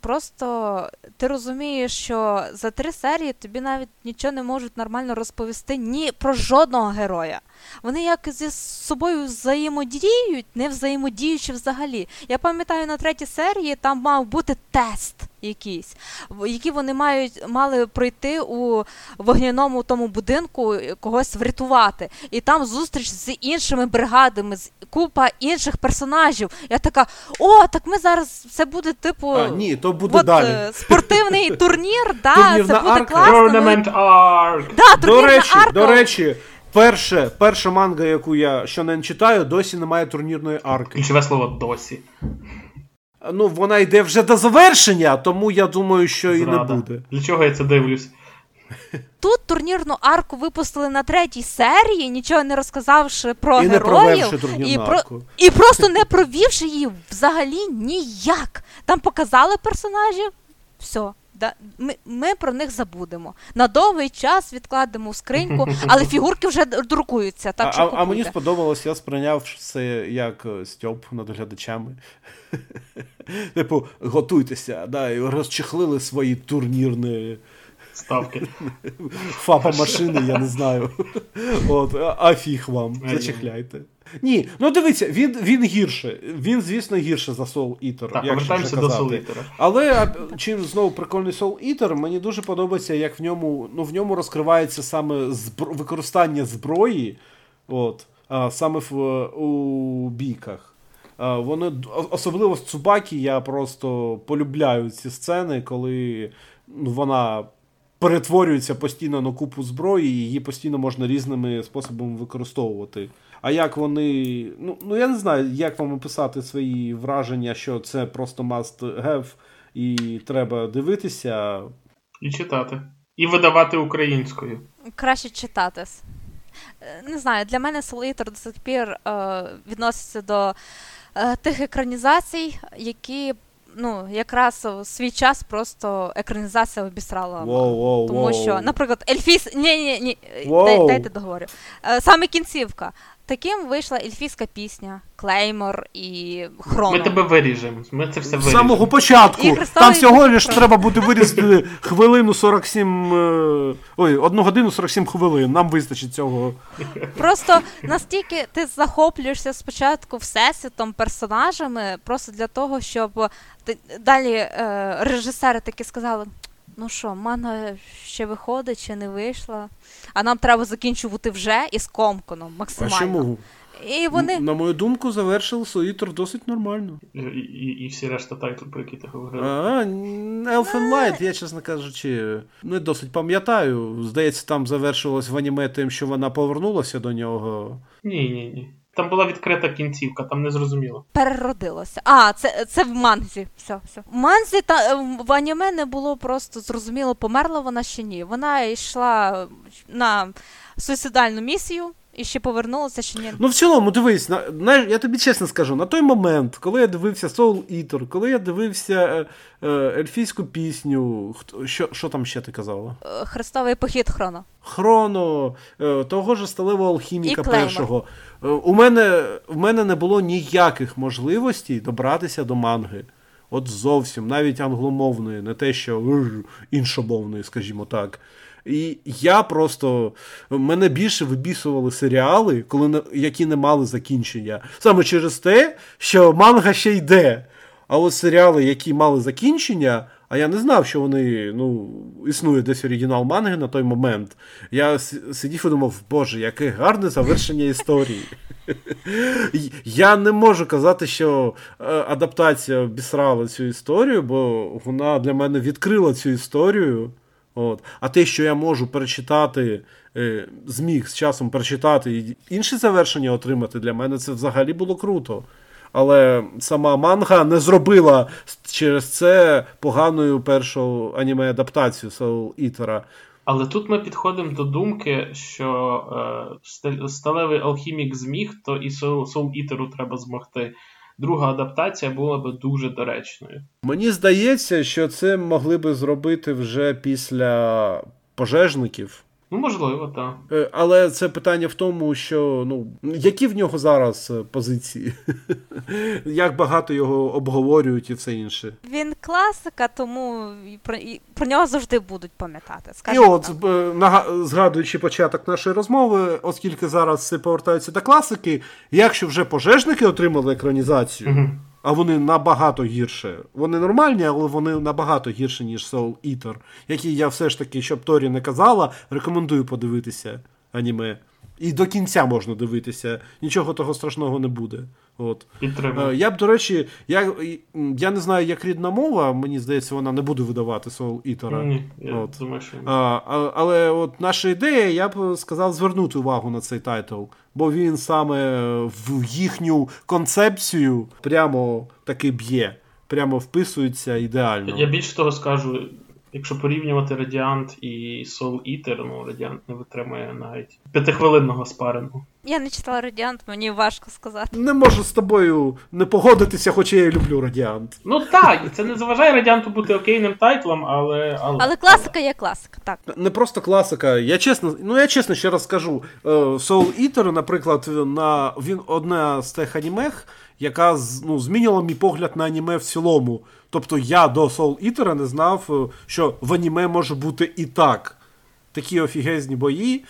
просто ти розумієш, що за три серії тобі навіть нічого не можуть нормально розповісти ні про жодного героя. Вони як зі собою взаємодіють, не взаємодіючи взагалі. Я пам'ятаю, на третій серії там мав бути тест якийсь, які вони мають мали пройти у вогняному тому будинку когось врятувати. І там зустріч з іншими бригадами, з купа інших персонажів. Я така: о, так ми зараз це буде типу а, ні, то буде от, далі. Е, спортивний [LAUGHS] турнір. да, Це буде арка. класно. Tournament Arc. Да, до речі, арка. до речі. Перше, перша манга, яку я що не читаю, досі немає турнірної арки. Ключове слово досі. Ну, вона йде вже до завершення, тому я думаю, що Зрада. і не буде. Для чого я це дивлюсь? Тут турнірну арку випустили на третій серії, нічого не розказавши про і героїв не і про і просто не провівши її взагалі ніяк. Там показали персонажів, все. Да, Ми ми про них забудемо. На довгий час відкладемо в скриньку, [LAUGHS] але фігурки вже друкуються. так що А, а мені сподобалось, я сприйняв це як е, Стьоп над глядачами. [LAUGHS] Типу, готуйтеся, да, і розчехлили свої турнірні ставки. [LAUGHS] Фапа машини, я не знаю. От, А фіг вам, зачехляйте. Ні, ну дивіться, він він гірше. Він, звісно, гірше за Soul Eater. Так, повертаємося до Soul Eater. Але чим знову прикольний Soul Eater, мені дуже подобається, як в ньому ну, в ньому розкривається саме збро... використання зброї, от, а, саме в, у бійках. А, вони, Особливо з Цубакі я просто полюбляю ці сцени, коли ну, вона перетворюється постійно на купу зброї, і її постійно можна різними способами використовувати. А як вони. Ну, ну я не знаю, як вам описати свої враження, що це просто must have, і треба дивитися. І читати. І видавати українською. Краще читати. Е, не знаю, для мене Солітер до сих пір е, відноситься до е, тих екранізацій, які ну, якраз в свій час просто екранізація обісрала. Wow, wow, тому wow. що, наприклад, Ельфіс. Ні, ні, ні, wow. дайте договорю. Е, саме кінцівка. Таким вийшла ельфійська пісня, Клеймор і Хроно. Ми тебе виріжемо. Ми це все виріжемо. З самого початку. Там всього лиш треба буде вирізати хвилину 47. Е, ой, одну годину 47 хвилин. Нам вистачить цього. Просто настільки ти захоплюєшся спочатку всесвітом, персонажами, просто для того, щоб далі е, режисери таки сказали ну що, манга ще виходить, чи не вийшла, а нам треба закінчувати вже із комконом максимально. А чому? І вони... На мою думку, завершили Soul Eater досить нормально. І і, і всі решта тайтл, про які ти говорив. А, Elfen Lied, я, чесно кажучи, не досить пам'ятаю. Здається, там завершилось в аніме тим, що вона повернулася до нього. Ні, ні, ні. Там була відкрита кінцівка, там не зрозуміло. Переродилося. А, це це в манзі. Все, все. В манзі та в аніме не було просто зрозуміло, померла вона чи ні. Вона йшла на суїцидальну місію. І ще повернулася чи ні? Ну, в цілому, дивись, на, на, я тобі чесно скажу, на той момент, коли я дивився Soul Eater, коли я дивився е, е, ельфійську пісню, хто, що що там ще ти казала? Е, Хрестовий похід Хроно. Хроно, е, того ж сталевого алхіміка першого. Е, у мене в мене не було ніяких можливостей добратися до манги. От зовсім, навіть англомовної, не те, що іншомовної, скажімо так. І я просто мене більше вибісували серіали, коли які не мали закінчення. Саме через те, що манга ще йде. А от серіали, які мали закінчення, а я не знав, що вони ну, існує десь оригінал манги на той момент. Я сидів і думав, боже, яке гарне завершення історії. [LAUGHS] Я не можу казати, що е, адаптація обісрала цю історію, бо вона для мене відкрила цю історію. От. А те, що я можу перечитати, е, зміг з часом перечитати і інші завершення отримати, для мене це взагалі було круто. Але сама манга не зробила через це поганою першу аніме-адаптацію Soul Eater. Але тут ми підходимо до думки, що е, сталевий алхімік зміг, то і Soul Eater треба змогти. Друга адаптація була би дуже доречною. Мені здається, що це могли би зробити вже після пожежників. Ну, можливо, так. Е, але це питання в тому, що ну, які в нього зараз е, позиції? [LAUGHS] Як багато його обговорюють і все інше. Він класика, тому про і про нього завжди будуть пам'ятати. І от, так. згадуючи початок нашої розмови, оскільки зараз все повертається до класики, якщо вже пожежники отримали екранізацію. А вони набагато гірше. Вони нормальні, але вони набагато гірше, ніж Soul Eater, який я все ж таки, щоб Торі не казала, рекомендую подивитися аніме. І до кінця можна дивитися, нічого того страшного не буде. От. Підтримую. Я б, до речі, я я не знаю, як рідна мова, мені здається, вона не буде видавати Soul Eater. Ні, я от. думаю, що А, Але от наша ідея, я б сказав, звернути увагу на цей тайтл, бо він саме в їхню концепцію прямо таки б'є, прямо вписується ідеально. Я більше того скажу, Якщо порівнювати Радіант і Soul Eater, ну Радіант не витримує навіть п'ятихвилинного спарингу. Я не читала Радіант, мені важко сказати. Не можу з тобою не погодитися, хоча я і люблю Радіант. Ну так, це не заважає Радіанту бути окейним тайтлом, але. Але але класика але. є класика, так. Не просто класика. Я чесно, ну я чесно ще раз скажу. Е, Soul Eater, наприклад, на він одна з тих анімех, яка ну, змінювала мій погляд на аніме в цілому. Тобто я до Soul Eater не знав, е, що в аніме може бути і так. Такі офігезні бої.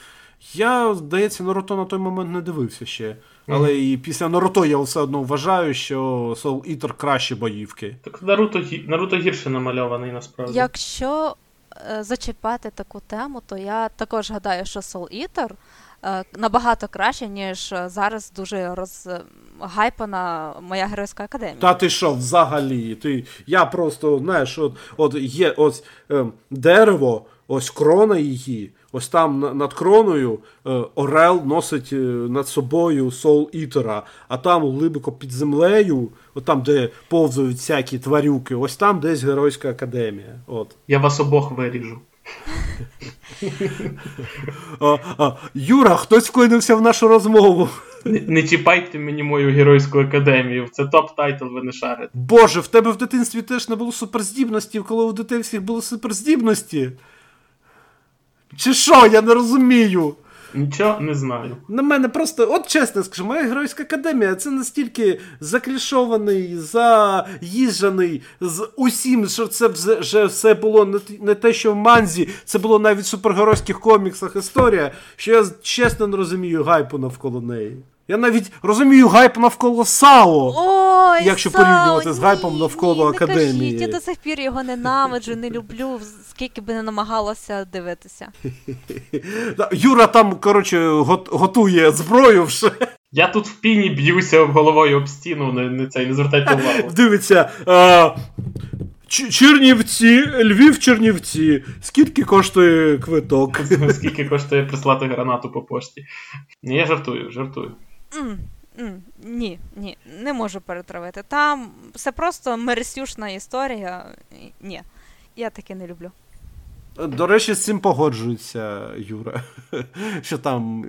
Я, здається, Наруто на той момент не дивився ще. Але mm. і після Наруто я все одно вважаю, що Soul Eater краще боївки. Так Наруто Наруто гірше намальований насправді. Якщо е, зачіпати таку тему, то я також гадаю, що Soul Eater е, набагато краще, ніж зараз дуже роз гайпана моя геройська академія. Та ти що, взагалі? Ти, Я просто, знаєш, от от є ось е, дерево, ось крона її, ось там над кроною е, Орел носить е, над собою Соул Ітера, а там глибоко під землею, от там, де повзають всякі тварюки, ось там десь Геройська академія. От. Я вас обох виріжу. Юра, хтось вклинився в нашу розмову. Не, не чіпайте мені мою геройську академію. Це топ-тайтл, ви не шарите. Боже, в тебе в дитинстві теж не було суперздібності, коли у дітей всіх були суперздібності. Чи що, я не розумію. Нічого не знаю. На мене просто, от чесно скажу, моя геройська академія це настільки заклішований, заїжджаний з усім, що це вже все було не те, що в манзі, це було навіть в супергеройських коміксах історія, що я чесно не розумію гайпу навколо неї. Я навіть розумію гайп навколо САО, Ой, якщо Сао, порівнювати з гайпом навколо ні, академії. Не кажіть, Я до сих пір його ненавиджу, не люблю, скільки би не намагалася дивитися. [LAUGHS] Юра там, коротше, готує зброю вже. Я тут в піні б'юся головою об стіну, не, не, цей, не звертайте [LAUGHS] увагу. Дивиться. А... Чернівці, Львів Чернівці. Скільки коштує квиток? [LAUGHS] Скільки коштує прислати гранату по пошті? Ні, я жартую, жартую. Mm, mm, ні, ні, не можу перетравити. Там все просто мерсюшна історія. Ні, я таке не люблю. До речі, з цим погоджується Юра. [LAUGHS] Що там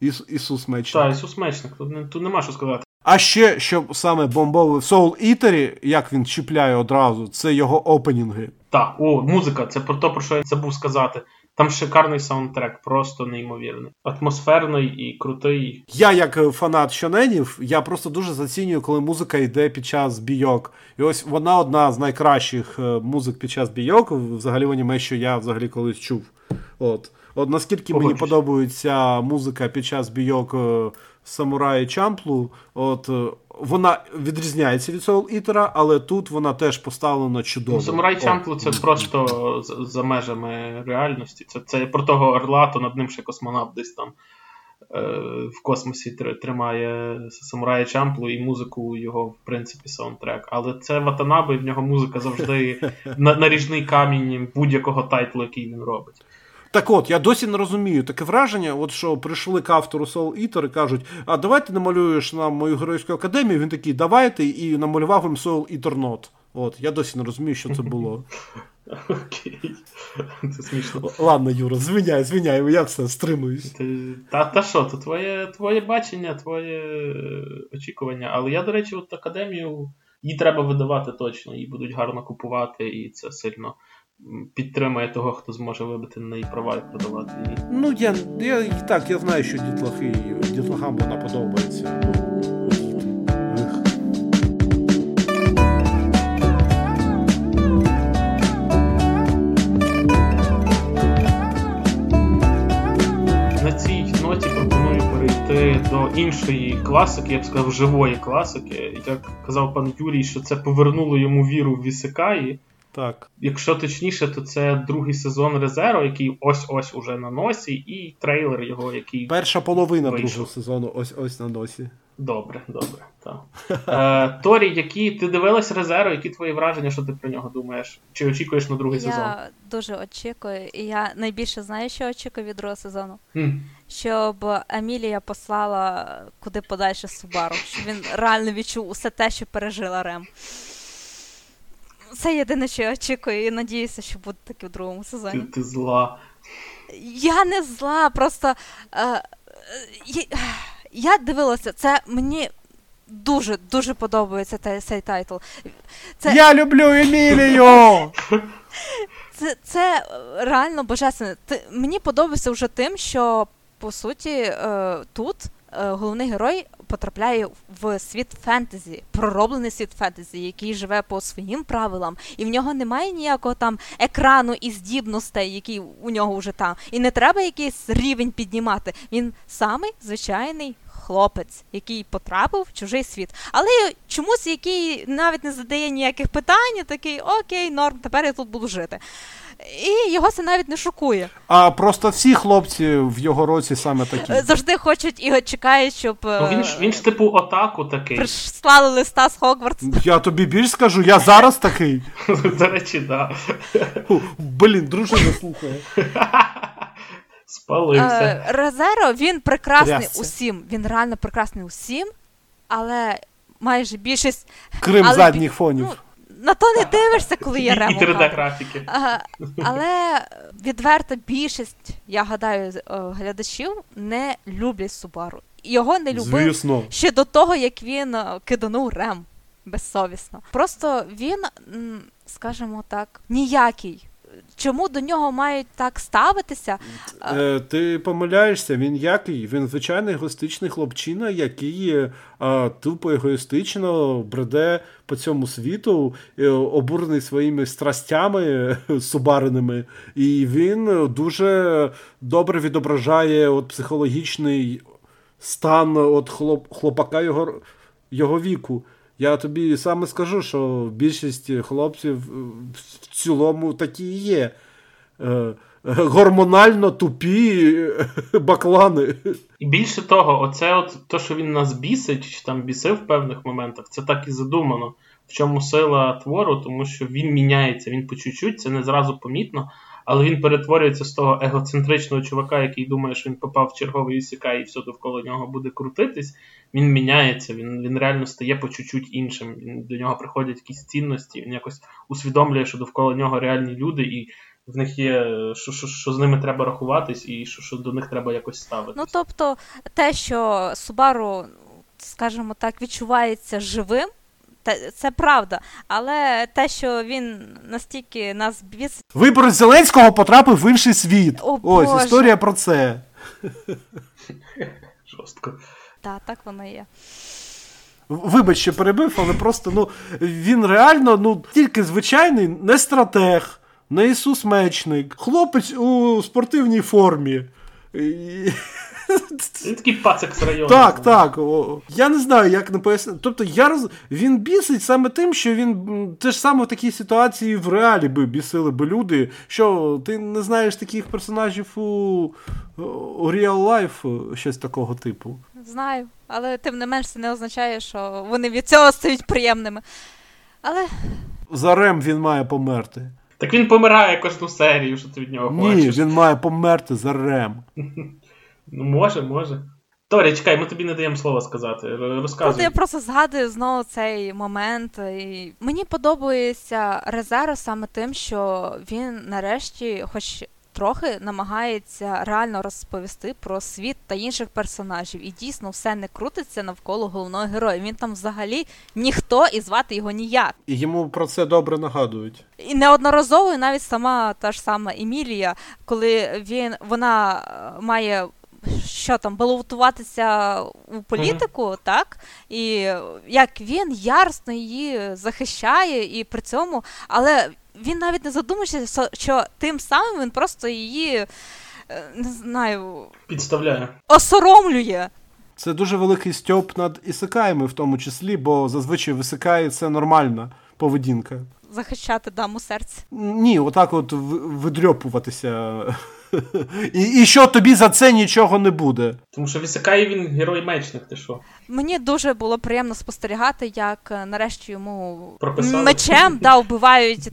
Іс, Ісус Мечник. Так, Ісус Мечник, тут, тут нема що сказати. А ще, що саме бомбовий в Soul Eater, як він чіпляє одразу, це його опенінги. Так, о, музика, це про те, про що я забув сказати. Там шикарний саундтрек, просто неймовірний. Атмосферний і крутий. Я, як е, фанат щоненів, я просто дуже зацінюю, коли музика йде під час бійок. І ось вона одна з найкращих е, музик під час бійок, взагалі в аніме, що я взагалі колись чув. От. От наскільки Погоджусь. мені подобається музика під час бійок е, Самураї Чамплу, от вона відрізняється від Soul Eater, але тут вона теж поставлена чудово. Ну, Самурай Чамплу це просто за, межами реальності. Це це про того орла, то над ним ще космонавт десь там в космосі тримає самурая Чамплу і музику його, в принципі, саундтрек. Але це Ватанаби, в нього музика завжди [LAUGHS] наріжний камінь будь-якого тайтлу, який він робить. Так от, я досі не розумію таке враження, от що прийшли к автору Soul Eater і кажуть, а давайте намалюєш нам мою геройську академію. Він такий, давайте, і намалював їм Soul Eater Not. От, я досі не розумію, що це було. Окей. Це смішно. Ладно, Юра, звиняй, звиняй, я все стримуюсь. Та та що, то твоє твоє бачення, твоє очікування. Але я, до речі, от академію її треба видавати точно, її будуть гарно купувати, і це сильно підтримує того, хто зможе вибити на неї права і продавати її. Ну, я я так, я знаю, що дітлахи, дітлахам вона подобається. На цій ноті пропоную перейти до іншої класики, я б сказав, живої класики. Як казав пан Юрій, що це повернуло йому віру в Вісикаї. Так. Якщо точніше, то це другий сезон Резеро, який ось-ось уже на носі, і трейлер його, який. Перша половина вийшов. другого сезону ось-ось на носі. Добре, добре. так. Е, Торі, які ти дивилась Резеро, які твої враження, що ти про нього думаєш? Чи очікуєш на другий я сезон? Я дуже очікую, і я найбільше знаю, що очікую від другого сезону. Mm. Щоб Емілія послала куди подальше Субару, щоб він реально відчув усе те, що пережила Рем. Це єдине, що я очікую, і надіюся, що буде таке в другому сезоні. Ти, ти зла. Я не зла, просто е, я, я дивилася, це мені дуже дуже подобається цей, цей тайтл. Це... Я люблю Емілію! [LAUGHS] Це це реально божественно. Мені подобається вже тим, що по суті е, тут е, головний герой потрапляє в світ фентезі, пророблений світ фентезі, який живе по своїм правилам, і в нього немає ніякого там екрану і здібностей, які у нього вже там. І не треба якийсь рівень піднімати. Він самий звичайний. Хлопець, який потрапив в чужий світ, але чомусь який навіть не задає ніяких питань, такий окей, норм, тепер я тут буду жити. І його це навіть не шокує. А просто всі хлопці в його році саме такі. Е, завжди хочуть і чекають, щоб. Ну, Він ж він ж типу отаку такий. Прислали листа з Хогвартс. Я тобі більш скажу, я зараз такий. [LAUGHS] До речі, так. Блін, дружина слухає. [LAUGHS] Спалився. Е, Резеро, він прекрасний Трясся. усім. Він реально прекрасний усім, але майже більшість. Крим але... задніх фонів. Ну, на то не дивишся, коли є ремонт. І 3D-графіки. Але відверто більшість, я гадаю, глядачів не люблять Субару. Його не любив Звісно. ще до того, як він киданув рем безсовісно. Просто він, скажімо так, ніякий чому до нього мають так ставитися? Е, Ти помиляєшся, він який? Він звичайний егоїстичний хлопчина, який е, тупо егоїстично бреде по цьому світу, е, обурений своїми страстями субареними, і він дуже добре відображає от психологічний стан от хлоп, хлопака його, його віку. Я тобі саме скажу, що більшість хлопців в цілому такі і є. Е, гормонально тупі баклани. І більше того, оце от то, що він нас бісить, чи там бісив в певних моментах, це так і задумано. В чому сила твору, тому що він міняється, він по чуть-чуть, це не зразу помітно, але він перетворюється з того егоцентричного чувака, який думає, що він попав в черговий ісіка і все довкола нього буде крутитись. Він міняється, він він реально стає по чуть-чуть іншим. Він, До нього приходять якісь цінності, він якось усвідомлює, що довкола нього реальні люди, і в них є що що, що з ними треба рахуватись, і що що до них треба якось ставити. Ну тобто, те, що Субару, скажімо так, відчувається живим. Це правда, але те, що він настільки нас біс... Вибор Зеленського потрапив в інший світ. О, Ось Боже. історія про це. [LAUGHS] Жорстко. Так, так воно є. Вибач, що перебив, але просто ну, він реально ну, тільки звичайний не стратег, не Ісус Мечник, хлопець у спортивній формі. Він такий пацик з району. Так, так. О, я не знаю, як не пояснити. Тобто я роз... він бісить саме тим, що він те ж саме в такій ситуації в реалі би бісили би люди. Що ти не знаєш таких персонажів у, у Real Life, щось такого типу. Знаю, але тим не менш це не означає, що вони від цього стають приємними. Але. За Рем він має померти. Так він помирає кожну серію, що ти від нього Ні, хочеш. він має померти за Рем. [LAUGHS] Ну, може, може. Торі, чекай, ми тобі не даємо слова сказати. Розказуй. Тут я просто згадую знову цей момент. І мені подобається Резеро саме тим, що він нарешті, хоч трохи, намагається реально розповісти про світ та інших персонажів. І дійсно все не крутиться навколо головного героя. Він там взагалі ніхто і звати його ніяк. І йому про це добре нагадують. І неодноразово і навіть сама та ж сама Емілія, коли він вона е, має. Що там балотуватися у політику, uh-huh. так? І як він яростно її захищає, і при цьому, але він навіть не задумується, що тим самим він просто її е, не знаю підставляє, осоромлює. Це дуже великий стьоп над ісикаями в тому числі, бо зазвичай в ісикаї це нормальна поведінка. Захищати даму серця. Ні, отак от видрьопуватися. І і що тобі за це нічого не буде? Тому що Вісикай він герой-мечник, ти що? Мені дуже було приємно спостерігати, як е, нарешті йому Прописали. мечем [LAUGHS] да, вбивають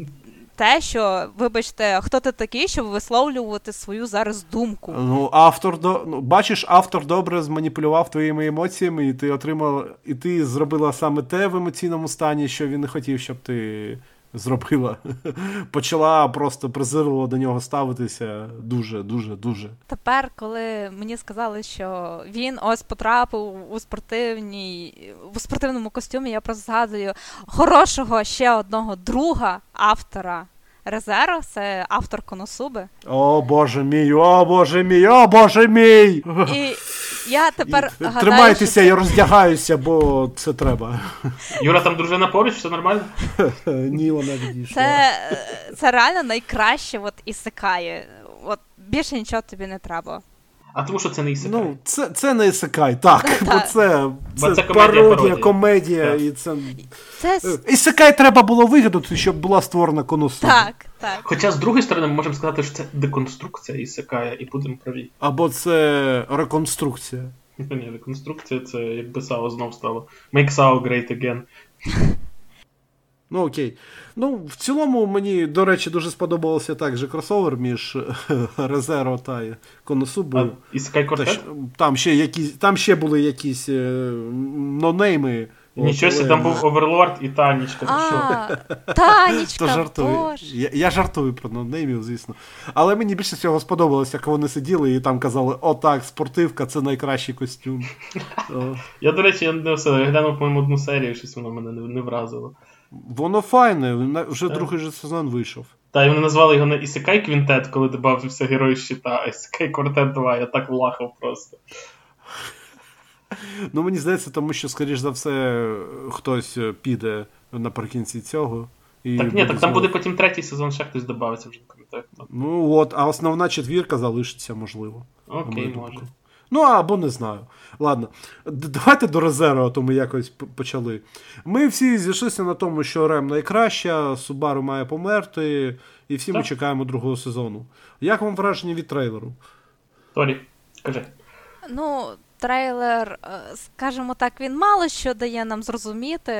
те, що, вибачте, хто ти такий, щоб висловлювати свою зараз думку. Ну, автор до ну, бачиш, автор добре зманіпулював твоїми емоціями, і ти отримала, і ти зробила саме те в емоційному стані, що він не хотів, щоб ти зробила. [LAUGHS] Почала просто презирливо до нього ставитися дуже, дуже, дуже. Тепер, коли мені сказали, що він ось потрапив у спортивній у спортивному костюмі, я просто згадую хорошого ще одного друга автора. Резеро, це автор Коносуби. О боже мій, о боже мій, о боже мій! І я тепер І, гадаю, Тримайтеся, що... я роздягаюся, бо це треба. Юра, там дружина поруч, все нормально? [LAUGHS] Ні, вона відійшла. Це, це реально найкраще от ісикає. От більше нічого тобі не треба. А тому що це не ісикай. Ну, це це не ісикай, так. Ну, бо це, Бо це, це пародія, пародія. комедія, Так. і це. Це Ісикай треба було вигадати, щоб була створена конусуба. так, так. Хоча, з другої сторони, ми можемо сказати, що це деконструкція ісикає, і будемо праві. Або це реконструкція. Ні, деконструкція це якби САО знов стало. Make SAO great again. Ну окей. Ну, в цілому мені, до речі, дуже сподобався також кросовер між Резеро та Коносубою. Там ще якісь, там ще були якісь е, нонейми. Нічого але- там був Оверлорд і Танічка. А, [LAUGHS] Танечка, То жартую. боже. Я, я жартую про нонеймів, звісно. Але мені більше всього сподобалось, як вони сиділи і там казали: о, так, спортивка це найкращий костюм. [LAUGHS] Я, до речі, я не все, я глянув, по-моєму, одну серію, щось воно мене не, не вразило. Воно файне, вже Так. другий же сезон вийшов. Та, і вони назвали його не Ісикай Квінтет, коли додався герой щита, а Ісикай Квартет 2. Я так влахав просто. Ну, мені здається, тому що, скоріш за все, хтось е, піде наприкінці цього. І Так ні, так там буде потім третій сезон, ще хтось додається вже не пам'ятаю. Ну от, а основна четвірка залишиться, можливо. Окей, може. Ну, або не знаю. Ладно, давайте до Резеро, а то ми якось почали. Ми всі зійшлися на тому, що Рем найкраща, Субару має померти, і всі ми чекаємо другого сезону. Як вам враження від трейлеру? Толі, скажи. Ну, трейлер, е, скажімо так, він мало що дає нам зрозуміти,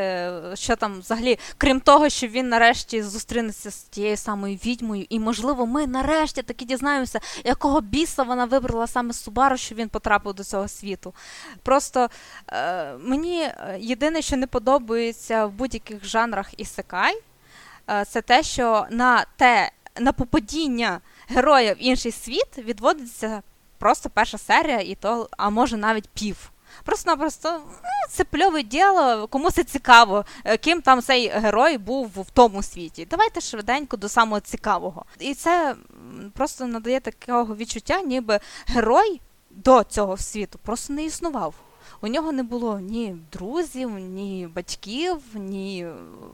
що там взагалі, крім того, що він нарешті зустрінеться з тією самою відьмою, і, можливо, ми нарешті таки дізнаємося, якого біса вона вибрала саме Субару, що він потрапив до цього світу. Просто е, мені е, єдине, що не подобається в будь-яких жанрах ісекай, е, це те, що на те, на попадіння героя в інший світ відводиться просто перша серія, і то, а може навіть пів. Просто-напросто це пльове діло, кому це цікаво, е, ким там цей герой був в тому світі. Давайте швиденько до самого цікавого. І це просто надає такого відчуття, ніби герой до цього світу просто не існував. У нього не було ні друзів, ні батьків, ні е,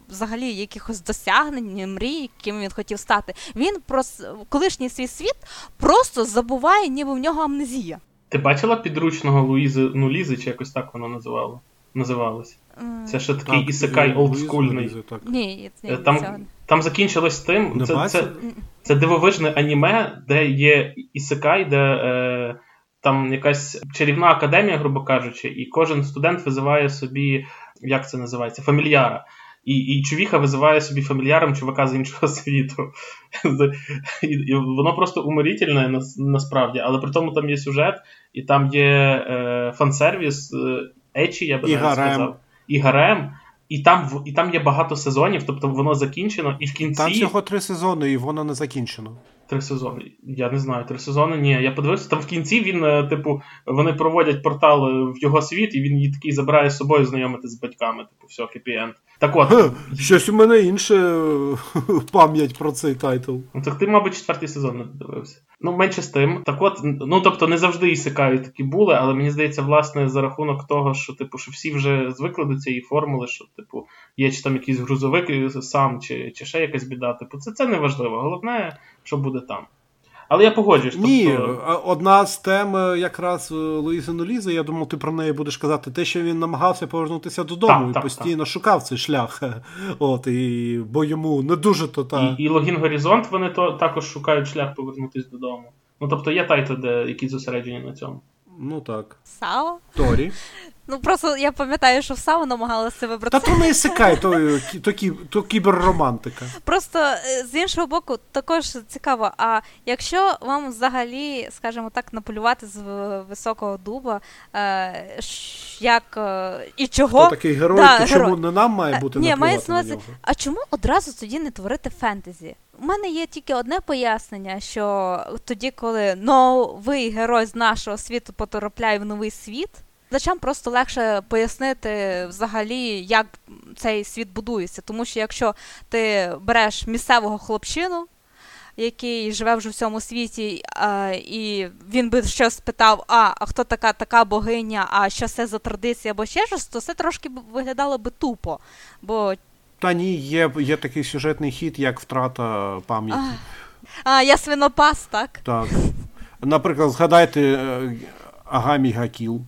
взагалі якихось досягнень, ні мрій, ким він хотів стати. Він про колишній свій світ просто забуває, ніби в нього амнезія. Ти бачила підручного Луїзи, ну Лізи, чи якось так воно називало? називалось? Це ще такий Так, ісекай олдскульний. Так. Ні, ні, Е, Там, цього. там закінчилось тим. Не Це, це, це дивовижне аніме, де є ісекай, де е, там якась чарівна академія, грубо кажучи, і кожен студент визиває собі, як це називається, фамільяра. І, і чувіха визиває собі фамільяром чувака з іншого [LAUGHS] світу. І, і воно просто уморительне нас- насправді, але при тому там є сюжет, і там є е, фан-сервіс, е, ечі, я би І навіть гарем. сказав. І гарем. І там, і там є багато сезонів, тобто воно закінчено, і в кінці. Там всього три сезони, і воно не закінчено. Три сезони. Я не знаю, три сезони. Ні, я подивився, там в кінці він, е, типу, вони проводять портал е, в його світ, і він її такий забирає з собою знайомити з батьками. Типу, все, хеппі-енд. Так от, Ге, Щось у мене інше е, [LAUGHS] пам'ять про цей тайтл. ну так ти, мабуть, четвертий сезон не дивився. Ну, менше з тим. Так от, ну тобто не завжди ісикають такі були, але мені здається, власне, за рахунок того, що, типу, що всі вже звикли до цієї формули, що, типу, є чи там якийсь грузовик е, сам, чи, чи ще якась біда. Типу, це, це не важливо. Головне, що буде там. Але я погоджуюсь. Ні, тобто... одна з тем е, якраз е, Луїзи Нулізи, я думав, ти про неї будеш казати, те, що він намагався повернутися додому Так, і так, постійно шукав цей шлях. [LAUGHS] От, і, бо йому не дуже то та. І, і Логін Горизонт вони то також шукають шлях повернутися додому. Ну тобто є тайти, де які зосереджені на цьому. Ну так. Сао? Торі. Ну просто я пам'ятаю, що в Сао намагалася вибрати. Та то не ісикай, то, е, то, то кіберромантика. Просто е, з іншого боку, також цікаво. А якщо вам взагалі, скажімо так, наполювати з високого дуба, е, як е, і чого. Хто такий герой, Да, то герой. чому не нам має бути Ні, наплювати на на нього? а чому одразу тоді не творити фентезі? У мене є тільки одне пояснення, що тоді, коли новий герой з нашого світу потрапляє в новий світ, глядачам просто легше пояснити взагалі, як цей світ будується. Тому що якщо ти береш місцевого хлопчину, який живе вже в цьому світі, а, і він би щось спитав: а, а хто така така богиня, а що це за традиція, або ще щось, то це трошки виглядало би тупо. Бо Та ні, є, є такий сюжетний хід, як втрата пам'яті. а, я свинопас, так? Так. Наприклад, згадайте е, Агамі Гакіл.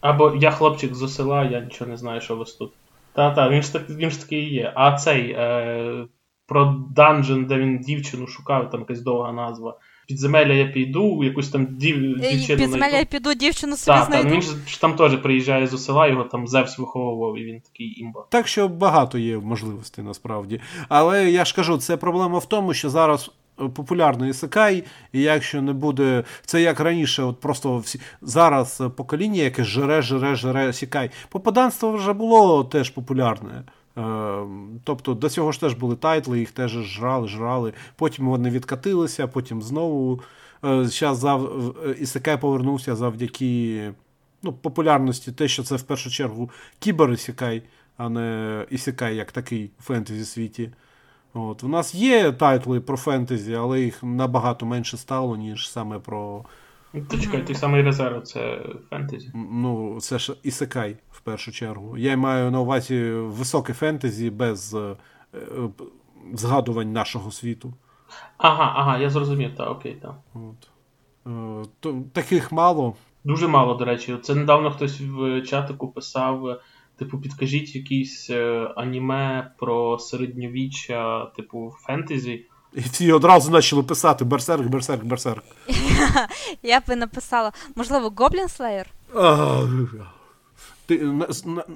Або я хлопчик з села, я нічого не знаю, що вас тут. Та-та, він ж так він ж такий і є. А цей е, про данжен, де він дівчину шукав, там якась довга назва. Підземелля я піду, якусь там дів, дівчину Підземелля я піду, дівчину собі Так, та, ну знайду. він ж там теж приїжджає з села, його там Зевс виховував, і він такий імба. Так що багато є можливостей насправді. Але я ж кажу, це проблема в тому, що зараз е, популярний ісекай, і якщо не буде. Це як раніше, от просто всі зараз е, покоління, яке жере, жере, жере сікай. Попаданство вже було теж популярне. Е, Тобто до цього ж теж були тайтли, їх теж жрали, жрали. Потім вони відкатилися, потім знову. Зараз зав... е, Ісекай повернувся завдяки ну, популярності, те, що це в першу чергу кібер-ісекай, а не ісекай як такий у фентезі світі. От. У нас є тайтли про фентезі, але їх набагато менше стало, ніж саме про. Чекай, той самий резерв, це фентезі. Ну, це ж ісекай першу чергу. Я маю на увазі високе фентезі без е, е, згадувань нашого світу. Ага, ага, я зрозумів, так, окей, так. От. Е, то, таких мало. Дуже мало, до речі. Це недавно хтось в чатику писав: типу, підкажіть якийсь аніме про середньовіччя, типу, фентезі. І всі одразу почали писати берсерк, берсерк, берсерк. [LAUGHS] Я б написала, можливо, Goblin Slayer? Ти,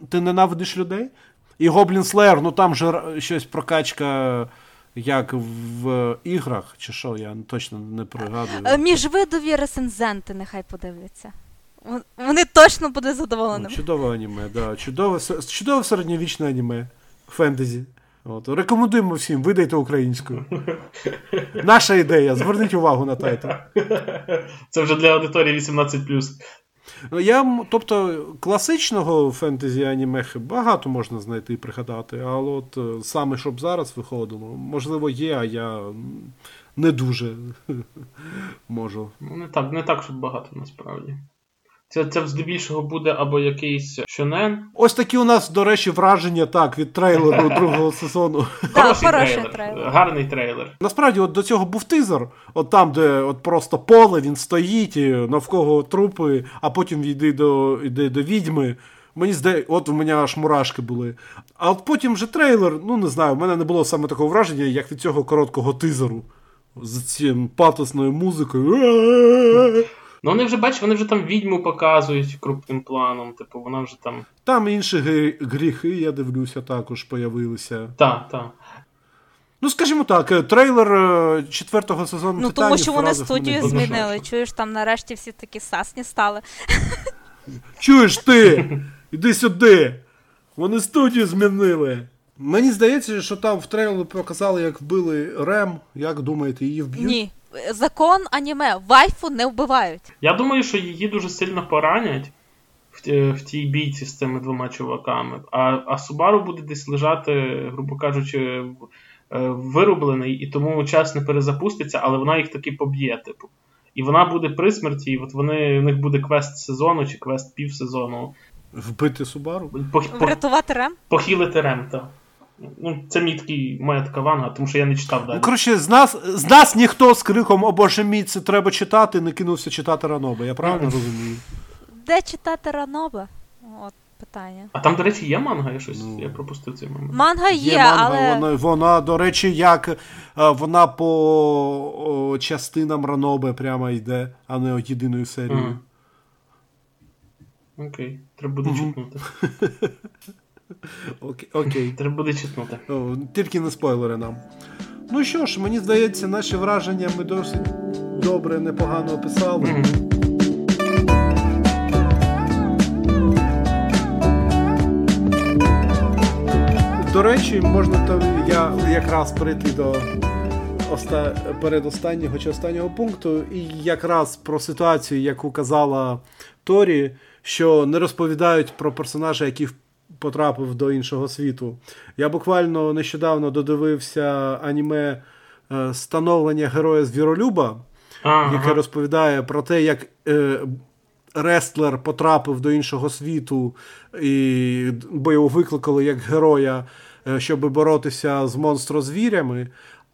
ти ненавидиш людей? І Гоблін Слеєр, ну там же щось прокачка, як в іграх, чи що, я точно не Е, пригадую. Міжвидові рецензенти нехай подивляться. Вони точно будуть Ну, чудове аніме, да. Чудове, чудове середньовічне аніме. Фентезі. От. Рекомендуємо всім, видайте українською. [LAUGHS] Наша ідея, зверніть увагу на тайтл. Це вже для аудиторії 18. Ну, Я, тобто, класичного фентезі аніме багато можна знайти і пригадати, але от е, саме щоб зараз виходило, можливо, є, а я не дуже [LAUGHS] можу. Ну, не так, не так, щоб багато насправді. Це це здебільшого буде або якийсь шонен. Ось такі у нас, до речі, враження так від трейлеру [LAUGHS] другого сезону. [LAUGHS] Хороший трейлер. Гарний трейлер. Насправді, от до цього був тизер, от там, де от просто поле, він стоїть, навколо трупи, а потім йде до йде до відьми. Мені здається, от у мене аж мурашки були. А от потім вже трейлер, ну не знаю, в мене не було саме такого враження, як від цього короткого тизеру з цим патосною музикою. Ну, вони вже бачиш, вони вже там відьму показують крупним планом. Типу, вона вже там. Там інші гріхи, я дивлюся, також появилися. Так, так. Ну, скажімо так, е, трейлер е, четвертого сезону. Ну, Титанів тому що вони студію змінили. Чуєш, там нарешті всі такі сасні стали. Чуєш ти? Іди сюди. Вони студію змінили. Мені здається, що там в трейлері показали, як вбили Рем. Як думаєте, її вб'ють? Ні. Закон аніме. Вайфу не вбивають. Я думаю, що її дуже сильно поранять в, в тій бійці з цими двома чуваками. А а Субару буде десь лежати, грубо кажучи, е, вирублений, і тому час не перезапуститься, але вона їх таки поб'є, типу. І вона буде при смерті, і от вони, у них буде квест сезону чи квест півсезону. Вбити Субару? По, Врятувати Рем? Оживити Рем, так. Ну, Це мій такий, моя така ванга, тому що я не читав далі. Ну, коротше, з нас з нас ніхто з криком «О Боже мій, це треба читати, не кинувся читати Ранобе. Я правильно розумію? Де читати Ранобе? От питання. А там, до речі, є манга, я щось ну, я пропустив цей момент. Манга є, є манга, але. Вона, вона, до речі, як е, вона по о, частинам Ранобе прямо йде, а не єдиною серією. Окей, треба буде читнути. [LAUGHS] Окей. окей. Треба буде читнути. Тільки не спойлери нам. Ну що ж, мені здається, наші враження ми досить добре, непогано описали. Mm-hmm. До речі, можна то я якраз перейти до оста... передостаннього чи останнього пункту, і якраз про ситуацію, яку казала Торі, що не розповідають про персонажа, який потрапив до іншого світу. Я буквально нещодавно додивився аніме е, становлення героя Звіролюба, ага. яке розповідає про те, як е, рестлер потрапив до іншого світу, і бо його викликали як героя, е, щоб боротися з монстрозвірями.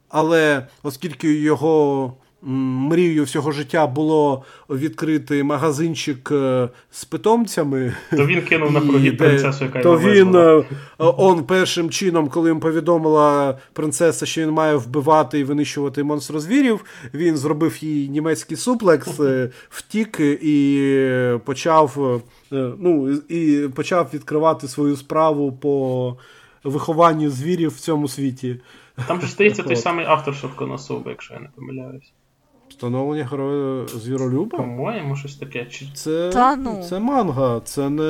Але оскільки його мрією всього життя було відкрити магазинчик е, з питомцями. То він кинув на прогі принцесу, яка То він е, он першим чином, коли їм повідомила принцеса, що він має вбивати і винищувати монстрозвірів, він зробив їй німецький суплекс, е, втік і почав ну, і почав відкривати свою справу по вихованню звірів в цьому світі. Там ж стається той самий автор Шо в Коносуби, якщо я не помиляюсь. Встановлення героя звіролюба? По-моєму, щось таке. Чи... Це Та ну. це манга, це не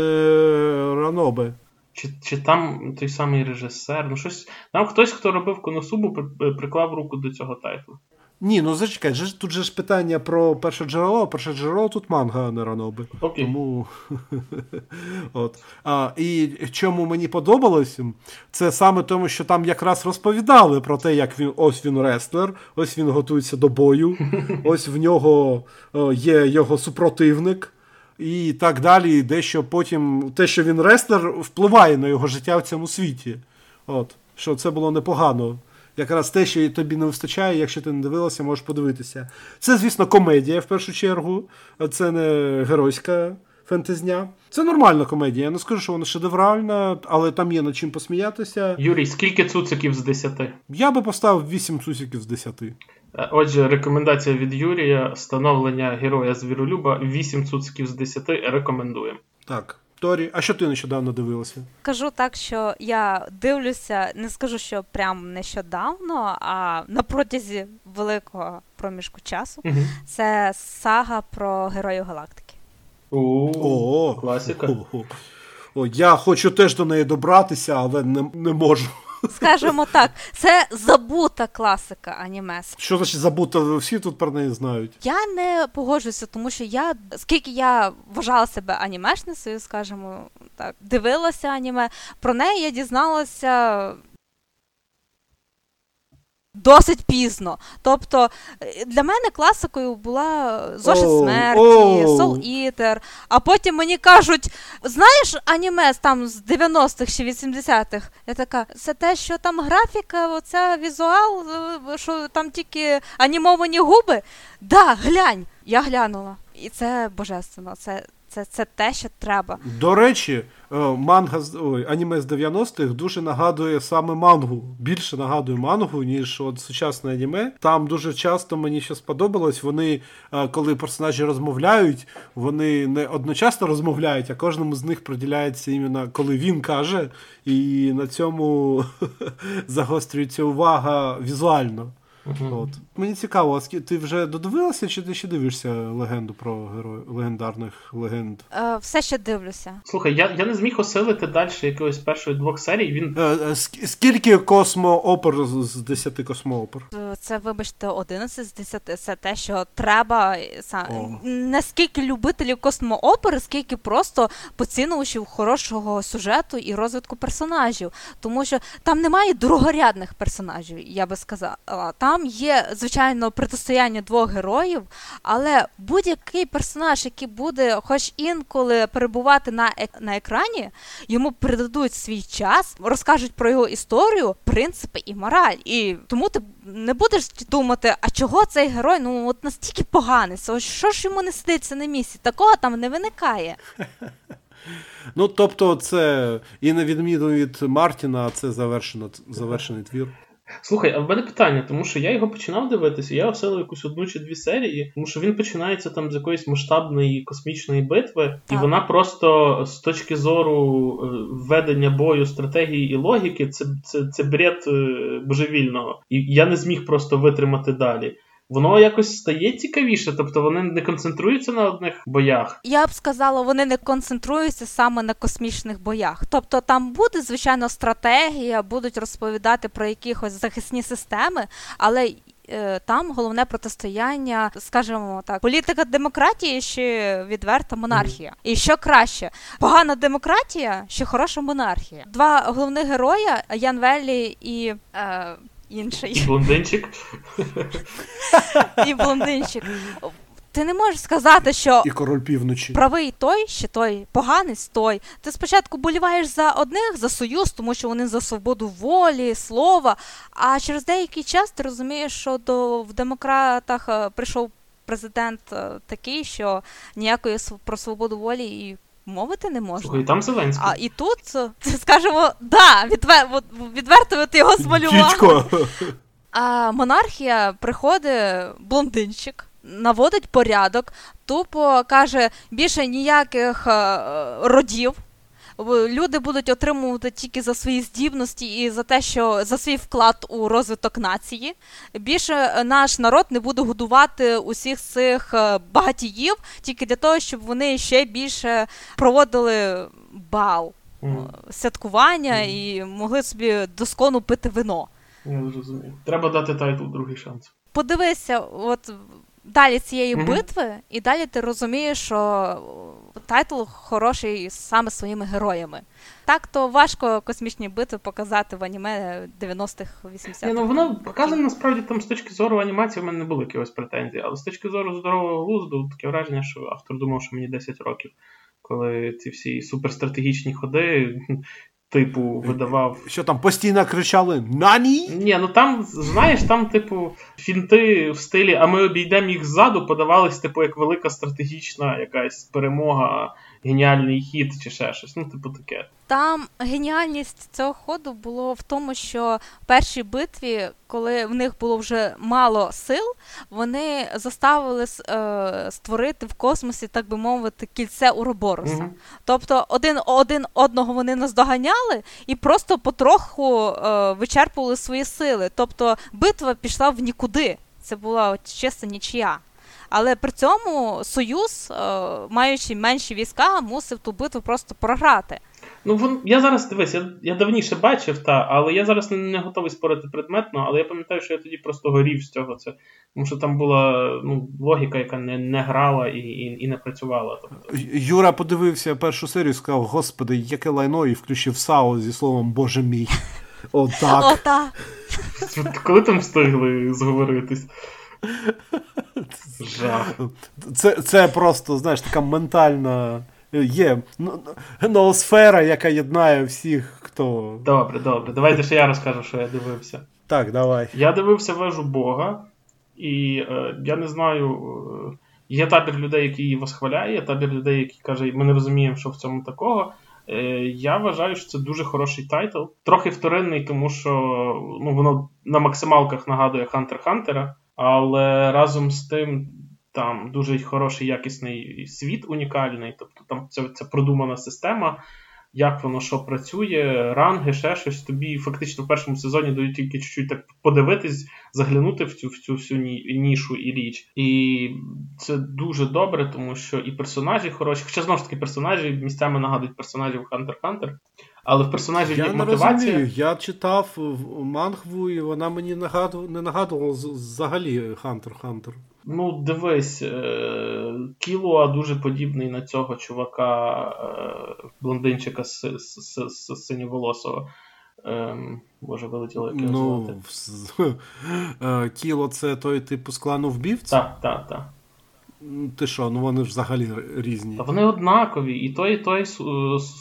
ранобе. Чи чи там той самий режисер? Ну, щось. Там хтось, хто робив Коносубу, приклав руку до цього тайтлу. Ні, ну зачекай, тут же ж питання про перше джерело, перше джерело тут манга, а не ранобе. Окей. Тому... [LAUGHS] От. А, І чому мені подобалось, це саме тому, що там якраз розповідали про те, як він ось він рестлер, ось він готується до бою, [LAUGHS] ось в нього є його супротивник. І так далі, дещо потім те, що він рестлер, впливає на його життя в цьому світі. От, Що це було непогано якраз те, що тобі не вистачає, якщо ти не дивилася, можеш подивитися. Це, звісно, комедія в першу чергу, це не геройська фентезня. Це нормальна комедія. Я не скажу, що вона шедевральна, але там є над чим посміятися. Юрій, скільки цуциків з 10? Я би поставив 8 цуциків з 10. Е, отже, рекомендація від Юрія: становлення героя звіролюба 8 цуциків з 10 рекомендуємо. Так. Торі, а що ти нещодавно дивилася? Кажу так, що я дивлюся, не скажу, що прям нещодавно, а на протязі великого проміжку часу. Угу. Це сага про Героїв Галактики. О, класика. О, Я хочу теж до неї добратися, але не, не можу. Скажемо так, це забута класика аніме. Що значить забута? Всі тут про неї знають. Я не погоджуюся, тому що я, скільки я вважала себе анімешницею, скажімо так, дивилася аніме, про неї я дізналася досить пізно. Тобто е, для мене класикою була Зошит oh, смерті, oh. Soul Eater, А потім мені кажуть: знаєш, аніме там з 90-х чи 80-х? Я така, це те, що там графіка, оця візуал, е, що там тільки анімовані губи. Да, глянь. Я глянула. І це божественно. Це це це те, що треба. До речі, е, манга ой, аніме з 90-х дуже нагадує саме мангу. Більше нагадує мангу, ніж от сучасне аніме. Там дуже часто мені що сподобалось. Вони, е, коли персонажі розмовляють, вони не одночасно розмовляють, а кожному з них приділяється іменно коли він каже, і на цьому [LAUGHS] загострюється увага візуально. От. Мені цікаво, а ти вже додивилася, чи ти ще дивишся легенду про героїв легендарних легенд? Е, Все ще дивлюся. Слухай, я я не зміг осилити далі якогось першої двох серій. Він е, е, Скільки космоопер з 10 космоопер? Е, це, вибачте, 11 з 10. Це те, що треба сам не скільки любителів космоопери, скільки просто поцінувачів хорошого сюжету і розвитку персонажів. Тому що там немає другорядних персонажів, я би сказала. Там там є, звичайно, протистояння двох героїв, але будь-який персонаж, який буде, хоч інколи перебувати на на екрані, йому придадуть свій час, розкажуть про його історію, принципи і мораль. І тому ти не будеш думати, а чого цей герой ну от настільки поганий, що ж йому не сидиться на місці? Такого там не виникає. [LAUGHS] Ну, тобто, це і на відміну від Мартіна, це завершено, завершений твір. Слухай, а в мене питання, тому що я його починав дивитися, я оселив якусь одну чи дві серії, тому що він починається там з якоїсь масштабної космічної битви, і вона просто з точки зору е, ведення бою, стратегії і логіки, це це, це бред е, божевільного. І я не зміг просто витримати далі воно якось стає цікавіше, тобто вони не концентруються на одних боях. Я б сказала, вони не концентруються саме на космічних боях. Тобто там буде, звичайно, стратегія, будуть розповідати про якихось захисні системи, але. Е, там головне протистояння, скажімо так, політика демократії чи відверта монархія. І що краще, погана демократія чи хороша монархія. Два головних героя Ян Веллі і е, інший. Блондинчик. І блондинчик. Ти не можеш сказати, що і король півночі правий той, ще той, поганий той. Ти спочатку боліваєш за одних за союз, тому що вони за свободу волі, слова. А через деякий час ти розумієш, що до в демократах е, прийшов президент е, такий, що ніякої про свободу волі і мовити не можна. І там Зеленський. А і тут, скажімо, да, відвер... відверто його змалював. [LAUGHS] А монархія приходить блондинчик, наводить порядок, тупо каже, більше ніяких е, родів люди будуть отримувати тільки за свої здібності і за те, що за свій вклад у розвиток нації. Більше е, наш народ не буде годувати усіх цих е, багатіїв тільки для того, щоб вони ще більше проводили бал mm. святкування mm. і могли собі доскону пити вино. Я зрозумів. Треба дати тайтл другий шанс. Подивися, от далі цієї mm-hmm. битви, і далі ти розумієш, що тайтл хороший саме своїми героями. Так то важко космічні битви показати в аніме 90-х, 80-х. Ну воно показано насправді там з точки зору анімації в мене не було якихось претензій, але з точки зору здорового глузду таке враження, що автор думав, що мені 10 років. Коли ці всі суперстратегічні ходи типу, видавав. Що там постійно кричали Нані? Ні, ну там, знаєш, там, типу, фінти в стилі, а ми обійдемо їх ззаду, подавались, типу, як велика стратегічна якась перемога геніальний хід чи ще щось. Ну, типу таке. Там геніальність цього ходу було в тому, що в першій битві, коли в них було вже мало сил, вони заставили е, створити в космосі, так би мовити, кільце Уроборуса. Mm-hmm. Тобто один один одного вони наздоганяли і просто потроху е, вичерпували свої сили. Тобто битва пішла в нікуди. Це була чиста нічия. Але при цьому Союз, е, маючи менші війська, мусив ту битву просто програти. Ну, вон, я зараз дивись, я я давніше бачив, та, але я зараз не, не готовий спорити предметно, але я пам'ятаю, що я тоді просто горів з цього. Це, Тому що там була ну, логіка, яка не не грала і і, і не працювала. Тобто. Юра подивився першу серію і сказав: Господи, яке лайно, і включив САО зі словом Боже мій. [LAUGHS] Отак. Коли там встигли зговоритись? Це це просто, знаєш, така ментальна. Є ноосфера, яка єднає всіх, хто. Добре, добре. Давайте ще я розкажу, що я дивився. Так, давай. Я дивився вежу Бога, і е, я не знаю. Е, є табір людей, які її восхваляє, є табір людей, які кажуть, ми не розуміємо, що в цьому такого. Е, Я вважаю, що це дуже хороший тайтл. Трохи вторинний, тому що ну, воно на максималках нагадує Хантер Хантера, але разом з тим. Там дуже хороший якісний світ унікальний, тобто там це це продумана система, як воно що працює, ранги, ще щось. Тобі фактично в першому сезоні дають тільки чуть-чуть так подивитись, заглянути в цю в цю всю нішу і річ. І це дуже добре, тому що і персонажі хороші, хоча знову ж таки персонажі місцями нагадують персонажів Hunter Hunter. Але в персонажі я мотивація. розумію. Я читав мангву, і вона мені нагадувала, не нагадувала взагалі Hunter Hunter. Ну, дивись, е, Кілуа дуже подібний на цього чувака, е, блондинчика з, синьоволосого. Ем, Боже, вилетіло як його ну, звати. [LAUGHS] Е, Кіло це той типу з клану вбивців? Так, так, так. Ти що, ну вони ж взагалі різні. Та вони однакові. І той, і той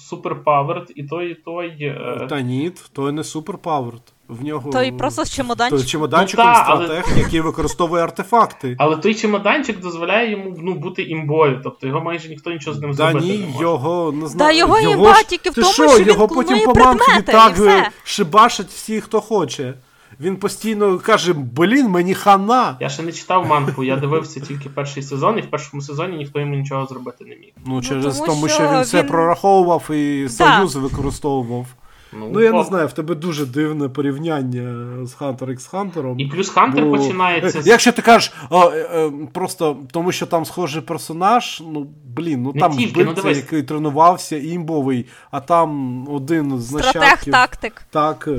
суперпаверд, і той, і той. Та ні, той не суперпаверд. В нього той просто з чемоданчиком. Той чемоданчиком ну, та, стратег, але... який використовує артефакти. [LAUGHS] Але той чемоданчик дозволяє йому ну, бути імбою, тобто його майже ніхто нічого з ним зробити ні, не може. його не знаю. Да, його, його імба ж... тільки в тому, що, що його він потім по мамці так шибашить всі, хто хоче. Він постійно каже: блін, мені хана. Я ще не читав манку, я дивився тільки перший сезон, і в першому сезоні ніхто йому нічого зробити не міг. Ну, через ну, тому, що, що він, він все прораховував і да. союзи використовував. Ну, ну я не знаю, в тебе дуже дивне порівняння з Hunter x Hunter. І плюс Хантер бо... починається. Якщо ти кажеш, о, е, просто тому що там схожий персонаж, ну блін, ну не там тільки, вбивця, ну, який тренувався, імбовий, а там один з нащадків. тактик. Так.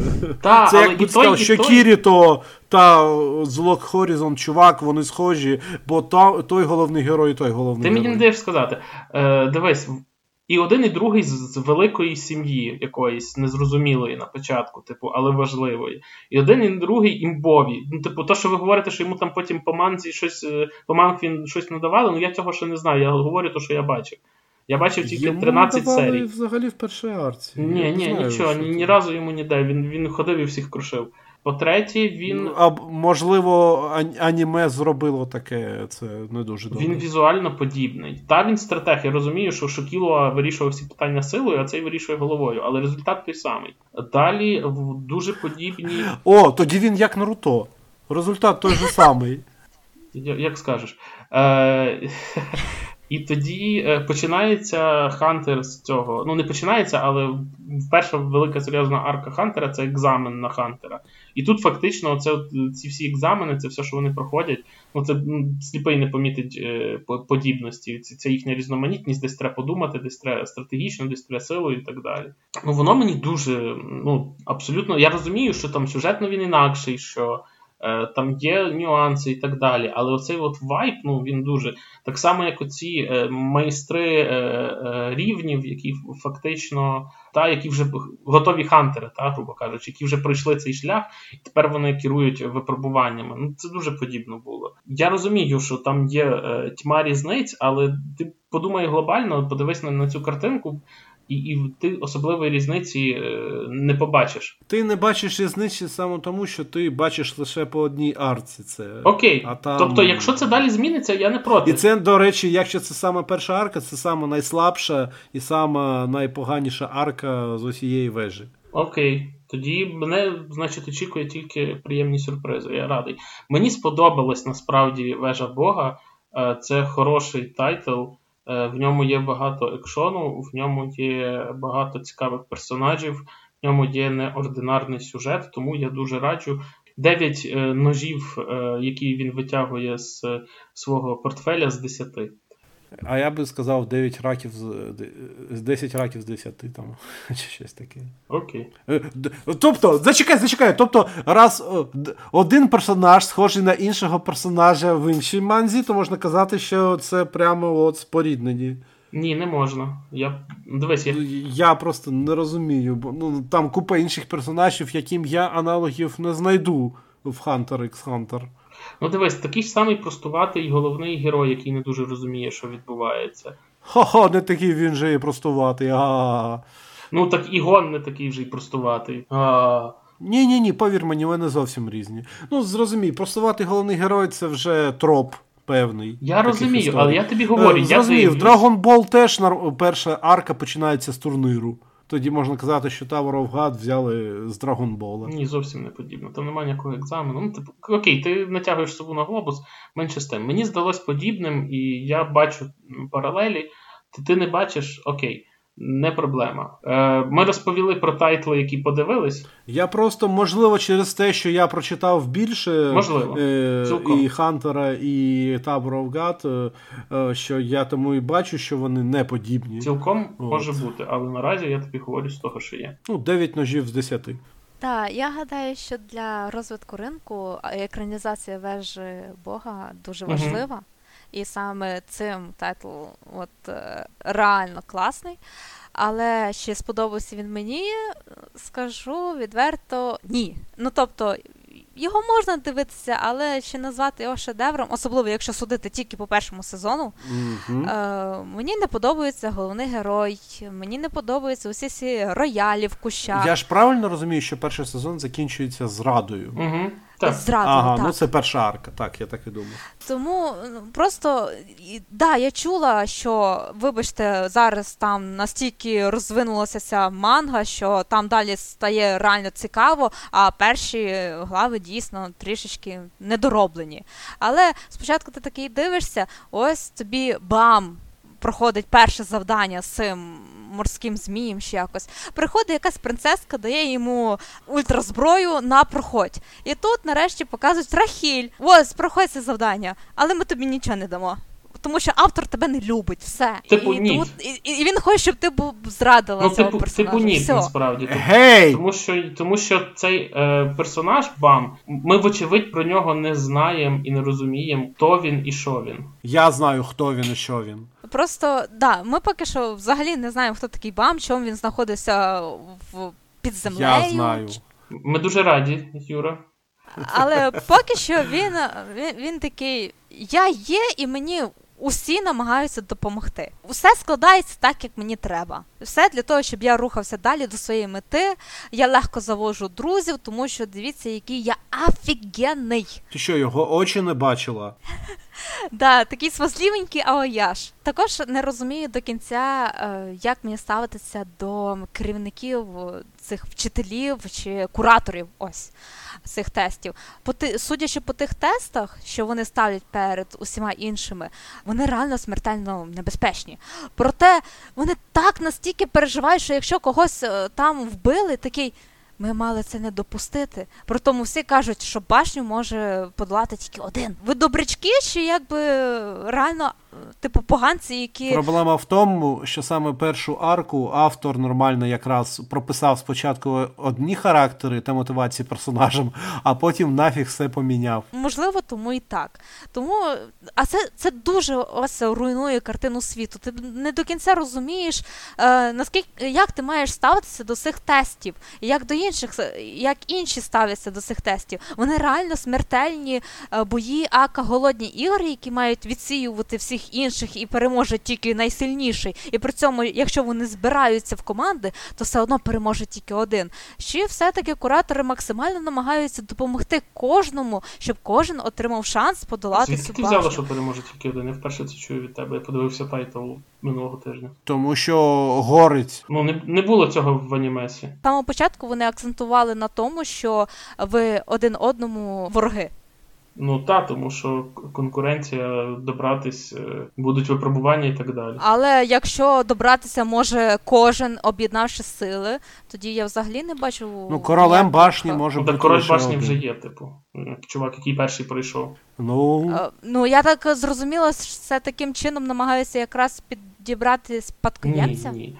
Та, [LAUGHS] Це як би сказав, що той... Кіріто та Злок Хорізон, чувак, вони схожі, бо та, той головний герой, і той головний Ти герой. Ти мені не даєш сказати. Е, Дивись. І один, і другий з великої сім'ї, якоїсь незрозумілої на початку, типу, але важливої. І один, і другий імбові. Ну, типу, то, що ви говорите, що йому там потім по манзі щось по манг він щось надавали, ну я цього ще не знаю. Я говорю те, що я бачив. Я бачив тільки йому 13 серій. взагалі в першій арці. Ні, ні, нічого, ні, ні разу йому ніде. Він він ходив і всіх крушив. По-третє, він. А можливо, аніме зробило таке, це не дуже добре. Він візуально подібний. Та він стратег. Я розумію, що Шокіло вирішував всі питання силою, а цей вирішує головою. Але результат той самий. Далі дуже подібні. О, тоді він як Наруто. Результат той же самий. [LAUGHS] Як скажеш. Е... І тоді е, починається Хантер з цього. Ну, не починається, але перша велика серйозна арка Хантера це екзамен на Хантера. І тут фактично це, ці всі екзамени, це все, що вони проходять, ну це сліпий не помітить е, подібності. Це їхня різноманітність, десь треба подумати, десь треба стратегічно, десь треба силою і так далі. Ну воно мені дуже, ну абсолютно. Я розумію, що там сюжетно він інакший. що там є нюанси і так далі. Але оцей от вайп, ну він дуже так само, як оці е, майстри е, е, рівнів, які фактично та які вже готові хантери, та, грубо кажучи, які вже пройшли цей шлях, і тепер вони керують випробуваннями. Ну це дуже подібно було. Я розумію, що там є тьма різниць, але ти подумай глобально, подивись на, на цю картинку і і ти особливої різниці е, не побачиш. Ти не бачиш різниці саме тому, що ти бачиш лише по одній арці. Це окей. А там... Тобто, якщо це далі зміниться, я не проти. І це, до речі, якщо це саме перша арка, це саме найслабша і сама найпоганіша арка з усієї вежі. Окей. Тоді мене, значить, очікує тільки приємні сюрпризи. Я радий. Мені сподобалась насправді вежа Бога. Е, це хороший тайтл. Е, в ньому є багато екшону, в ньому є багато цікавих персонажів, в ньому є неординарний сюжет, тому я дуже раджу. Дев'ять е, ножів, е, які він витягує з свого портфеля з десяти. А я би сказав 9 раків з 10 раків з 10 там, [LAUGHS] чи щось таке. Окей. Тобто, зачекай, зачекай. Тобто, раз один персонаж схожий на іншого персонажа в іншій манзі, то можна казати, що це прямо от споріднені. Ні, не можна. Я дивись, я... я просто не розумію, бо ну там купа інших персонажів, яким я аналогів не знайду в Hunter x Hunter. Ну, дивись, такий ж самий простуватий головний герой, який не дуже розуміє, що відбувається. Хо-хо, не такий він же і простуватий. а Ну так і гон не такий вже й простуватий. А... Ні, ні, ні, повір мені, вони зовсім різні. Ну, зрозумій, простуватий головний герой це вже троп певний. Я розумію, історій. але я тобі говорю. Е, зрозумів, я Dragon Ball теж перша арка починається з турниру. Тоді можна казати, що Tower of God взяли з Драгонбола. Ні, зовсім не подібно. Там немає ніякого екзамену. Ну, типу, окей, ти натягуєш собу на глобус, менше з тим. Мені здалось подібним, і я бачу паралелі. Ти, ти не бачиш, окей. Не проблема. Е, Ми розповіли про тайтли, які подивились. Я просто, можливо, через те, що я прочитав більше можливо. Е, і Хантера, і Tower of God, е, що я тому і бачу, що вони не подібні. Цілком От. може бути, але наразі я тобі говорю з того, що є. Ну, 9 ножів з 10. Так, я гадаю, що для розвитку ринку екранізація вежі Бога дуже важлива. Угу. І саме цим тайтл от, е, реально класний. Але ще сподобався він мені, скажу відверто ні. Ну тобто, його можна дивитися, але ще назвати його шедевром, особливо якщо судити тільки по першому сезону. Mm-hmm. Е, Мені не подобається головний герой, мені не подобаються усі ці роялі в кущах. Я ж правильно розумію, що перший сезон закінчується зрадою. Mm-hmm. Так. Зрадою, ага, так. ну це перша арка, так, я так і думав. Тому ну, просто да, я чула, що, вибачте, зараз там настільки розвинулася ця манга, що там далі стає реально цікаво, а перші глави дійсно трішечки недороблені. Але спочатку ти такий дивишся, ось тобі бам! Проходить перше завдання з цим морським змієм ще якось. Приходить якась принцеска, дає йому ультразброю на проходь. І тут нарешті показують Рахіль. Ось, проходь це завдання, але ми тобі нічого не дамо. Тому що автор тебе не любить, все. Типу, і, ні. Тому, і, і він хоче, щоб ти був зрадила ну, цього типу, персонажа. Типу ні, все. насправді. Гей! Тому що тому що цей е, персонаж Бам, ми, вочевидь, про нього не знаємо і не розуміємо, хто він і що він. Я знаю, хто він і що він. Просто да, ми поки що взагалі не знаємо, хто такий Бам, чому він знаходиться в під землею. Я знаю. Ми дуже раді, Юра. Але поки що він, він, він такий: я є, і мені усі намагаються допомогти. Усе складається так, як мені треба. Все для того, щоб я рухався далі до своєї мети. Я легко завожу друзів, тому що дивіться, який я офігенний. Ти що, його очі не бачила? [LAUGHS] Да, такий смазливенький аояж. Також не розумію до кінця, е, як мені ставитися до керівників цих вчителів чи кураторів. Ось цих тестів. По судячи по тих тестах, що вони ставлять перед усіма іншими, вони реально смертельно небезпечні. Проте вони так настільки переживають, що якщо когось е, там вбили, такий. Ми мали це не допустити. При тому всі кажуть, що башню може подолати тільки один. Ви добрячки, чи якби реально типу поганці, які. Проблема в тому, що саме першу арку автор нормально якраз прописав спочатку одні характери та мотивації персонажам, а потім нафіг все поміняв. Можливо, тому і так. Тому, а це це дуже ось руйнує картину світу. Ти не до кінця розумієш, е, наскільки як ти маєш ставитися до цих тестів, як до інших, як інші ставляться до цих тестів. Вони реально смертельні е, бої, ака голодні ігри, які мають відсіювати всіх всіх інших і переможе тільки найсильніший. І при цьому, якщо вони збираються в команди, то все одно переможе тільки один. Ще все-таки куратори максимально намагаються допомогти кожному, щоб кожен отримав шанс подолати Звідки цю ти взяла, що переможе тільки один? Я вперше це чую від тебе. Я подивився тайтл минулого тижня. Тому що горить. Ну не не було цього в анімехі. З самого початку вони акцентували на тому, що ви один одному вороги. Ну та, тому що конкуренція добратись, е, будуть випробування і так далі. Але якщо добратися може кожен, об'єднавши сили, тоді я взагалі не бачу. Ну, королем башні може ну, бути. Так король башні вже є, типу. Чувак, який перший прийшов. Ну е, Ну я так зрозуміла, що це таким чином намагаюся якраз підібрати спадкоємця. Ні, ні.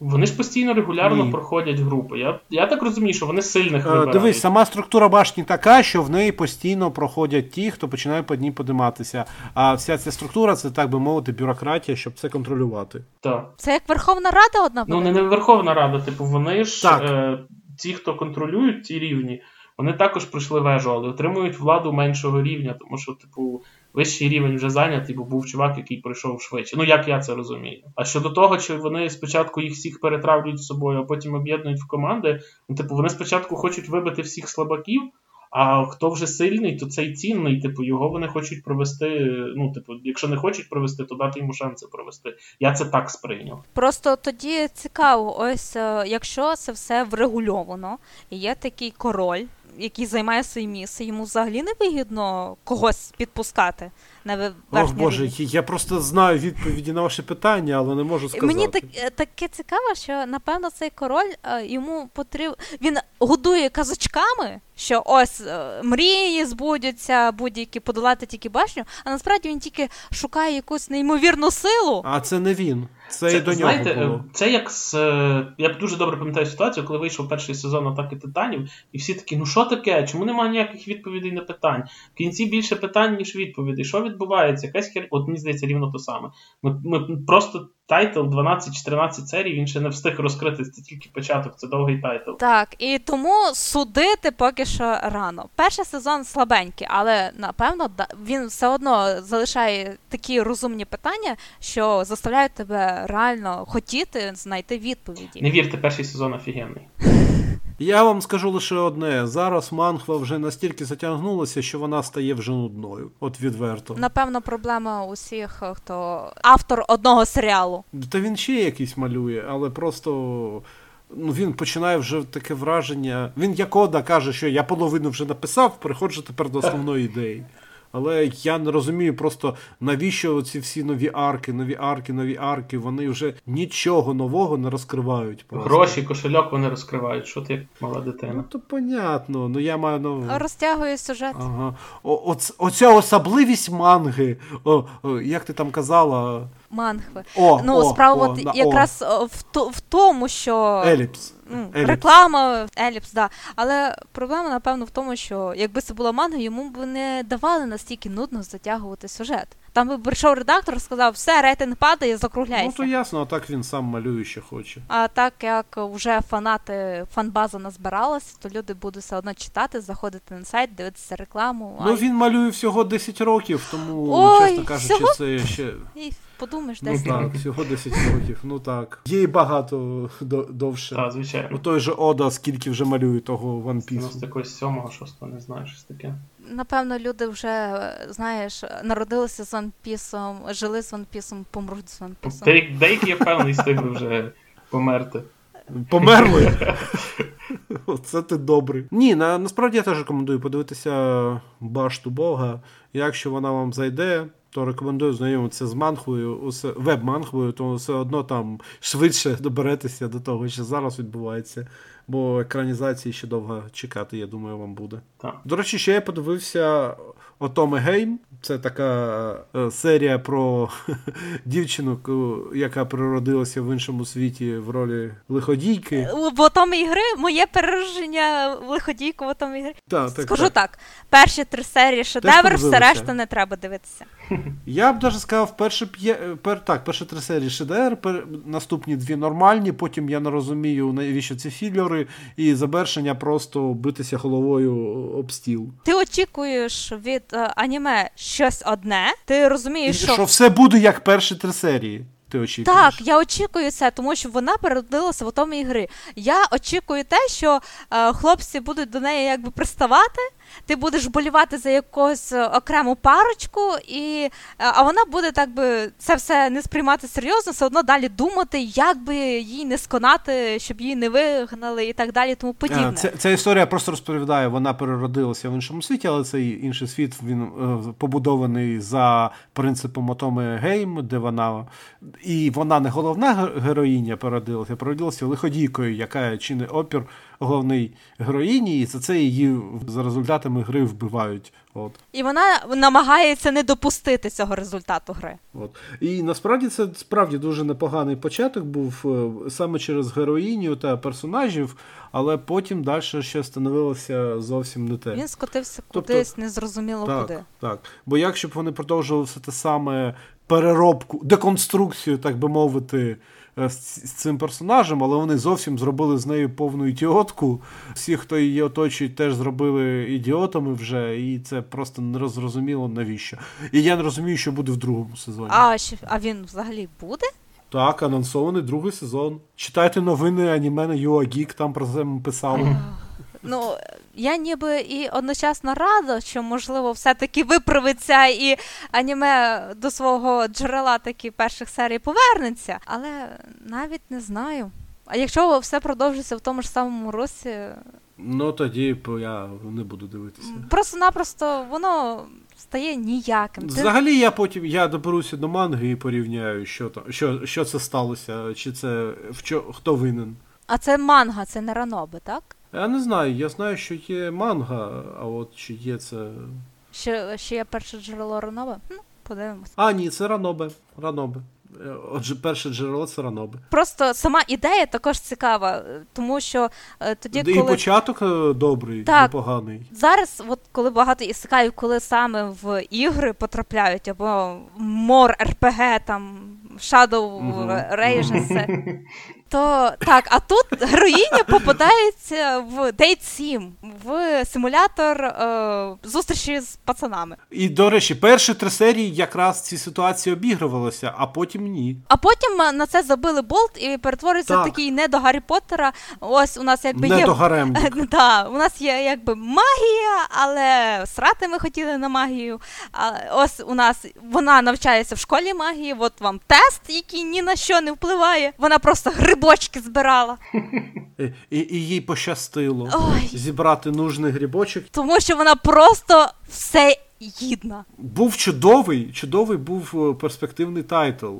Вони ж постійно регулярно Ні. проходять групи. Я я так розумію, що вони сильних е, вибирають. Дивись, сама структура башні така, що в неї постійно проходять ті, хто починає по дні подиматися. А вся ця структура це, так би мовити, бюрократія, щоб це контролювати. Так. Це як Верховна Рада одна? Ну, не, не Верховна Рада, типу, вони ж е, ті, хто контролюють ті рівні, вони також пройшли вежу, але отримують владу меншого рівня, тому що, типу, вищий рівень вже зайнятий, бо був чувак, який пройшов швидше. Ну як я це розумію. А щодо того, чи вони спочатку їх всіх перетравлюють з собою, а потім об'єднують в команди, ну, типу, вони спочатку хочуть вибити всіх слабаків. А хто вже сильний, то цей цінний, типу, його вони хочуть провести. Ну, типу, якщо не хочуть провести, то дати йому шанси провести. Я це так сприйняв. Просто тоді цікаво, ось е, якщо це все врегульовано, і є такий король, який займає своє місце, йому взагалі не вигідно когось підпускати на верхній Ох, Боже, рівні. я просто знаю відповіді на ваші питання, але не можу сказати. Мені так е, таке цікаво, що напевно цей король е, йому потрібен. Він годує казочками, що ось е, мрії збудяться, будь-які подолати тільки башню, а насправді він тільки шукає якусь неймовірну силу. А це не він. Це, це і до знаєте, нього було. це як з. Я дуже добре пам'ятаю ситуацію, коли вийшов перший сезон атаки титанів, і всі такі, ну що таке? Чому немає ніяких відповідей на питань? В кінці більше питань, ніж відповідей. Що відбувається? Якась хер... От мені здається, рівно то саме. Ми, ми просто тайтл 12-14 серій, він ще не встиг розкрити, це тільки початок, це довгий тайтл. Так, і тому судити поки що рано. Перший сезон слабенький, але напевно він все одно залишає такі розумні питання, що заставляють тебе реально хотіти знайти відповіді. Не вірте, перший сезон офігенний. [LAUGHS] Я вам скажу лише одне: зараз манхва вже настільки затягнулася, що вона стає вже нудною. От відверто. Напевно, проблема усіх, хто автор одного серіалу. Та він ще якийсь малює, але просто. Ну, він починає вже таке враження. Він як Ода каже, що я половину вже написав, переходжу тепер до основної ідеї. Але я не розумію просто навіщо ці всі нові арки, нові арки, нові арки. Вони вже нічого нового не розкривають. Просто. Гроші, кошельок вони розкривають. Що ти як мала дитина? Ну то понятно. Ну я маю на розтягує сюжет. Ага. О, Оця особливість манги. О, о, Як ти там казала? Манхви. О, ну, о, справа о, от на, якраз в, в тому, що. Еліпс. Ну, реклама, еліпс, да. Але проблема, напевно, в тому, що якби це була манга, йому б не давали настільки нудно затягувати сюжет. Там би прийшов редактор, сказав, все, рейтинг падає, закругляйся. Ну то ясно, а так він сам малює, що хоче. А так як вже фанати, фанбаза назбиралась, то люди будуть все одно читати, заходити на сайт, дивитися рекламу. Ну а... він малює всього 10 років, тому, Ой, чесно кажучи, всього? це ще. Подумаєш, 10 Ну так, всього 10 років. Ну так. Є і багато довше. Так, звичайно. У той же Ода, скільки вже малює того One Piece. з якогось сьомого, шостого, не знаю, щось таке. Напевно, люди вже, знаєш, народилися з One Piece, жили з One Piece, помруть з One Piece. Деякі, я певний, встигли вже померти. Померли. [LAUGHS] Оце ти добрий. Ні, на, насправді я теж рекомендую подивитися башту Бога. Якщо вона вам зайде, то рекомендую знайомитися з манхвою, веб-манхвою, то все одно там швидше доберетеся до того, що зараз відбувається. Бо екранізації ще довго чекати, я думаю, вам буде. Так. До речі, ще я подивився Отоме Гейм. Це така е, серія про [LAUGHS] дівчину, яка природилася в іншому світі в ролі лиходійки. В Отомі ігри моє перераження в лиходійку в Отомі ігри. Так, так, Скажу так. так: перші три серії шедевр, все решта не треба дивитися. [LAUGHS] Я б навіть сказав, перші пер... так, перші три серії шедевр, пер... наступні дві нормальні, потім я не розумію, навіщо ці філери, і завершення просто битися головою об стіл. Ти очікуєш від е, аніме щось одне, ти розумієш, що Що все буде як перші три серії. Ти очікуєш? Так, я очікую це, тому що вона переродилася в тому ігри. Я очікую те, що е, хлопці будуть до неї якби приставати, ти будеш болівати за якусь е, окрему парочку, і, е, а вона буде так би це все не сприймати серйозно, все одно далі думати, як би їй не сконати, щоб її не вигнали і так далі. Тому подібне. Ця, ця історія просто розповідає, вона переродилася в іншому світі, але цей інший світ він е, побудований за принципом Отоми Гейм, де вона. І вона не головна героїня переродилася, переродилася лиходійкою, яка чинить опір головній героїні, і за це її за результатами гри вбивають. От. І вона намагається не допустити цього результату гри. От. І насправді це справді дуже непоганий початок був е, саме через героїню та персонажів, але потім далі ще становилося зовсім не те. Він скотився тобто, кудись, незрозуміло так, куди. Так. Бо якщо б вони продовжували все те саме переробку, деконструкцію, так би мовити. Е, з цим персонажем, але вони зовсім зробили з нею повну ідіотку. Всі, хто її оточують, теж зробили ідіотами вже, і це просто нерозрозуміло навіщо. І я не розумію, що буде в другому сезоні. А а він взагалі буде? Так, анонсований другий сезон. Читайте новини аніме на UA там про це писали. Ну, я ніби і одночасно рада, що, можливо, все-таки виправиться і аніме до свого джерела таки перших серій повернеться, але навіть не знаю. А якщо все продовжиться в тому ж самому році. Ну тоді я не буду дивитися. Просто-напросто воно стає ніяким. Взагалі я потім я доберуся до манги і порівняю, що там, що, що це сталося, чи це в чом, хто винен. А це манга, це не ранобе, так? Я не знаю, я знаю, що є манга, а от чи є це. Ще, ще є перше джерело Ранобе? Ну, подивимось. А, ні, це Ранобе. Ранобе. Е, отже, перше джерело це Ранобе. Просто сама ідея також цікава, тому що е, тоді, І коли... початок е, добрий, так. непоганий. Зараз, от коли багато ісикаїв, коли саме в ігри потрапляють, або мор РПГ, там Shadow Rages, [LAUGHS] то так, а тут героїня попадається в Date 7, в симулятор е, зустрічі з пацанами. І, до речі, перші три серії якраз ці ситуації обігрувалися, а потім ні. А потім е, на це забили болт і перетворюється так. такий не до Гаррі Поттера. Ось у нас якби не є. до. [LAUGHS] Да, у нас є якби магія, але срати ми хотіли на магію. А Ось у нас вона навчається в школі магії, от вам тест, який ні на що не впливає. Вона просто грибочки збирала. І, і, їй пощастило Ой. зібрати нужний грибочок. Тому що вона просто все гідна. Був чудовий, чудовий був е, перспективний тайтл.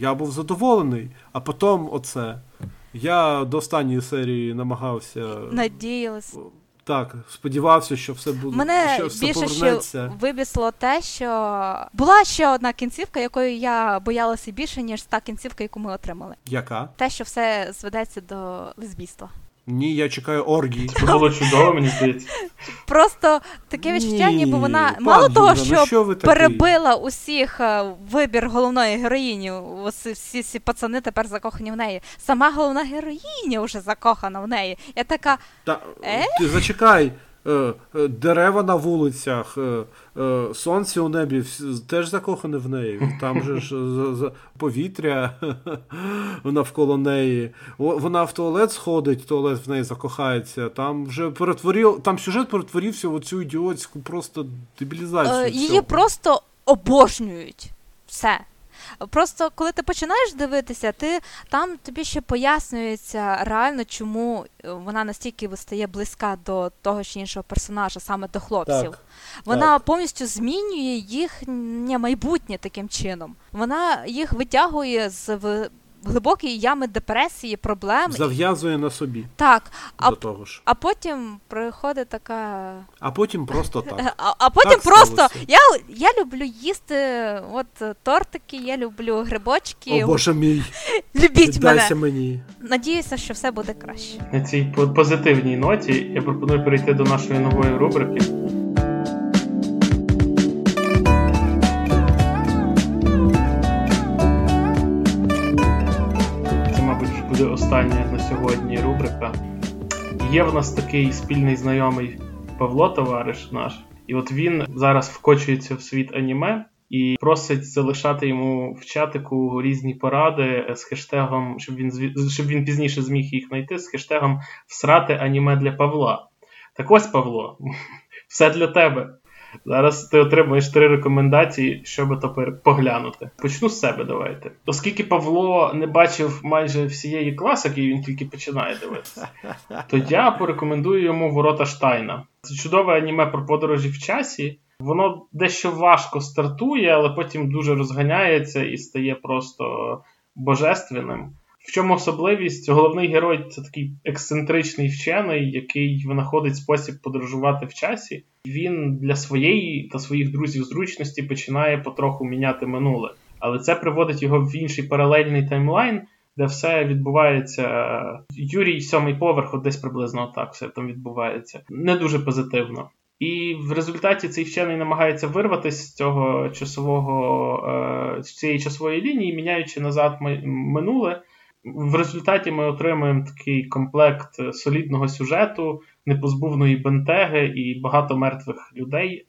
Я був задоволений, а потім оце. Я до останньої серії намагався. Надіялась. Так, сподівався, що все буде. Мене що все більше що вибісло те, що була ще одна кінцівка, якою я боялася більше, ніж та кінцівка, яку ми отримали. Яка? Те, що все зведеться до лесбійства. Ні, я чекаю оргії. Це було чудово, мені здається. Просто таке відчуття, ніби вона мало того, що, ну що перебила усіх е, вибір головної героїні. Усі всі ці пацани тепер закохані в неї. Сама головна героїня вже закохана в неї. Я така. Та, е? Ти зачекай. Е, е, дерева на вулицях, е, сонце у небі теж закохане в неї. Там же ж повітря [LAUGHS] навколо неї. Вона в туалет сходить, туалет в неї закохається. Там вже перетворив, там сюжет перетворився в цю ідіотську просто дебілізацію. Її просто обожнюють. Все. Просто коли ти починаєш дивитися, ти там тобі ще пояснюється реально, чому е, вона настільки стає близька до того чи іншого персонажа, саме до хлопців. Так, вона так. повністю змінює їхнє майбутнє таким чином. Вона їх витягує з глибокі ями депресії, проблем. Зав'язує на собі. Так. А, до того ж. а потім приходить така. А потім просто так. [LAUGHS] А а потім так просто. Я я люблю їсти от тортики, я люблю грибочки. О Боже мій. [LAUGHS] Любіть мене. мені. Надіюся, що все буде краще. На цій позитивній ноті я пропоную перейти до нашої нової рубрики. Буде остання на сьогодні рубрика. Є в нас такий спільний знайомий Павло, товариш наш, і от він зараз вкочується в світ аніме і просить залишати йому в чатику різні поради з хештегом, щоб він щоб він пізніше зміг їх знайти, з хештегом всрати аніме для Павла. Так ось, Павло, [LAUGHS] все для тебе. Зараз ти отримуєш три рекомендації, щоб то поглянути. Почну з себе, давайте. Оскільки Павло не бачив майже всієї класики, і він тільки починає дивитися, то я порекомендую йому ворота Штайна. Це чудове аніме про подорожі в часі. Воно дещо важко стартує, але потім дуже розганяється і стає просто божественним. В чому особливість? Головний герой це такий ексцентричний вчений, який винаходить спосіб подорожувати в часі. Він для своєї та своїх друзів зручності починає потроху міняти минуле. Але це приводить його в інший паралельний таймлайн, де все відбувається. Юрій сьомий поверх, десь приблизно так все там відбувається. Не дуже позитивно. І в результаті цей вчений намагається вирватися з цього часового е, з цієї часової лінії, міняючи назад минуле. В результаті ми отримуємо такий комплект солідного сюжету, непозбувної бентеги і багато мертвих людей,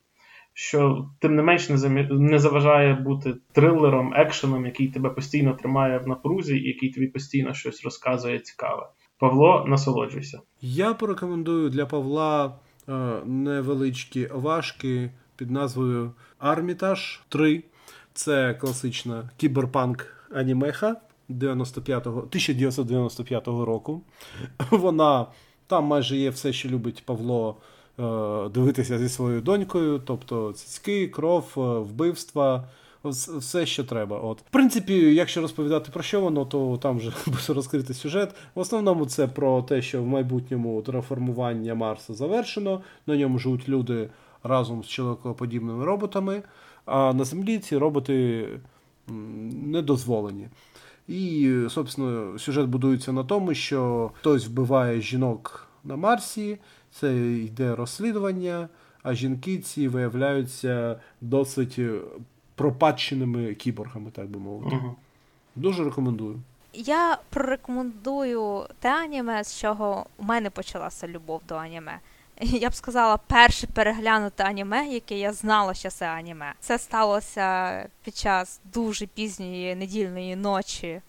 що тим не менш не заважає бути трилером, екшеном, який тебе постійно тримає в напрузі і який тобі постійно щось розказує цікаве. Павло, насолоджуйся. Я порекомендую для Павла е, невеличкі важки під назвою Армітаж 3. Це класична кіберпанк анімеха 95-го, 1995 року. [LAUGHS] Вона там майже є все, що любить Павло е, дивитися зі своєю донькою, тобто цицьки, кров, е, вбивства. Все, що треба. От. В принципі, якщо розповідати про що воно, то там вже [LAUGHS] буде розкритий сюжет. В основному це про те, що в майбутньому тераформування Марса завершено, на ньому живуть люди разом з чоловікоподібними роботами, а на Землі ці роботи не дозволені. І, собственно, сюжет будується на тому, що хтось вбиває жінок на Марсі, це йде розслідування, а жінки ці виявляються досить пропадченими кіборгами, так би мовити. Угу. Дуже рекомендую. Я прорекомендую те аніме, з чого у мене почалася любов до аніме. Я б сказала, перше переглянути аніме, яке я знала, що це аніме. Це сталося під час дуже пізньої недільної ночі е,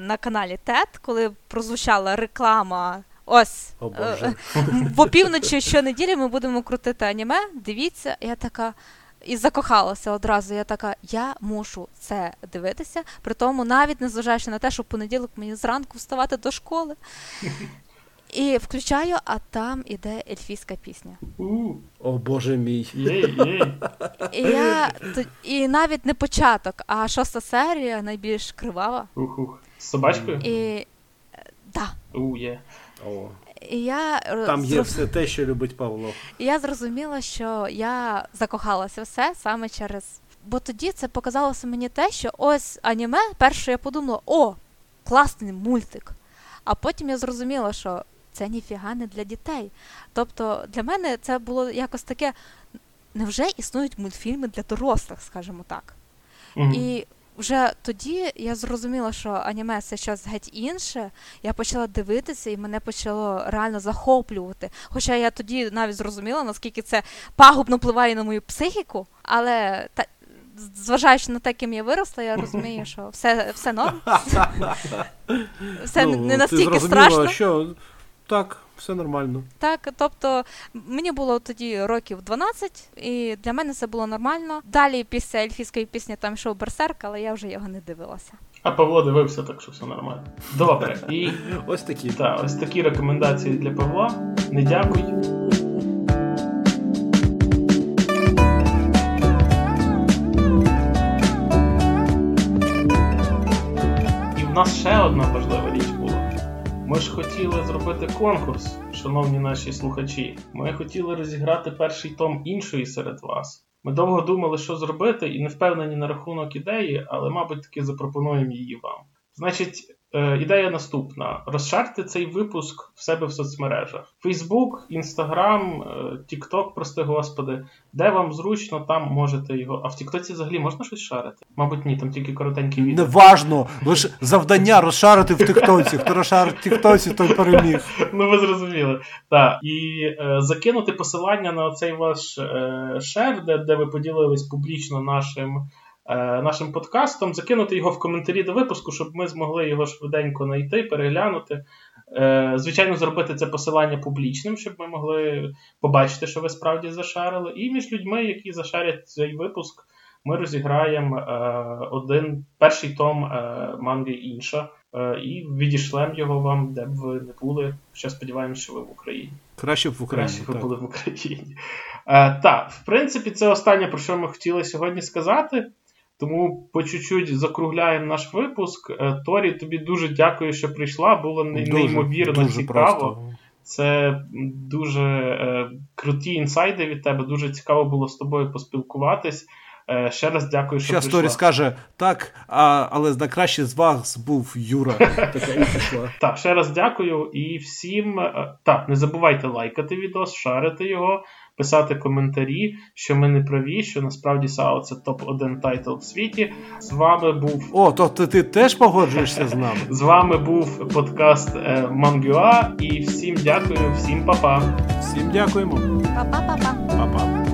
на каналі ТЕТ, коли прозвучала реклама. Ось О, Боже. Е, в опівночі щонеділі ми будемо крутити аніме. Дивіться, я така. І закохалася одразу. Я така, я мушу це дивитися, при тому навіть незважаючи на те, що в понеділок мені зранку вставати до школи. І включаю, а там іде ельфійська пісня. О Боже мій. І я і навіть не початок, а шоста серія найбільш кривава. Ух-ух. З собачкою? І да. У, є. О. І я Там є все те, що любить Павло. І я зрозуміла, що я закохалася все саме через. Бо тоді це показалося мені те, що ось аніме, перше я подумала, о, класний мультик. А потім я зрозуміла, що це ніфіга не для дітей. Тобто для мене це було якось таке. Невже існують мультфільми для дорослих, скажімо так? Mm-hmm. І вже тоді я зрозуміла, що аніме це щось геть інше. Я почала дивитися, і мене почало реально захоплювати. Хоча я тоді навіть зрозуміла, наскільки це пагубно впливає на мою психіку, але та. Зважаючи на те, ким я виросла, я розумію, [LAUGHS] що все все норм. [LAUGHS] Все ну, не настільки страшно. Так, все нормально. Так, тобто мені було тоді років 12, і для мене це було нормально. Далі після ельфійської пісні там йшов Берсерк, але я вже його не дивилася. А Павло дивився, так що все нормально. Добре. І [LAUGHS] ось такі Так, ось такі рекомендації для Павла. Не дякуй. І в нас ще одна важлива річ. Ми ж хотіли зробити конкурс, шановні наші слухачі. Ми хотіли розіграти перший том іншої серед вас. Ми довго думали, що зробити, і не впевнені на рахунок ідеї, але, мабуть, таки запропонуємо її вам. Значить, ідея наступна: розшарте цей випуск в себе в соцмережах: Фейсбук, Інстаграм, Тікток, прости господи, де вам зручно, там можете його. А в Тіктоці взагалі можна щось шарити? Мабуть, ні, там тільки коротенькі відео. Неважно, лише завдання розшарити в Тіктоці. Хто розшарить в Тіктоці, той переміг. [LAUGHS] Ну, ви зрозуміли. Так. І е, закинути посилання на цей ваш е, шер, де, де ви поділились публічно нашим. Е, нашим подкастом, закинути його в коментарі до випуску, щоб ми змогли його швиденько знайти, переглянути. Е, звичайно, зробити це посилання публічним, щоб ми могли побачити, що ви справді зашарили. І між людьми, які зашарять цей випуск, ми розіграємо е, один перший том манги інша. І відійшлемо його вам, де б ви не були. Ще сподіваємося, що ви в Україні. Краще б в Україні. Краще ви були в Україні. Так, в принципі, це останнє, про що ми хотіли сьогодні сказати. Тому по чуть-чуть закругляємо наш випуск. Е, Торі, тобі дуже дякую, що прийшла. Було неймовірно дуже цікаво. Просто. Це дуже е, круті інсайди від тебе. Дуже цікаво було з тобою поспілкуватись. Е, ще раз дякую, що Ще Сторі скаже так, а, але найкраще з вас був Юра. [LAUGHS] Так, ще раз дякую і всім. Е, так, не забувайте лайкати відео, шарити його, писати коментарі, що ми не праві, що насправді САО це топ-1 тайтл в світі. З вами був. О, то ти, ти теж погоджуєшся з нами. З вами був подкаст е, МангЮА. І всім дякую, всім па-па. Всім дякуємо. Па-па-па-па. Па-па.